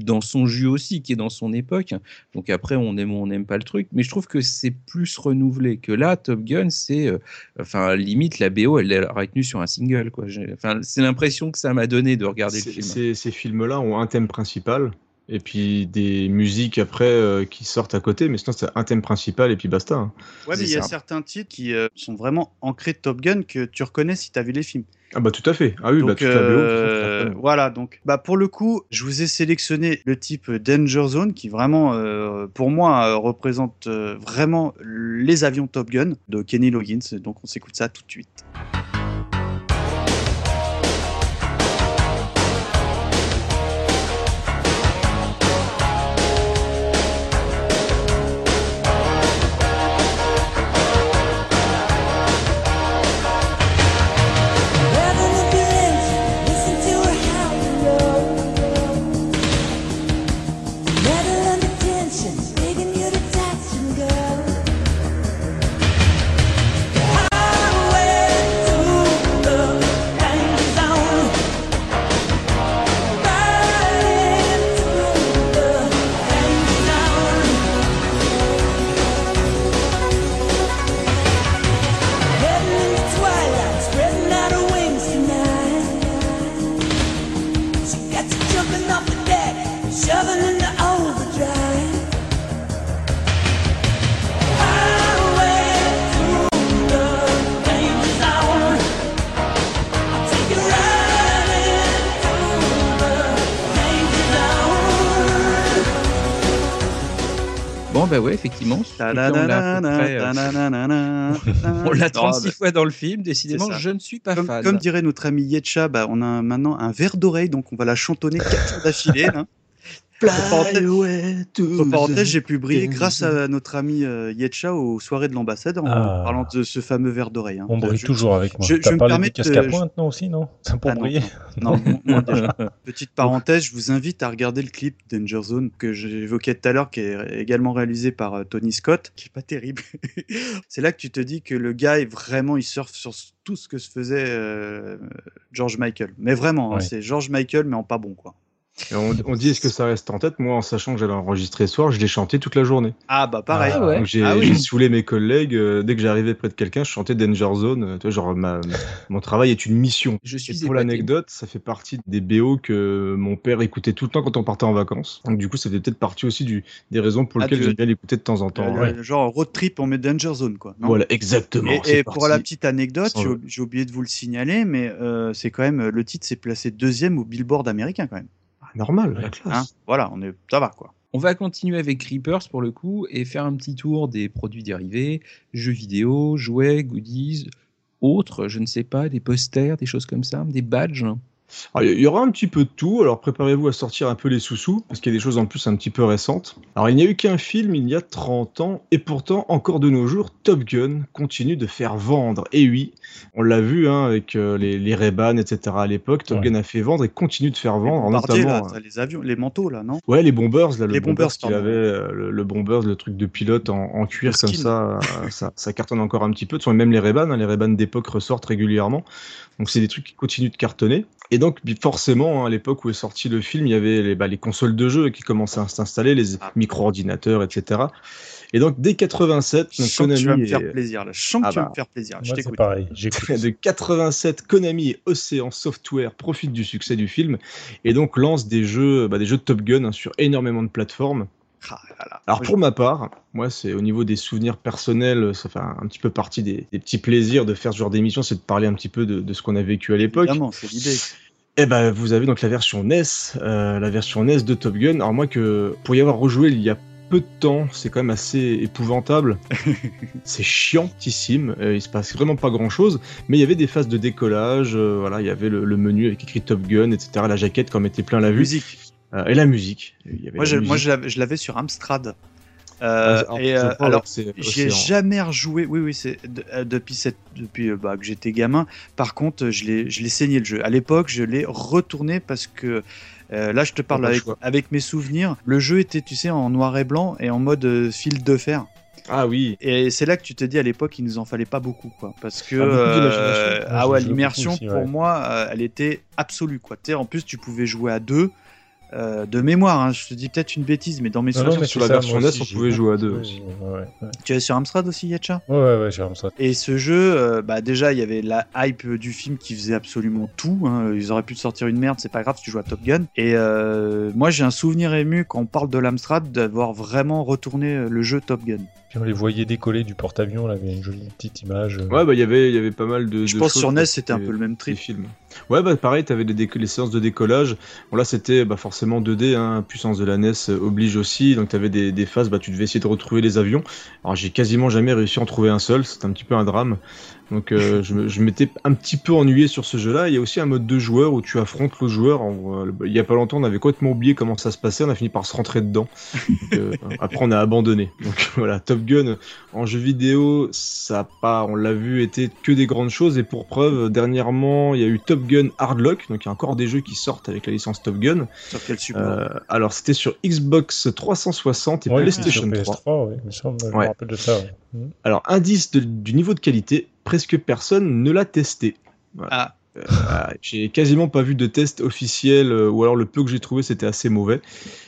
dans son jus aussi, qui est dans son époque. Donc après, on aime ou on n'aime pas le truc, mais je trouve que c'est plus renouvelé que là. Top Gun, c'est, euh, enfin, limite la BO, elle est retenue sur un single, quoi. Enfin, c'est l'impression que ça m'a donné de regarder le film. Ces, ces films-là ont un thème principal et puis des musiques après euh, qui sortent à côté, mais sinon c'est un thème principal et puis basta. hein. Ouais, mais il y a certains titres qui euh, sont vraiment ancrés de Top Gun que tu reconnais si tu as vu les films. Ah bah tout à fait. Ah oui, bah Donc, de toute euh, la voilà, donc bah pour le coup, je vous ai sélectionné le type Danger Zone qui vraiment, euh, pour moi, euh, représente euh, vraiment les avions Top Gun de Kenny Loggins. Donc on s'écoute ça tout de suite. on l'a euh, On l'a 36 fois dans le film, décidément, je ne suis pas comme, fan. Comme dirait notre ami Yetcha, bah, on a maintenant un verre d'oreille, donc on va la chantonner quatre d'affilée. là. Parenthèses, the j'ai pu briller grâce à notre ami euh, Yetcha aux soirées de l'ambassade en Ah. parlant de ce fameux verre d'oreille. hein. On brille Je- toujours avec moi. Je, je me permets du casque à de- pointe, non, aussi, non? C'est pour Ah, non, briller Non, non, moi, déjà. Petite parenthèse, je vous invite à regarder le clip Danger Zone que j'évoquais tout à l'heure, qui est également réalisé par euh, Tony Scott, qui est pas terrible. C'est là que tu te dis que le gars est vraiment, il surfe sur tout ce que se faisait euh, George Michael. Mais vraiment, hein, c'est George Michael, mais en pas bon, quoi. Et on, on dit est-ce que ça reste en tête? Moi, en sachant que j'allais enregistrer ce soir, je l'ai chanté toute la journée. Ah bah pareil. Donc j'ai Ah oui. j'ai saoulé mes collègues. euh, dès que j'arrivais près de quelqu'un, je chantais Danger Zone. euh, Tu vois, genre, ma- mon travail est une mission. Je suis Et pour l'anecdote, ça fait partie des BO que mon père écoutait tout le temps quand on partait en vacances. Donc du coup, ça fait peut-être partie aussi du, des raisons pour Ah, lesquelles tu- j'aime bien l'écouter de temps en temps. Euh, Ouais. Genre road trip, on met Danger Zone, quoi. non? Voilà, exactement, Et, et pour la petite anecdote, j'ai ou- j'ai oublié de vous le signaler, mais euh, c'est quand même le titre s'est placé deuxième au Billboard américain, quand même. Normal, la classe. Hein voilà, on est, ça va, quoi. On va continuer avec Creepers pour le coup et faire un petit tour des produits dérivés, jeux vidéo, jouets, goodies, autres, je ne sais pas, des posters, des choses comme ça, des badges. Alors, il y aura un petit peu de tout, alors préparez-vous à sortir un peu les sous-sous, parce qu'il y a des choses en plus un petit peu récentes. Alors il n'y a eu qu'un film il y a 30 ans, et pourtant, encore de nos jours, Top Gun continue de faire vendre. Et oui, on l'a vu hein, avec euh, les, les Ray-Ban, etc. à l'époque, Top Gun a fait vendre et continue de faire vendre, là, notamment... t'as les avions, les manteaux, là, non? Ouais, les bombers, là, le Les bombers, bombers, qu'il avait, euh, le, le bombers, le truc de pilote en, en cuir comme ça, euh, ça, ça cartonne encore un petit peu. De toute façon, même les Ray-Ban, hein, les Ray-Ban d'époque ressortent régulièrement. Donc c'est des trucs qui continuent de cartonner. Et donc forcément, hein, à l'époque où est sorti le film, il y avait les, bah, les consoles de jeux qui commençaient à s'installer, les Ah. micro-ordinateurs, etc. Et donc dès 87, Je donc, sens que tu vas me faire plaisir, là. Je sens que Ah tu vas bah. me faire plaisir. Je t'écoute. pareil, j'écoute. de 87, Konami et Ocean Software profitent du succès du film et donc lancent des jeux, bah, des jeux de Top Gun hein, sur énormément de plateformes. Ah, là, là. Alors pour ma part, moi c'est au niveau des souvenirs personnels, ça fait un, un petit peu partie des, des petits plaisirs de faire ce genre d'émission, c'est de parler un petit peu de, de ce qu'on a vécu à l'époque. C'est l'idée. Eh ben, vous avez donc la version NES, euh, la version NES de Top Gun. Alors moi que pour y avoir rejoué il y a peu de temps, c'est quand même assez épouvantable. c'est chiantissime. euh, il se passe vraiment pas grand chose, mais il y avait des phases de décollage. euh, voilà, il y avait le, le menu avec écrit Top Gun, etc. La jaquette quand on mettait plein la vue. Musique. Euh, et la musique. Il y avait Moi, la je, musique. l'avais- je l'avais sur Amstrad. Euh, Ah, et je euh, alors, j'ai jamais rejoué. Oui, oui, c'est de- euh, depuis cette, depuis euh, bah, que j'étais gamin. Par contre, je l'ai, je l'ai saigné le jeu. À l'époque, je l'ai retourné parce que euh, là, je te parle avec, mes souvenirs. Le jeu était, tu sais, en noir et blanc et en mode euh, fil de fer. Ah oui. Et c'est là que tu te dis à l'époque, il nous en fallait pas beaucoup, quoi. Parce que Ah, euh, ah Ouais, l'immersion pour ouais. moi, euh, elle était absolue, quoi. En plus, tu pouvais jouer à deux. Euh, de mémoire, hein, je te dis peut-être une bêtise, mais dans mes souvenirs, sur la ça, version NES, on pouvait jouer à deux aussi. Ouais, ouais, ouais. tu es sur Amstrad aussi, Yetcha? Ouais, ouais, comme ça. Et ce jeu, euh, bah déjà, il y avait la hype du film qui faisait absolument tout. hein. Ils auraient pu te sortir une merde, c'est pas grave si tu joues à Top Gun. Et euh, moi, j'ai un souvenir ému quand on parle de l'Amstrad d'avoir vraiment retourné le jeu Top Gun. Puis on les voyait décoller du porte-avions, là, il y avait une jolie petite image. euh. Ouais, bah il y avait, il y avait pas mal de. Je de pense sur NES, c'était un peu le même des trip. films. Ouais, bah pareil, t'avais les, les séances de décollage. Bon là, c'était bah, forcément 2D, hein, puissance de la NES euh, oblige aussi. Donc t'avais des, des phases, bah tu devais essayer de retrouver les avions. Alors j'ai quasiment jamais réussi à en trouver un seul. C'était un petit peu un drame. Donc euh, je, me- je m'étais un petit peu ennuyé sur ce jeu-là. Il y a aussi un mode de joueur où tu affrontes le joueur. En- euh, il y a pas longtemps, on avait complètement oublié comment ça se passait. On a fini par se rentrer dedans. Donc, euh, après, on a abandonné. Donc voilà, Top Gun en jeu vidéo, ça a pas, on l'a vu, été que des grandes choses. Et pour preuve, dernièrement, il y a eu Top Gun Hardlock. Donc il y a encore des jeux qui sortent avec la licence Top Gun. Sur quel support Euh, alors c'était sur Xbox 360 et Ouais, PlayStation sur 3. PS3, ouais, il me semble, je Ouais. me rappelle de ça. ouais. Mhm. Alors, indice de- du niveau de qualité, presque personne ne l'a testé. Voilà. Ah. Euh, voilà, j'ai quasiment pas vu de test officiel, euh, ou alors le peu que j'ai trouvé c'était assez mauvais.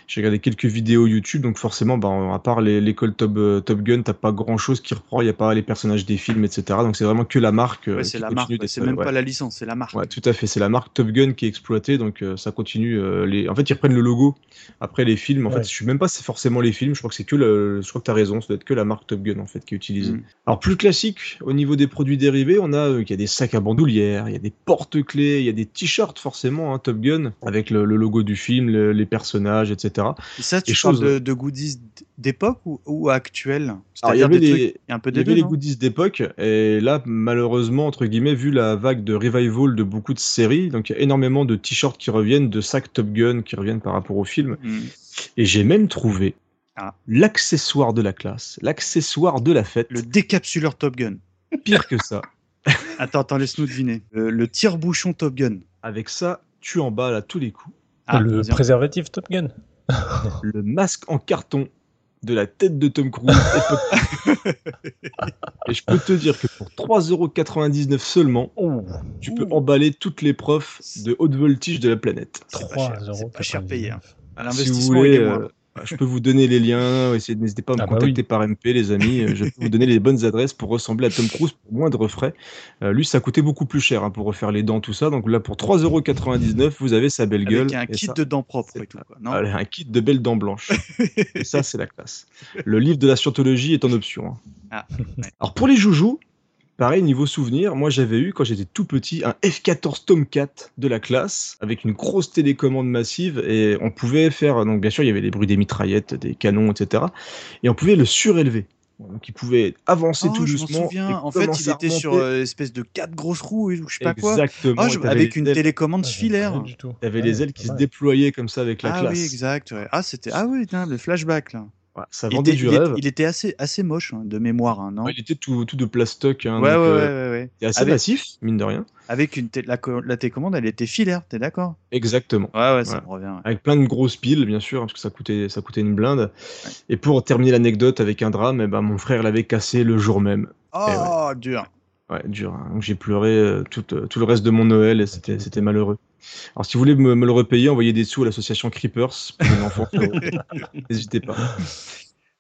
J'ai regardé quelques vidéos YouTube, donc forcément, bah, à part les- l'école Top, euh, Top Gun, t'as pas grand chose qui reprend, il y a pas les personnages des films, etc. Donc c'est vraiment que la marque. euh, Ouais, c'est qui la continue marque, ouais, d'être- c'est même ouais. pas la licence, c'est la marque. Ouais, tout à fait. C'est la marque Top Gun qui est exploitée, donc euh, ça continue. euh, les... En fait, ils reprennent le logo après les films. En Ouais. fait, je suis même pas c'est forcément les films. Je crois que c'est que le. Je crois que t'as raison. Ça doit être que la marque Top Gun en fait qui est utilisée. Mm. Alors plus classique au niveau des produits dérivés, on a euh, il y a des sacs à bandoulière, il y a des porte-clés, il y a des t-shirts forcément hein, Top Gun avec le, le logo du film, le- les personnages, etc. Et ça, tu Les parles choses- de, de goodies d'époque ou, ou actuels? Il y avait des les, trucs- un peu y avait les goodies d'époque, et là, malheureusement, entre guillemets, vu la vague de revival de beaucoup de séries, donc il y a énormément de t-shirts qui reviennent, de sacs Top Gun qui reviennent par rapport au film. Mm. Et j'ai même trouvé Ah. l'accessoire de la classe, l'accessoire de la fête. Le décapsuleur Top Gun. Pire que ça. Attends, attends, laisse-nous deviner. Le, le tire-bouchon Top Gun. Avec ça, tu emballes à tous les coups. Ah, le préservatif Top Gun. le masque en carton de la tête de Tom Cruise. Et je peux te dire que pour 3,99€ seulement, tu peux emballer toutes les profs de haute voltige de la planète. 3 euros. Pas cher payé. hein. Si vous L'investissement, voulez, il est euh, moindre. Je peux vous donner les liens. essayez- N'hésitez pas à me Ah bah contacter oui. par MP, les amis. Euh, Je peux vous donner les bonnes adresses pour ressembler à Tom Cruise pour moindre frais. Euh, lui, ça coûtait beaucoup plus cher hein, pour refaire les dents, tout ça. Donc là, pour 3,99€, vous avez sa belle gueule. Avec un Et kit ça- de dents propres et tout. Quoi. Non Allez, un kit de belles dents blanches. et ça, c'est la classe. Le livre de la scientologie est en option. hein. Ah, Alors pour les joujoux, pareil, niveau souvenir, moi j'avais eu quand j'étais tout petit un F14 Tomcat de la classe avec une grosse télécommande massive et on pouvait faire, donc bien sûr il y avait les bruits des mitraillettes, des canons, etc. Et on pouvait le surélever. Donc il pouvait avancer Oh, tout je m'en doucement. souviens. et En fait, il était sur euh, espèce de quatre grosses roues ou je sais pas quoi. Exactement. Ah, je- et t'avais avec une ailes- télécommande Ah, filaire. tout. T'avais Ouais, les ailes qui se déployaient comme ça avec la ah classe. oui, exact. ouais. Ah, c'était. Ah oui, le flashback là. Ouais, ça Il vendait était, du il est- rêve. il était assez, assez moche hein, de mémoire, hein, non Ouais, il était tout, tout de plastoc. Hein, Ouais, donc, ouais, euh, ouais, ouais, ouais. et assez Avec- massif, mine de rien. Avec une la, co- la télécommande, elle était filaire, t'es d'accord? Exactement. Ouais, ouais, ça Ouais. me revient. ouais. Avec plein de grosses piles, bien sûr, parce que ça coûtait, ça coûtait une blinde. Et pour terminer l'anecdote avec un drame, eh ben, mon frère l'avait cassé le jour même. Oh, dur. Ouais, dur. hein. Donc j'ai pleuré euh, tout, euh, tout le reste de mon Noël et c'était malheureux. Alors si vous voulez me, me le repayer, envoyez des sous à l'association Creepers. N'hésitez pas.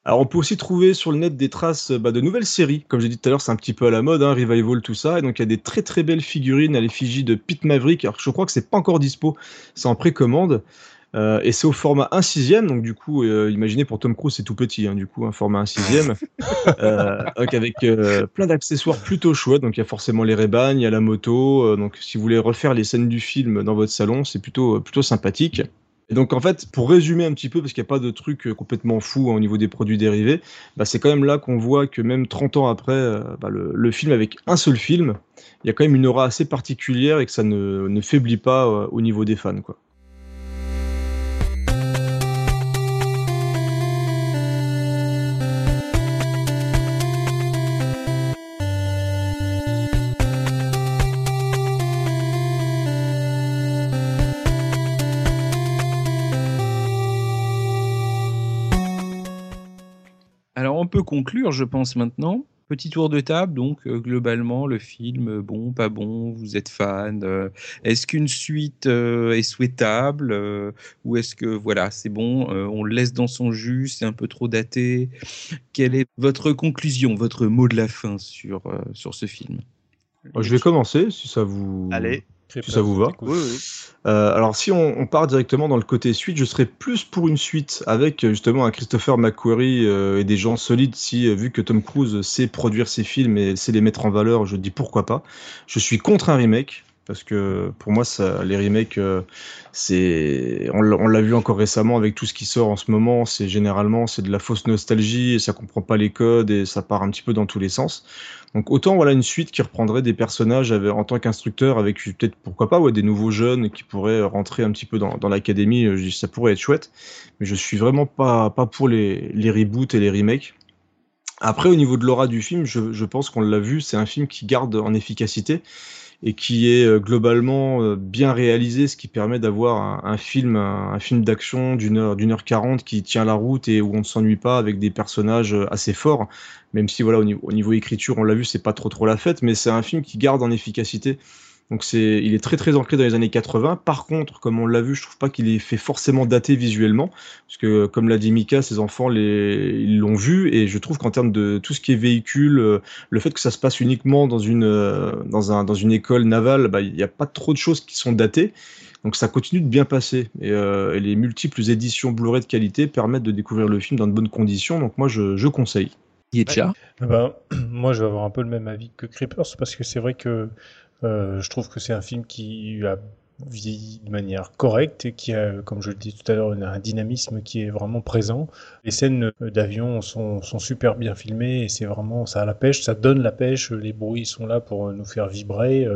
Alors on peut aussi trouver sur le net des traces bah, de nouvelles séries. Comme j'ai dit tout à l'heure, c'est un petit peu à la mode, hein, revival, tout ça. Et donc il y a des très très belles figurines à l'effigie de Pete Maverick. Alors je crois que c'est pas encore dispo, c'est en précommande. Euh, et c'est au format 1 sixième, donc du coup, euh, imaginez pour Tom Cruise, c'est tout petit, hein, du coup, un format 1 sixième, euh, avec plein d'accessoires plutôt chouettes. Donc il y a forcément les Ray-Ban, il y a la moto. donc si vous voulez refaire les scènes du film dans votre salon, c'est plutôt plutôt sympathique. Et donc en fait, pour résumer un petit peu, parce qu'il n'y a pas de truc complètement fou hein, au niveau des produits dérivés, bah, c'est quand même là qu'on voit que même 30 ans après, euh, bah, le, le film avec un seul film, il y a quand même une aura assez particulière et que ça ne, ne faiblit pas euh, au niveau des fans. Quoi. Peut conclure, je pense maintenant. Petit tour de table, donc euh, globalement le film, euh, bon, pas bon, vous êtes fan. euh, est-ce qu'une suite euh, est souhaitable euh, ou est-ce que voilà, c'est bon, euh, on le laisse dans son jus, c'est un peu trop daté? Quelle est votre conclusion, votre mot de la fin sur euh, sur ce film? Je vais commencer si ça vous, Allez. Si ça vous va. Oui, oui. Euh, alors si on, on part directement dans le côté suite, je serais plus pour une suite avec justement un Christopher McQuarrie euh, et des gens solides. Si euh, vu que Tom Cruise sait produire ses films et sait les mettre en valeur, je dis pourquoi pas. Je suis contre un remake parce que pour moi, les remakes, euh, on l'a vu encore récemment avec tout ce qui sort en ce moment. C'est généralement c'est de la fausse nostalgie et ça comprend pas les codes et ça part un petit peu dans tous les sens. Donc autant voilà une suite qui reprendrait des personnages en tant qu'instructeur avec peut-être pourquoi pas ouais, des nouveaux jeunes qui pourraient rentrer un petit peu dans, l'académie, euh, ça pourrait être chouette, mais je suis vraiment pas, pour les, les reboots et les remakes. Après au niveau de l'aura du film, je pense qu'on l'a vu, c'est un film qui garde en efficacité et qui est euh, globalement euh, bien réalisé, ce qui permet d'avoir un, film, film d'action d'une heure, d'une heure quarante qui tient la route et où on ne s'ennuie pas avec des personnages euh, assez forts. Même si voilà au niveau, au niveau écriture, on l'a vu, c'est pas trop trop la fête, mais c'est un film qui garde en efficacité. Donc c'est, il est très très ancré dans les années 80. Par contre, comme on l'a vu, je trouve pas qu'il est fait forcément daté visuellement, parce que comme l'a dit Mika, ses enfants les, ils l'ont vu et je trouve qu'en termes de tout ce qui est véhicule, euh, le fait que ça se passe uniquement dans une euh, dans un dans une école navale, bah, il n'y a pas trop de choses qui sont datées. Donc ça continue de bien passer et, euh, et les multiples éditions Blu-ray de qualité permettent de découvrir le film dans de bonnes conditions. Donc moi je, je conseille. Yetcha Eh ben, moi, je vais avoir un peu le même avis que Creepers parce que c'est vrai que je trouve que c'est un film qui a vieilli de manière correcte et qui a, comme je le dis tout à l'heure, un dynamisme qui est vraiment présent. Les scènes d'avion sont, super bien filmées et c'est vraiment ça a la pêche, ça donne la pêche. Les bruits sont là pour nous faire vibrer.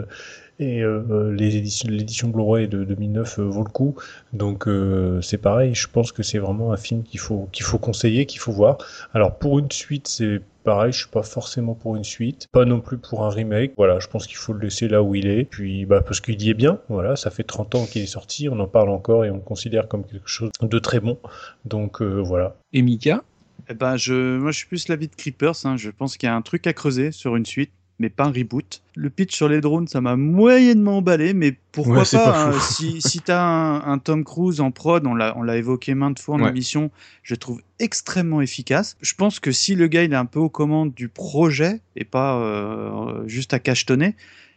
Et euh, les éditions, l'édition Blu-ray de 2009 euh, vaut le coup. Donc euh, c'est pareil, je pense que c'est vraiment un film qu'il faut, qu'il faut conseiller, qu'il faut voir. Alors pour une suite, c'est pareil, je suis pas forcément pour une suite, pas non plus pour un remake. Voilà, je pense qu'il faut le laisser là où il est. Puis bah parce qu'il y est bien, voilà, ça fait 30 ans qu'il est sorti, on en parle encore et on le considère comme quelque chose de très bon. Donc euh, voilà. Et Mika? Eh ben, je, moi, je suis plus l'avis de Creepers. hein. Je pense qu'il y a un truc à creuser sur une suite, mais pas un reboot. Le pitch sur les drones, ça m'a moyennement emballé, mais pourquoi Ouais, pas, pas hein. Si, si t'as un, un Tom Cruise en prod, on l'a, évoqué maintes fois en Ouais. émission, je le trouve extrêmement efficace. Je pense que si le gars il est un peu aux commandes du projet et pas euh, juste à cachetonner,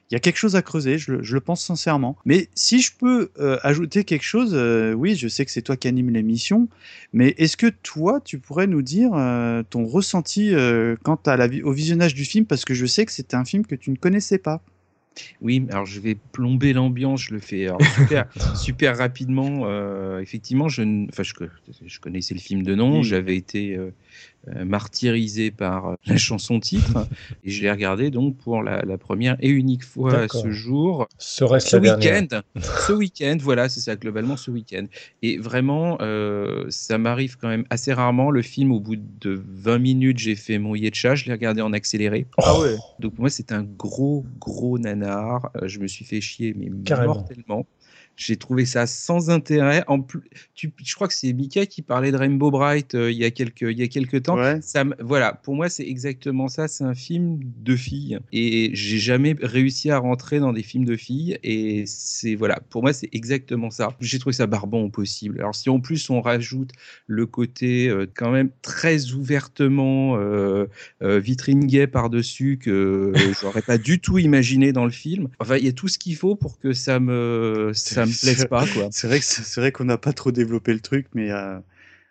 il y a quelque chose à creuser, je le, je le pense sincèrement. Mais si je peux euh, ajouter quelque chose, euh, oui, je sais que c'est toi qui anime l'émission, mais est-ce que toi, tu pourrais nous dire euh, ton ressenti quant à la, au visionnage du film? Parce que je sais que c'était un film que tu ne connaissais pas. Oui, alors je vais plomber l'ambiance, je le fais super, super rapidement. euh, effectivement, je, enfin, je, co- je connaissais le film de nom, j'avais été euh, martyrisé par euh, la chanson titre, et je l'ai regardé donc pour la, la première et unique fois ce jour. Ce week-end, ce week-end, voilà, c'est ça, globalement ce week-end. Et vraiment, euh, ça m'arrive quand même assez rarement. Le film, au bout de 20 minutes, j'ai fait mon chat, je l'ai regardé en accéléré. Ah ouais. Donc pour moi, c'est un gros, gros nanar. Euh, je me suis fait chier, mais Carrément. mortellement. J'ai trouvé ça sans intérêt. En plus, tu, je crois que c'est Mika qui parlait de Rainbow Bright euh, il y a quelques il y a quelques temps. Ouais. Ça, me- voilà, pour moi c'est exactement ça. C'est un film de filles et j'ai jamais réussi à rentrer dans des films de filles et c'est voilà. Pour moi c'est exactement ça. J'ai trouvé ça barbant au possible. Alors si en plus on rajoute le côté euh, quand même très ouvertement euh, vitrine gay par dessus que j'aurais pas du tout imaginé dans le film. Enfin il y a tout ce qu'il faut pour que ça me ça me plaise C'est- pas quoi. C'est vrai que c'est vrai qu'on n'a pas trop développé le truc, mais euh,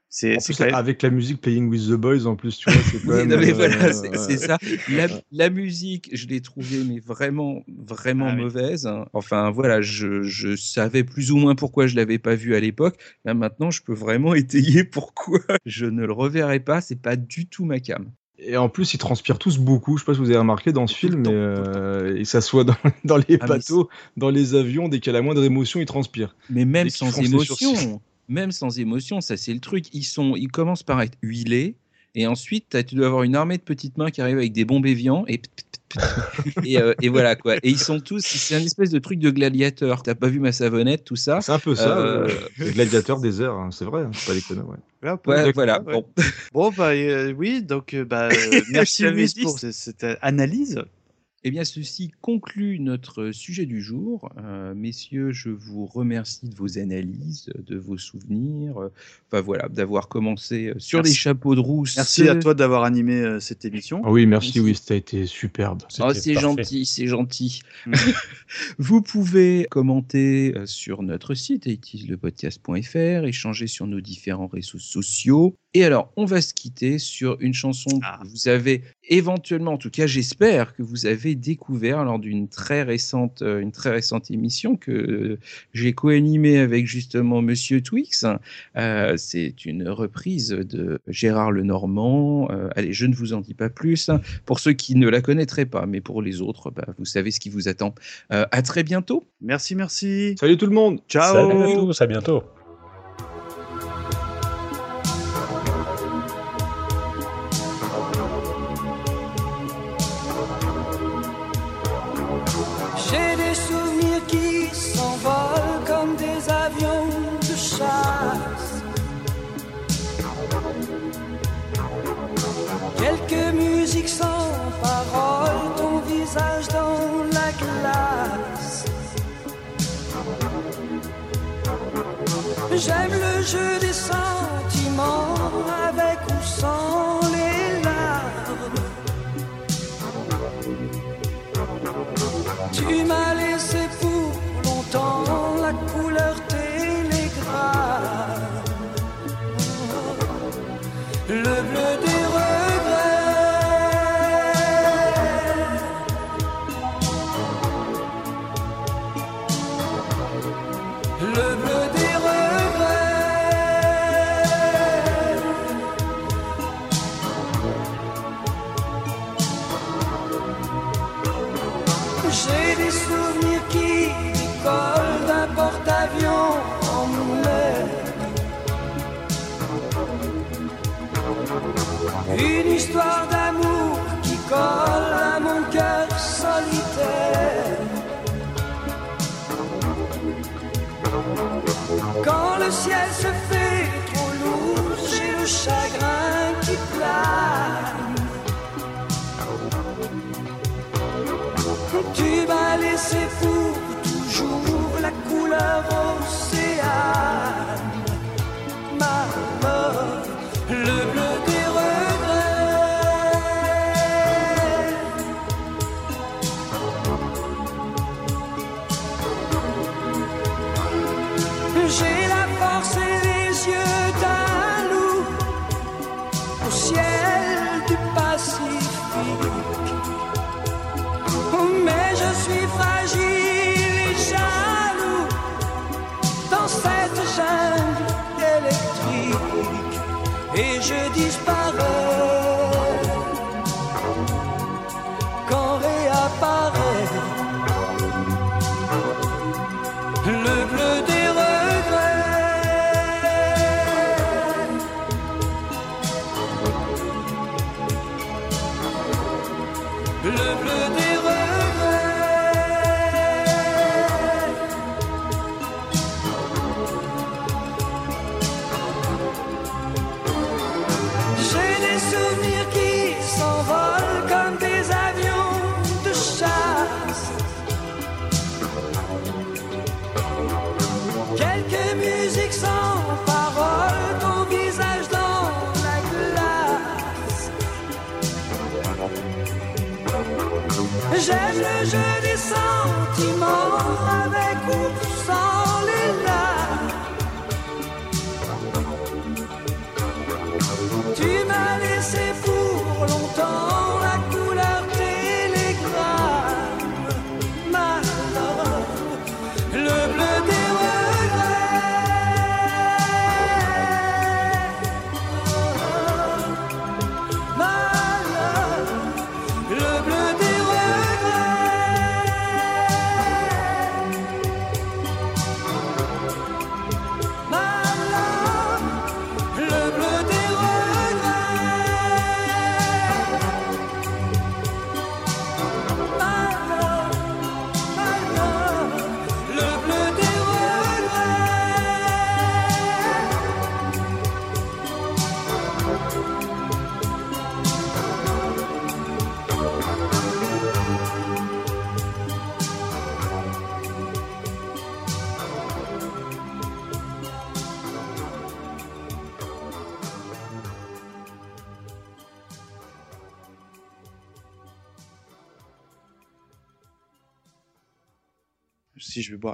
c'est même- avec la musique Playing with the Boys, en plus, tu vois, c'est quand même. non, mais euh, voilà, c'est ouais. ça. La, la musique, je l'ai trouvée mais vraiment, vraiment Ah mauvaise. hein. Enfin, voilà, je, je savais plus ou moins pourquoi je l'avais pas vu à l'époque. Là, maintenant, je peux vraiment étayer pourquoi je ne le reverrai pas. C'est pas du tout ma cam. Et en plus, ils transpirent tous beaucoup. Je sais pas si vous avez remarqué dans ce film, mais euh, et ça soit dans, dans les Ah, mais bateaux, dans les avions, dès qu'il y a la moindre émotion, ils transpirent. Mais même sans émotion, même sans émotion, ça c'est le truc. Ils sont, ils commencent par être huilés. Et ensuite, tu dois avoir une armée de petites mains qui arrivent avec des éviants et, et, euh, et voilà quoi. Et ils sont tous, c'est un espèce de truc de gladiateur. T'as pas vu ma savonnette, tout ça C'est un peu ça, Euh, le gladiateur des airs, hein, c'est vrai, hein, c'est pas déconnant. Ouais. Voilà. ouais. Bon. Bon, bah euh, oui, donc bah, euh, merci dit. pour ce- cette analyse. Eh bien, ceci conclut notre sujet du jour. Euh, messieurs, je vous remercie de vos analyses, de vos souvenirs. euh, Enfin voilà, d'avoir commencé euh, sur Merci. les chapeaux de roue. Merci à toi d'avoir animé euh, cette émission. Ah oui, merci, oui, ça a été superbe. Oh, c'est gentil, c'est gentil. Mm. Vous pouvez commenter sur notre site lepodcast.fr, échanger sur nos différents réseaux sociaux. Et alors, on va se quitter sur une chanson Ah. que vous avez éventuellement, en tout cas j'espère que vous avez découvert lors d'une très récente, euh, une très récente émission que euh, j'ai co-animée avec justement Monsieur Twix. Euh, c'est une reprise de Gérard Lenormand. Euh, allez, je ne vous en dis pas plus. Pour ceux qui ne la connaîtraient pas, mais pour les autres, bah, vous savez ce qui vous attend. Euh, à très bientôt. Merci, merci. Salut tout le monde Ciao. Salut à tous, à bientôt. J'aime le jeu des sentiments avec ou sans les larmes. Tu m'as laissé pour longtemps la couleur télégramme. Le bleu des regrets. Le bleu Une histoire d'amour qui commence.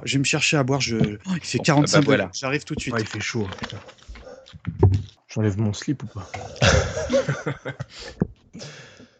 Je vais me chercher à boire. Je... Il fait 45 ah voilà. J'arrive tout de suite. Il fait chaud. J'enlève mon slip ou pas?